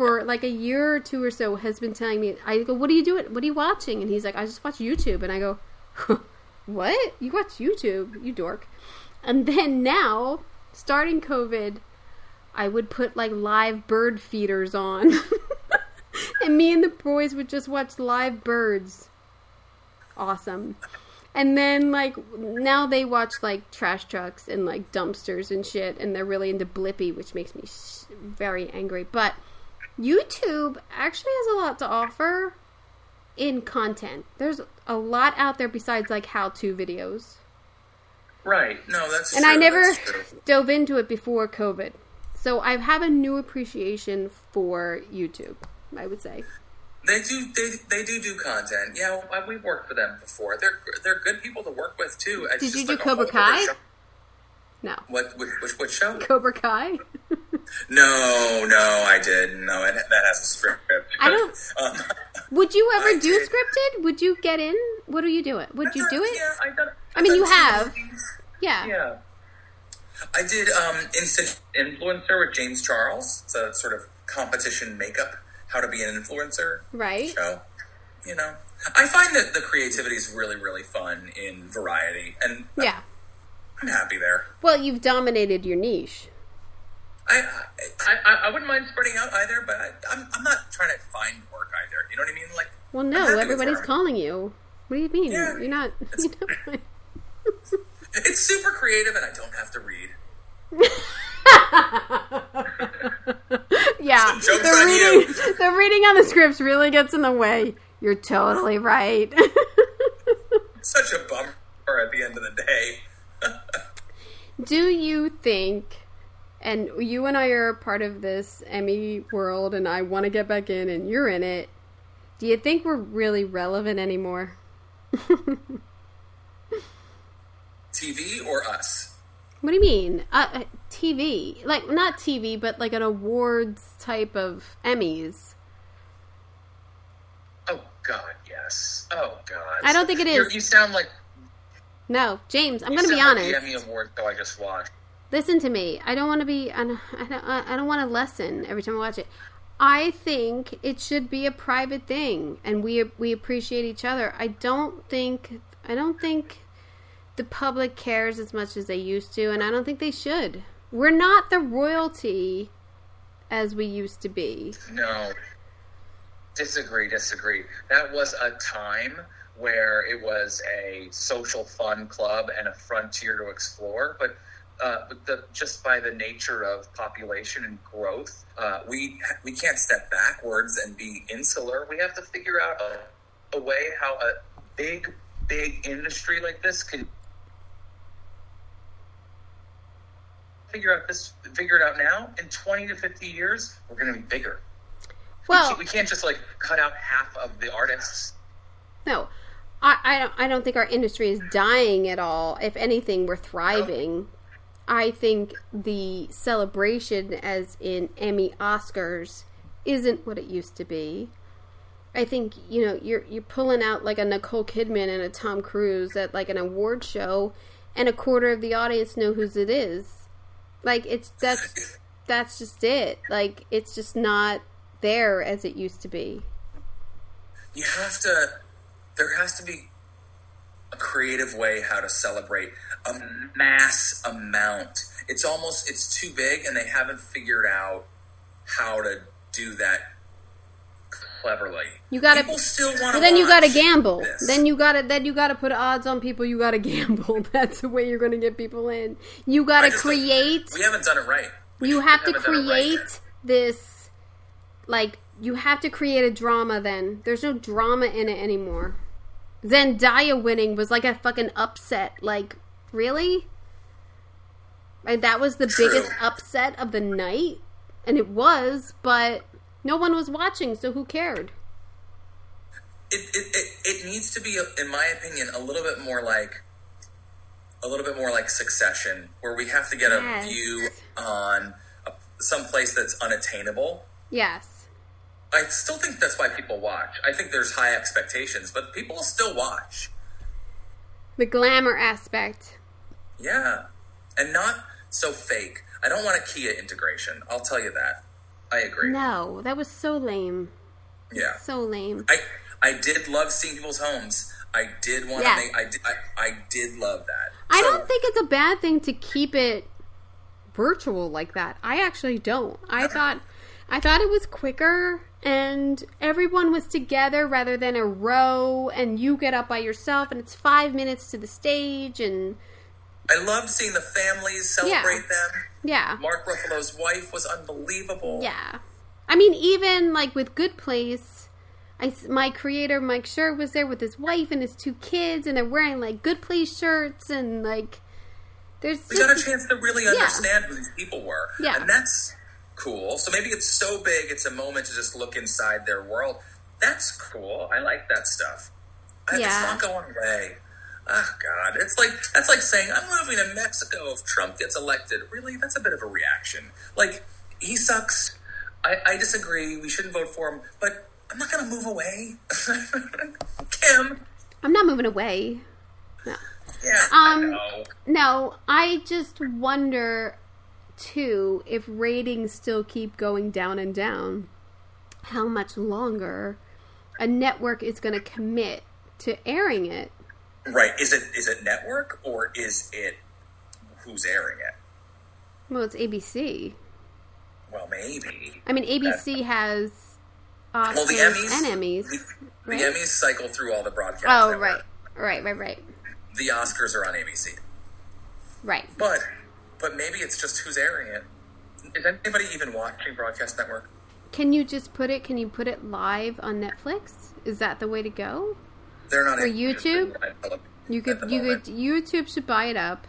for like a year or two or so has been telling me I go, What are you doing? What are you watching? And he's like, I just watch YouTube and I go, What? You watch YouTube, you dork. And then now, starting COVID, I would put like live bird feeders on. and me and the boys would just watch live birds. Awesome. And then like now they watch like trash trucks and like dumpsters and shit, and they're really into Blippi, which makes me very angry. But YouTube actually has a lot to offer in content. There's a lot out there besides like how-to videos, Right. No, that's and true. I never dove into it before COVID, so I have a new appreciation for YouTube. I would say. They do. They, they do do content. Yeah, we've worked for them before. They're they're good people to work with too. It's Did you do like Cobra Kai? No, What which, which which show? Cobra Kai. No, no, I didn't. No, it, that has a script. I don't- Um, Would you ever I do did. scripted? Would you get in? What do you do it? Would you do it? Yeah, I done. I mean, you have. movies. Yeah. Yeah. I did um, Instant Influencer with James Charles. It's a sort of competition makeup, how to be an influencer Right. show. you know, I find that the creativity is really, really fun in variety, and Yeah. I'm happy there. Well, you've dominated your niche. I, I, I, I wouldn't mind spreading out either, but I, I'm, I'm not trying to find work either. You know what I mean? Like, Well, no, everybody's calling you. What do you mean? Yeah. You're not. You're not It's super creative, and I don't have to read. yeah, The the reading, you. the reading on the scripts really gets in the way. You're totally right. Such a bummer at the end of the day. Do you think, and you and I are part of this Emmy world, and I want to get back in, and you're in it. Do you think we're really relevant anymore? TV or us? What do you mean? Uh, uh, TV, like not TV, but like an awards type of Emmys. Oh God, yes. Oh God. I don't think it is. You're- You sound like No, James, I'm going to be honest. Emmy Award show I just watched. Listen to me. I don't want to be. I don't. I don't, I don't want to lessen every time I watch it. I think it should be a private thing, and we we appreciate each other. I don't think. I don't think the public cares as much as they used to, and I don't think they should. We're not the royalty as we used to be. No. Disagree, disagree. That was a time where it was a social fun club and a frontier to explore, but uh, but the, just by the nature of population and growth, uh, we we can't step backwards and be insular. We have to figure out a, a way how a big big industry like this can figure out this figure it out now. In twenty to fifty years, we're going to be bigger. We Well, can't- we can't just like cut out half of the artists. no, I, I don't. I don't think our industry is dying at all. If anything, we're thriving. I think the celebration, as in Emmy, Oscars, isn't what it used to be. I think you know you're you're pulling out like a Nicole Kidman and a Tom Cruise at like an award show, and a quarter of the audience know whose it is. Like it's that's that's just it. Like it's just not there as it used to be. You have to. There has to be a creative way how to celebrate a mass amount. It's almost it's too big, and they haven't figured out how to do that cleverly. You gotta- People still want to. then you gotta gamble. this. Then you gotta then you gotta put odds on people. You gotta gamble. That's the way you're gonna get people in. You gotta create. We haven't done it right. We You have to it right create this. Like you have to create a drama. Then there's no drama in it anymore. Zendaya winning was like a fucking upset. Like really, and that was the True. biggest upset of the night, and it was. But no one was watching, so who cared? it, it, it, it needs to be, in my opinion, a little bit more like a little bit more like Succession, where we have to get Yes. a view on a, some place that's unattainable. Yes. I still think that's why people watch. I think there's high expectations, but people still watch. The glamour aspect. Yeah, and not so fake. I don't want a Kia integration. I'll tell you that. I agree. No, that was so lame. Yeah, So lame. I I did love seeing people's homes. I did want to make. I did. I, I did love that. I So- don't think it's a bad thing to keep it virtual like that. I actually don't. I thought I thought it was quicker and everyone was together rather than a row and you get up by yourself and it's 5 minutes to the stage and I loved seeing the families celebrate them. yeah. Mark Ruffalo's wife was unbelievable. Yeah. I mean, even like with Good Place, I, my creator Mike Schur was there with his wife and his two kids, and they're wearing like Good Place shirts and like. There's we got a chance to really understand who these people were. Yeah. And that's cool. So maybe it's so big, it's a moment to just look inside their world. That's cool. I like that stuff. I, It's not going away. Oh God, it's like that's like saying I'm moving to Mexico if Trump gets elected. Really, that's a bit of a reaction. Like he sucks. I, I disagree. We shouldn't vote for him, but I'm not going to move away. Kim, I'm not moving away. No. yeah, I Um, know. No, I just wonder too if ratings still keep going down and down. How much longer a network is going to commit to airing it. Right? Is it is it network or is it who's airing it? Well, it's ABC. Well, maybe. I mean, ABC has Oscars Well, the Emmys and Emmys. The, the? Emmys cycle through all the broadcast. Oh, right, right, right, right, The Oscars are on ABC, right. but but maybe it's just who's airing it. Is anybody even watching broadcast network? Can you just put it? Can you put it live on Netflix? Is that the way to go? They're not For YouTube? You could, you moment. could. YouTube should buy it up,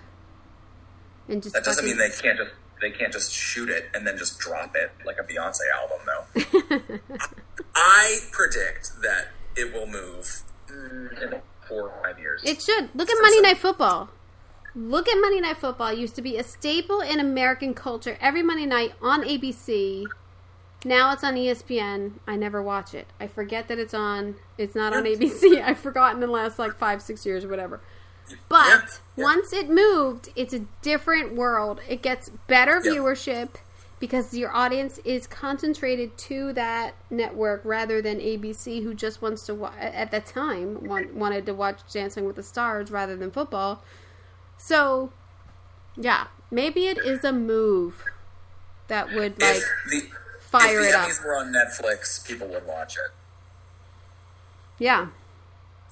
and just. That doesn't mean they can't just they can't just shoot it and then just drop it like a Beyonce album, though. I predict that it will move in four or five years. It should. Look at Monday Night Football. Look at Monday Night Football. It used to be a staple in American culture every Monday night on ABC. Now it's on ESPN. I never watch it. I forget that it's on. It's not on ABC. I've forgotten in the last like five, six years or whatever. But Yeah, yeah. once it moved, it's a different world. It gets better Yeah. viewership because your audience is concentrated to that network rather than ABC, who just wants to wa- at the time want, wanted to watch Dancing with the Stars rather than football. So, yeah, maybe it is a move that would like if the fire if it the up. Emmys were on Netflix, people would watch it. Yeah,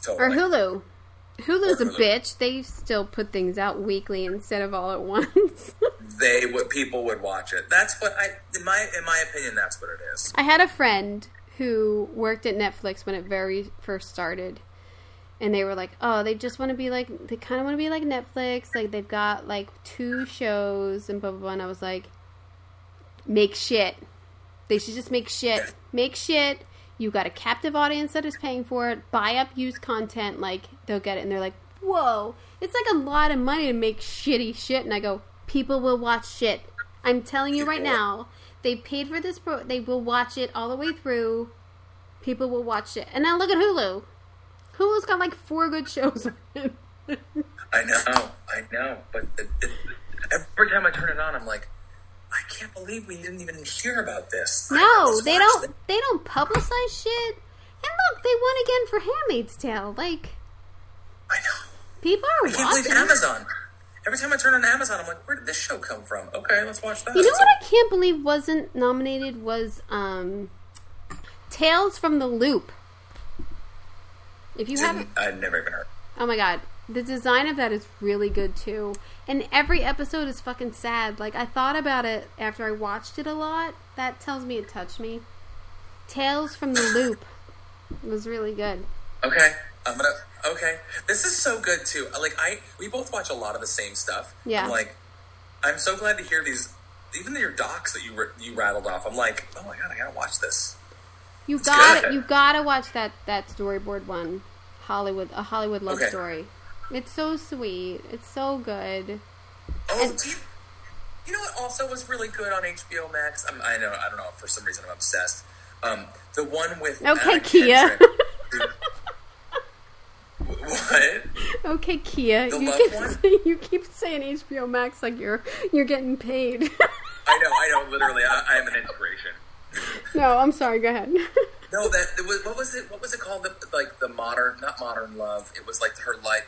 or Hulu. Hulu's a Or Hulu. bitch. They still put things out weekly instead of all at once. They would people would watch it. That's what I in my in my opinion. That's what it is. I had a friend who worked at Netflix when it very first started. And they were like, "Oh, they just want to be like they kind of want to be like Netflix. Like they've got like two shows and blah blah blah." And I was like, "Make shit. They should just make shit. Make shit. You got a captive audience that is paying for it. Buy up used content. Like they'll get it." And they're like, "Whoa, it's like a lot of money to make shitty shit." And I go, "People will watch shit. I'm telling you right now. They paid for this. Pro- they will watch it all the way through. People will watch it. And now look at Hulu. Hulu's got like four good shows. I know, I know, but it, it, every time I turn it on, I'm like, I can't believe we didn't even hear about this. No, they don't. this. They don't publicize shit. And look, they won again for *Handmaid's Tale*. Like I know. people are I can't believe watching. Amazon. Every time I turn on Amazon, I'm like, where did this show come from? Okay, let's watch that. You know So- what I can't believe wasn't nominated was um, *Tales from the Loop*. If you haven't, I've never even heard. Oh my god. The design of that is really good too. And every episode is fucking sad. Like I thought about it after I watched it a lot. That tells me it touched me. Tales from the Loop was really good. Okay, I'm gonna. Okay, this is so good too. Like I, we both watch a lot of the same stuff. Yeah. I'm like, I'm so glad to hear these. Even your docs that you you rattled off. I'm like, oh my god, I gotta watch this. You got to You gotta watch that that storyboard one, Hollywood, a Hollywood love Okay. story. It's so sweet. It's so good. Oh, And- do you, you know what also was really good on HBO Max? I'm, I know, I don't know. For some reason, I'm obsessed. Um, the one with Okay, Anna Kia. Kendrick. what? Okay, Kia, The you love keep you keep saying HBO Max like you're you're getting paid. I know, I know. Literally, I, I am an inspiration. no, I'm sorry. Go ahead. No, that it was, what was it? What was it called? The, like the modern, not modern love. It was like her life,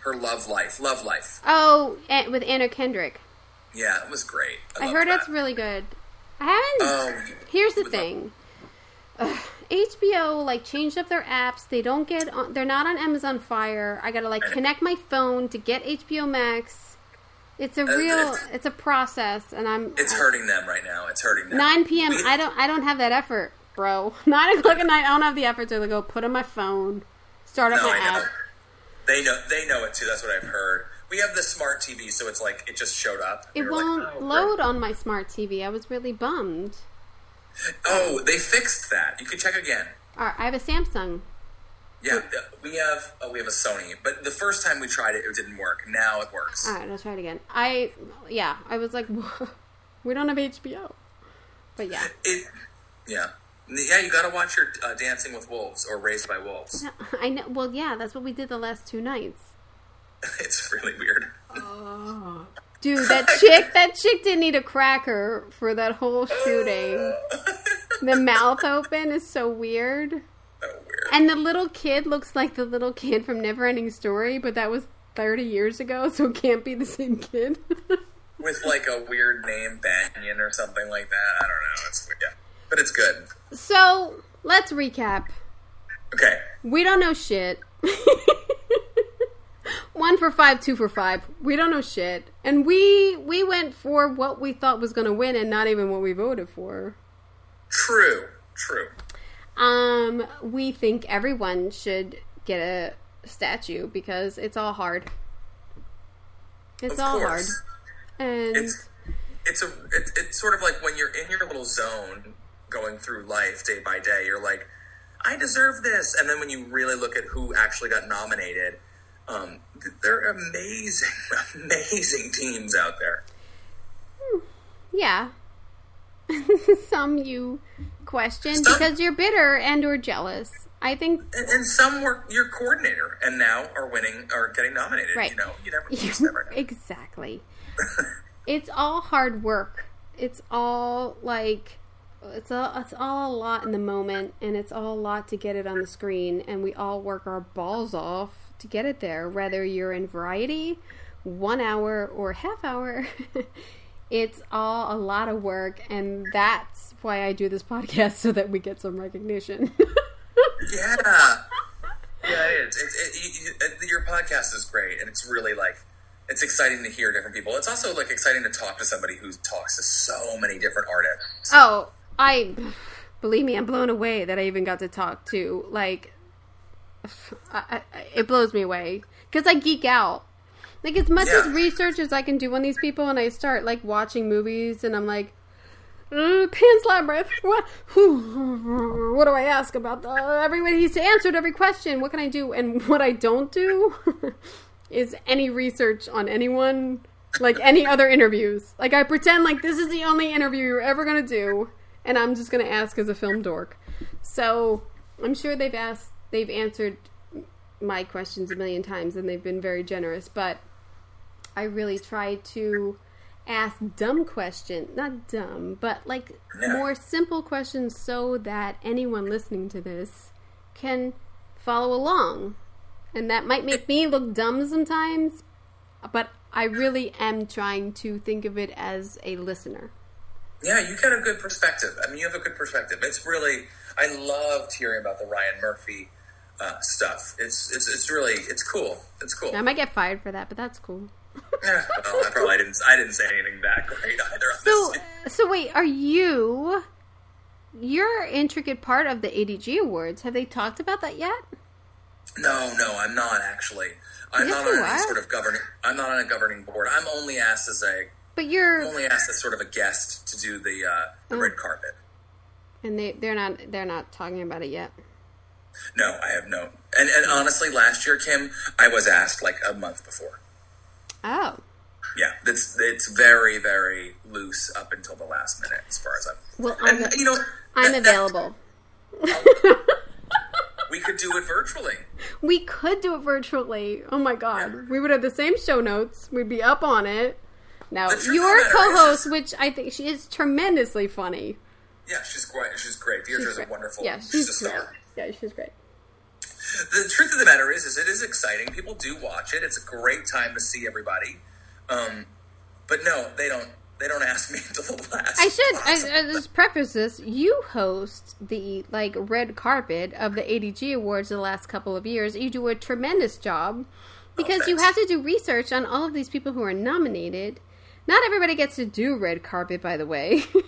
her love life, love life. oh, and- with Anna Kendrick. Yeah, it was great. I, I heard that. it's really good. I haven't. Oh, Here's the thing. Ugh, HBO like changed up their apps. They don't get on. They're not on Amazon Fire. I gotta like connect my phone to get HBO Max. It's a real. it's- It's a process, and I'm. It's hurting them right now. It's hurting them. 9 p.m. I don't. I don't have that effort, bro. Nine o'clock at night. I don't have the effort to go put on my phone, start up No, my I know. app. They know. They know it too. That's what I've heard. We have the smart TV, so it's like it just showed up. It We won't oh, load great. on my smart TV. I was really bummed. Oh, they fixed that. You can check again. All right, I have a Samsung. Yeah, uh, we have. Oh, we have a Sony. But the first time we tried it, it didn't work. Now it works. All right, I'll try it again. I yeah, I was like, we don't have HBO, but yeah, It. Yeah. Yeah, you got to watch your uh, Dancing with Wolves or Raised by Wolves. I know. Well, yeah, that's what we did the last two nights. it's really weird. Dude, that chick, that chick didn't eat a cracker for that whole shooting. The mouth open is so weird. So weird. And the little kid looks like the little kid from Neverending Story, but that was 30 years ago, so it can't be the same kid. with like a weird name, Banyan or something like that. I don't know. It's weird. yeah, but it's good. so, let's recap. Okay, We don't know shit. One for five, two for five. We don't know shit, and we we went for what we thought was going to win, and not even what we voted for. true, true. Um, we think everyone should get a statue because it's all hard. It's Of all course. hard, and It's it's a it, it's sort of like when you're in your little zone going through life day by day. You're like, I deserve this, and then when you really look at who actually got nominated, um, th- there are amazing, amazing teams out there. yeah, some you question Some- because you're bitter and or jealous. I think And, and some were your coordinator, and now are winning or getting nominated. Right. You know, you never, you never know. exactly. it's all hard work. It's all like it's all it's all a lot in the moment, and it's all a lot to get it on the screen. And we all work our balls off to get it there. Whether you're in Variety, one hour or half hour, it's all a lot of work, and that's why I do this podcast so that we get some recognition. Yeah, yeah, it is. It, it, you, your podcast is great, and it's really like it's exciting to hear different people. It's also like exciting to talk to somebody who talks to so many different artists. Oh, I believe me, I'm blown away that I even got to talk to. Like, I, I, it blows me away because I geek out. Like as much as research as I can do on these people, and I start like watching movies, and I'm like, uh, Pan's Labyrinth. What? what do I ask about the? Everybody he's answered every question. What can I do? And what I don't do is any research on anyone, like any other interviews. Like I pretend like this is the only interview you're ever gonna do, and I'm just gonna ask as a film dork. So I'm sure they've asked, they've answered my questions a million times, and they've been very generous. But I really try to ask dumb questions, not dumb, but like more simple questions, so that anyone listening to this can follow along. And that might make me look dumb sometimes, but I really am trying to think of it as a listener. Yeah, you got a good perspective. I mean, you have a good perspective. It's really, I loved hearing about the Ryan Murphy uh, stuff. It's it's it's really it's cool. It's cool. I might get fired for that, but that's cool. Yeah, well, I probably didn't. I didn't say anything that great either. So, so wait, are you? You're an intricate part of the ADG Awards. Have they talked about that yet? No, no, I'm not actually. I'm Yes, not on any sort of governing. I'm not on a governing board. I'm only asked as a But you're, I'm only asked as sort of a guest to do the uh, the Oh. red carpet. and they they're not they're not talking about it yet. No, I have no. And and honestly, last year, Kim, I was asked like a month before. Oh, Yeah, it's it's very very loose up until the last minute as far as I'm. well, I'm And you know, I'm that- that- available. we could do it virtually. We could do it virtually. Oh my god, we would have the same show notes. We'd be up on it. Now, The truth of your co-host, is- which I think she is tremendously funny. Yeah, she's great. She's great. Deirdre's a great. wonderful. Yeah, she's, she's a star. great. Yeah, she's great. The truth of the matter is, is it is exciting. People do watch it. It's a great time to see everybody. Um, but no, they don't. They don't ask me until the last. I should possible- I, I just preface this. You host the like red carpet of the ADG Awards the last couple of years. You do a tremendous job because you have to do research on all of these people who are nominated. Not everybody gets to do red carpet, by the way. no,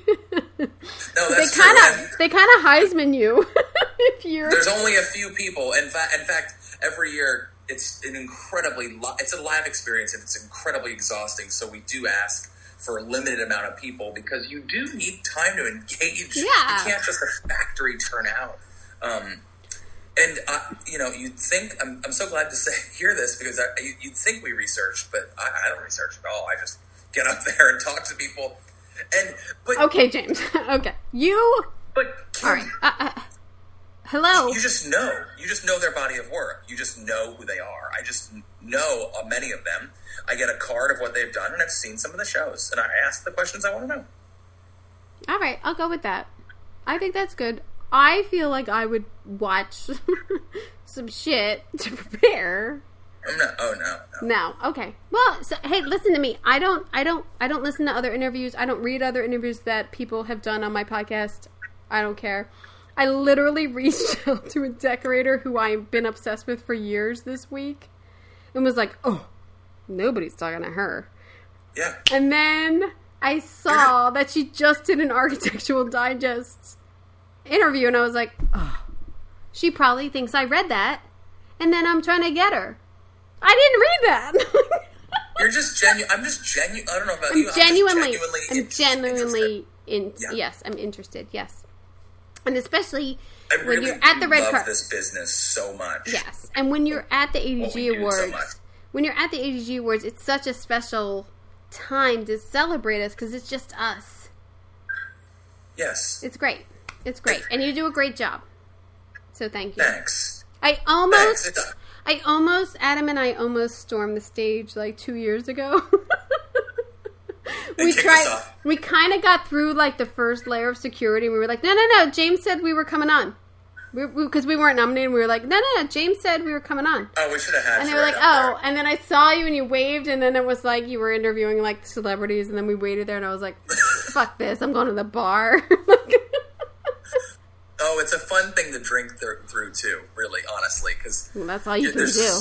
they kind of they kind of Heisman you if you're. There's only a few people. In fact, in fact, every year it's an incredibly. Li- it's a live experience and it's incredibly exhausting. So we do ask for a limited amount of people because you do need time to engage. Yeah. you can't just a factory turn out. Um, and uh, you know, you'd think I'm, I'm so glad to say hear this because I, you, you'd think we researched, but I, I don't research at all. I just get up there and talk to people. And but Okay, James. okay, you. but All right. Uh, uh, hello. you just know. You just know their body of work. You just know who they are. I just know uh, many of them. I get a card of what they've done, and I've seen some of the shows, and I ask the questions I want to know. All right, I'll go with that. I think that's good. I feel like I would watch some shit to prepare. Oh, I'm not. Oh no. no. No. Okay. Well, so, hey, listen to me. I don't. I don't. I don't listen to other interviews. I don't read other interviews that people have done on my podcast. I don't care. I literally reached out to a decorator who I've been obsessed with for years this week, and was like, "Oh, nobody's talking to her." Yeah. And then I saw that she just did an Architectural Digest interview, and I was like, oh, she probably thinks I read that, and then I'm trying to get her. I didn't read that. You're just genuine. I'm just genuine. I don't know about I'm you. genuinely, genuinely I'm in- genuinely in. Yeah. Yes, I'm interested. Yes, and especially I when you're at the red carpet. this business so much. Yes, and when you're at the ADG so Awards, much. when you're at the ADG Awards, it's such a special time to celebrate us because it's just us. Yes. It's great. It's great, and you do a great job. So thank you. Thanks. I almost, It's, I almost, Adam and I almost stormed the stage like two years ago. We tried. We kind of got through like the first layer of security. and We were like, no, no, no. James said we were coming on. Because we, 'cause we weren't nominated. We were like, no, no, no. James said we were coming on. oh, we should have had. And they were right like, oh. there. And then I saw you and you waved, and then it was like you were interviewing like celebrities, and then we waited there, and I was like, fuck this. I'm going to the bar. Oh, it's a fun thing to drink th- through too. Really, honestly, because That's all you can do.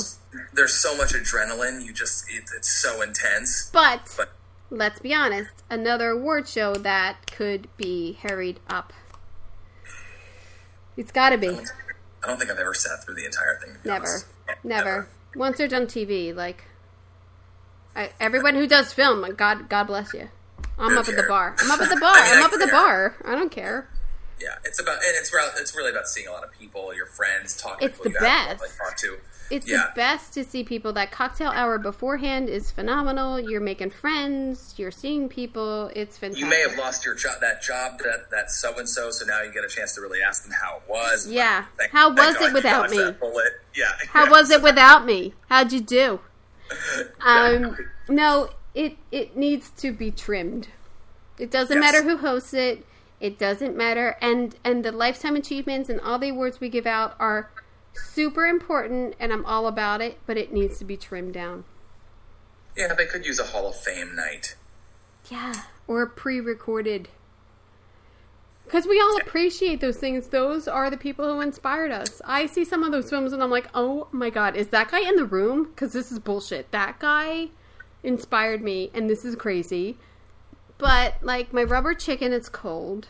there's so much adrenaline. You just it, it's so intense. But But let's be honest, another award show that could be harried up. It's got to be. I don't think I've ever sat through the entire thing. Never. honest. Never. Once they're done TV, like I, everyone who does film, God, God bless you. I'm Don't up at the bar. I'm up at the bar. I I'm I up at the bar. I don't care. Yeah, it's about and it's about it's really about seeing a lot of people, your friends, talking It's to people the best. like, talked to. It's Yeah. the best to see people. That cocktail hour beforehand is phenomenal. You're making friends. You're seeing people. It's fantastic. You may have lost your job, that job, that that so and so. So now you get a chance to really ask them how it was. Yeah. Thank- How was it without me? Yeah. How yeah. was it without me? How'd you do? Um, no, it it needs to be trimmed. It doesn't Yes. matter who hosts it. It doesn't matter, and and the lifetime achievements and all the awards we give out are super important, and I'm all about it. But it needs to be trimmed down. Yeah, they could use a Hall of Fame night. Yeah, or pre-recorded. Because we all appreciate those things. Those are the people who inspired us. I see some of those films and I'm like, oh my god, is that guy in the room? Because this is bullshit. That guy inspired me, and this is crazy. But like my rubber chicken, it's cold.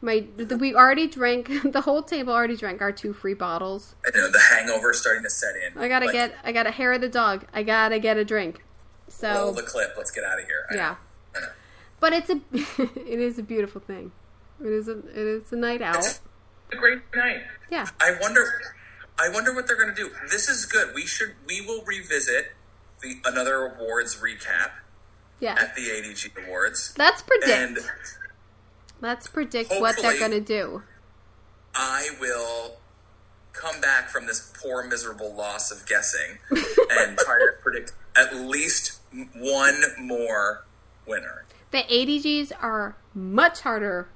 My the, we already drank. The whole table already drank our two free bottles. I know the hangover is starting to set in. I gotta Like, get. I gotta hair of the dog. I gotta get a drink. So roll the clip. Let's get out of here. I yeah. Know. But it's a it is a beautiful thing. It is a it is a night out. It's a great night. Yeah. I wonder. I wonder what they're to do. This is good. We should. We will revisit the another awards recap Yeah. at the ADG Awards, Let's predict. and Let's predict what they're gonna do. I will come back from this poor, miserable loss of guessing and try to predict at least one more winner. The ADGs are much harder.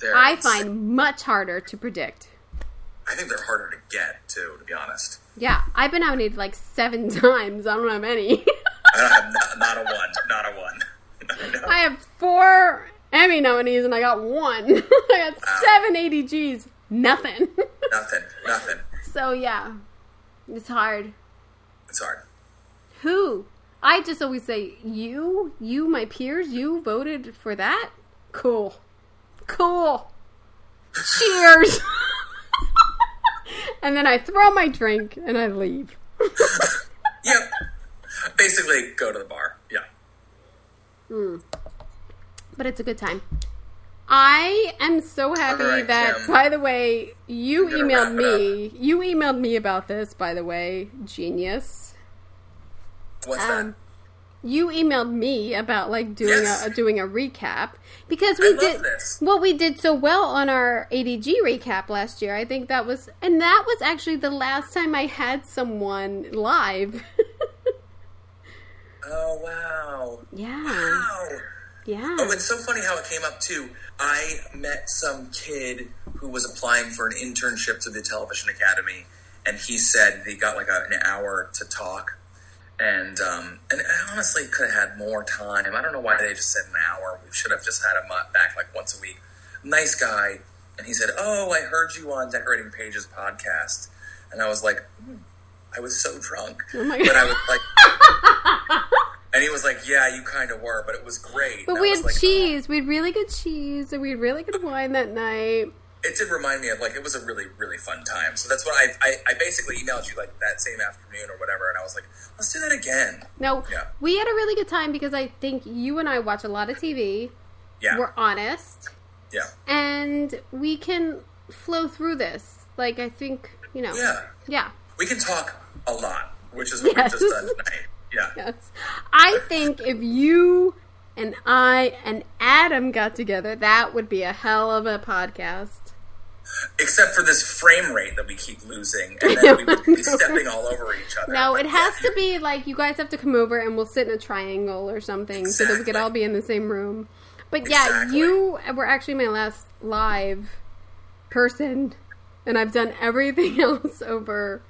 They're- I find much harder to predict. I think they're harder to get too. To be honest, Yeah, I've been nominated like seven times. I don't have any. I don't have Um, not, not a one. Not a one. No. I have four Emmy nominees and I got one. I got seven ADGs. Nothing. Nothing. Nothing. so yeah, it's hard. It's hard. Who? I just always say, you, you, my peers, you voted for that? Cool. Cool. Cheers. and then I throw my drink and I leave. Yep. Basically, go to the bar. Yeah. But it's a good time. I am so happy right, that, Kim. by the way, you emailed me. You emailed me about this, by the way. Genius. What's Um, you emailed me about like doing Yes. a doing a recap because we did this. well we did so well on our ADG recap last year. I think that was and that was actually the last time I had someone live. Oh wow. yeah. Wow. Yeah. Oh, it's so funny how it came up too. I met some kid who was applying for an internship to the Television Academy, and he said he got like a, an hour to talk. And um, and I honestly could have had more time. I don't know why they just said an hour. We should have just had him back like once a week. Nice guy. And he said, "Oh, I heard you on Decorating Pages podcast." And I was like, "Hmm, I was so drunk, Oh my but I was like, and he was like, "Yeah, you kind of were, but it was great." But And we had like, cheese. We had really good cheese, and we had really good wine that night. it did remind me of like it was a really really fun time. So that's what I I, I basically emailed you like that same afternoon or whatever, and I was like, let's do that again. No, Yeah. we had a really good time because I think you and I watch a lot of TV. Yeah, We're honest, yeah, and we can flow through this. Like I think you know. yeah. Yeah. We can talk a lot, which is what Yes. we've just done tonight. Yeah, Yes. I think if you and I and Adam got together, that would be a hell of a podcast. except for this frame rate that we keep losing, and then we would be stepping all over each other. No, it has to be like you guys have to come over and we'll sit in a triangle or something so that we could all be in the same room. But yeah, Exactly. you were actually my last live person, and I've done everything else over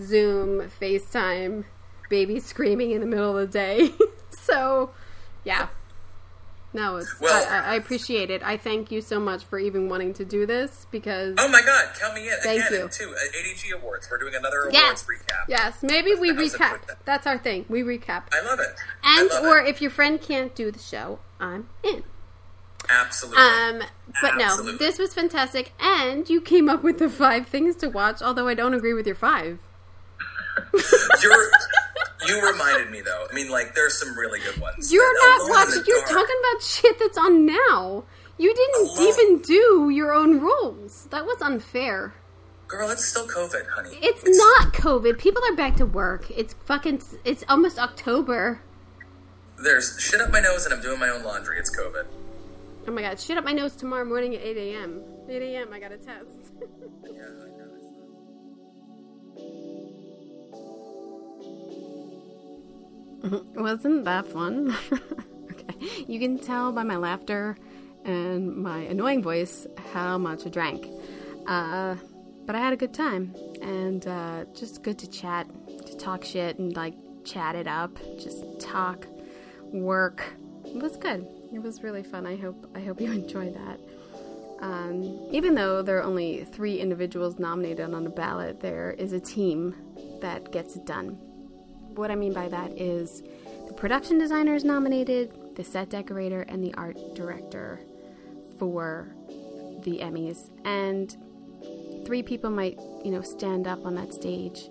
Zoom, FaceTime, baby screaming in the middle of the day. so, yeah. No, it's, Well- I, I- appreciate it. I thank you so much for even wanting to do this because Oh my God, count me in Thank again. you. Uh, ADG awards. We're doing another yes, awards recap. yes, maybe we recap. That's our thing. We recap. I love it. And love or it. if your friend can't do the show, I'm in. absolutely. Um, but no, this was fantastic, and you came up with the five things to watch. Although I don't agree with your five. You're, you reminded me though. I mean, like there's some really good ones. You're not watching. You're Dark- talking about shit that's on now. You didn't Alone. even do your own rules. That was unfair. Girl, it's still COVID, honey. It's, not COVID. People are back to work. It's fucking. It's almost October. There's shit up my nose, and I'm doing my own laundry. It's COVID. Oh my god! Shit up my nose tomorrow morning at eight a.m. Eight a.m. I got a test. Yeah, Wasn't that fun? okay. You can tell by my laughter and my annoying voice how much I drank. Uh, but I had a good time. And uh, just good to chat, to talk shit and like chat it up. Just talk, work. It was good. It was really fun. I hope I hope you enjoyed that. Um, even though there are only three individuals nominated on the ballot, there is a team that gets it done. What I mean by that is the production designer is nominated, the set decorator, and the art director for the Emmys. And three people might, you know, stand up on that stage,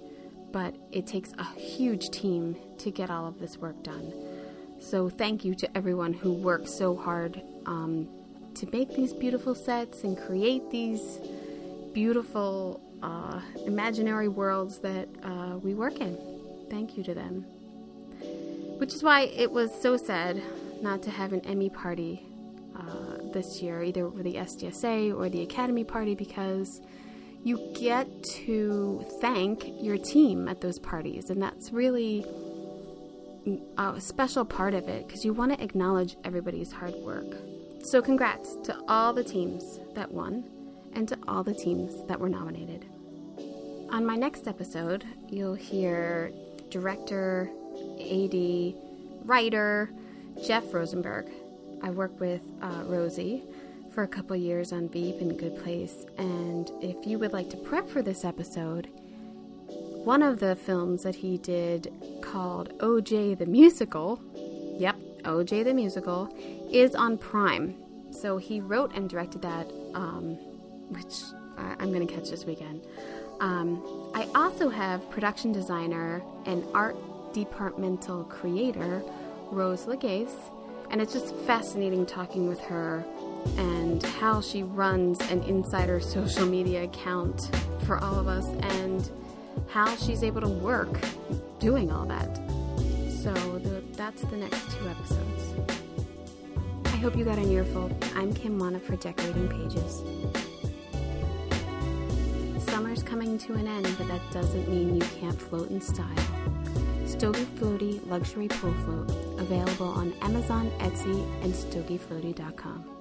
but it takes a huge team to get all of this work done. So thank you to everyone who worked so hard um, to make these beautiful sets and create these beautiful uh, imaginary worlds that uh, we work in. Thank you to them. Which is why it was so sad not to have an Emmy party uh, this year, either for the SDSA or the Academy party, because you get to thank your team at those parties, and that's really a special part of it because you want to acknowledge everybody's hard work. So, congrats to all the teams that won and to all the teams that were nominated. On my next episode, you'll hear director, AD, writer Jeff Rosenberg. I worked with uh, Rosie for a couple years on Veep and Good Place, and if you would like to prep for this episode, one of the films that he did called OJ the Musical, yep, OJ the Musical, is on Prime. So he wrote and directed that, um, which I, I'm going to catch this weekend. Um, I also have production designer and art departmental creator Rose Legace, and it's just fascinating talking with her and how she runs an insider social media account for all of us and how she's able to work doing all that. So the, that's the next two episodes. I hope you got an earful. I'm Kim Wannop for Decorating Pages. Coming to an end, but that doesn't mean you can't float in style. Stogie Floaty Luxury Pool Float, available on Amazon, Etsy, and StogieFloaty.com.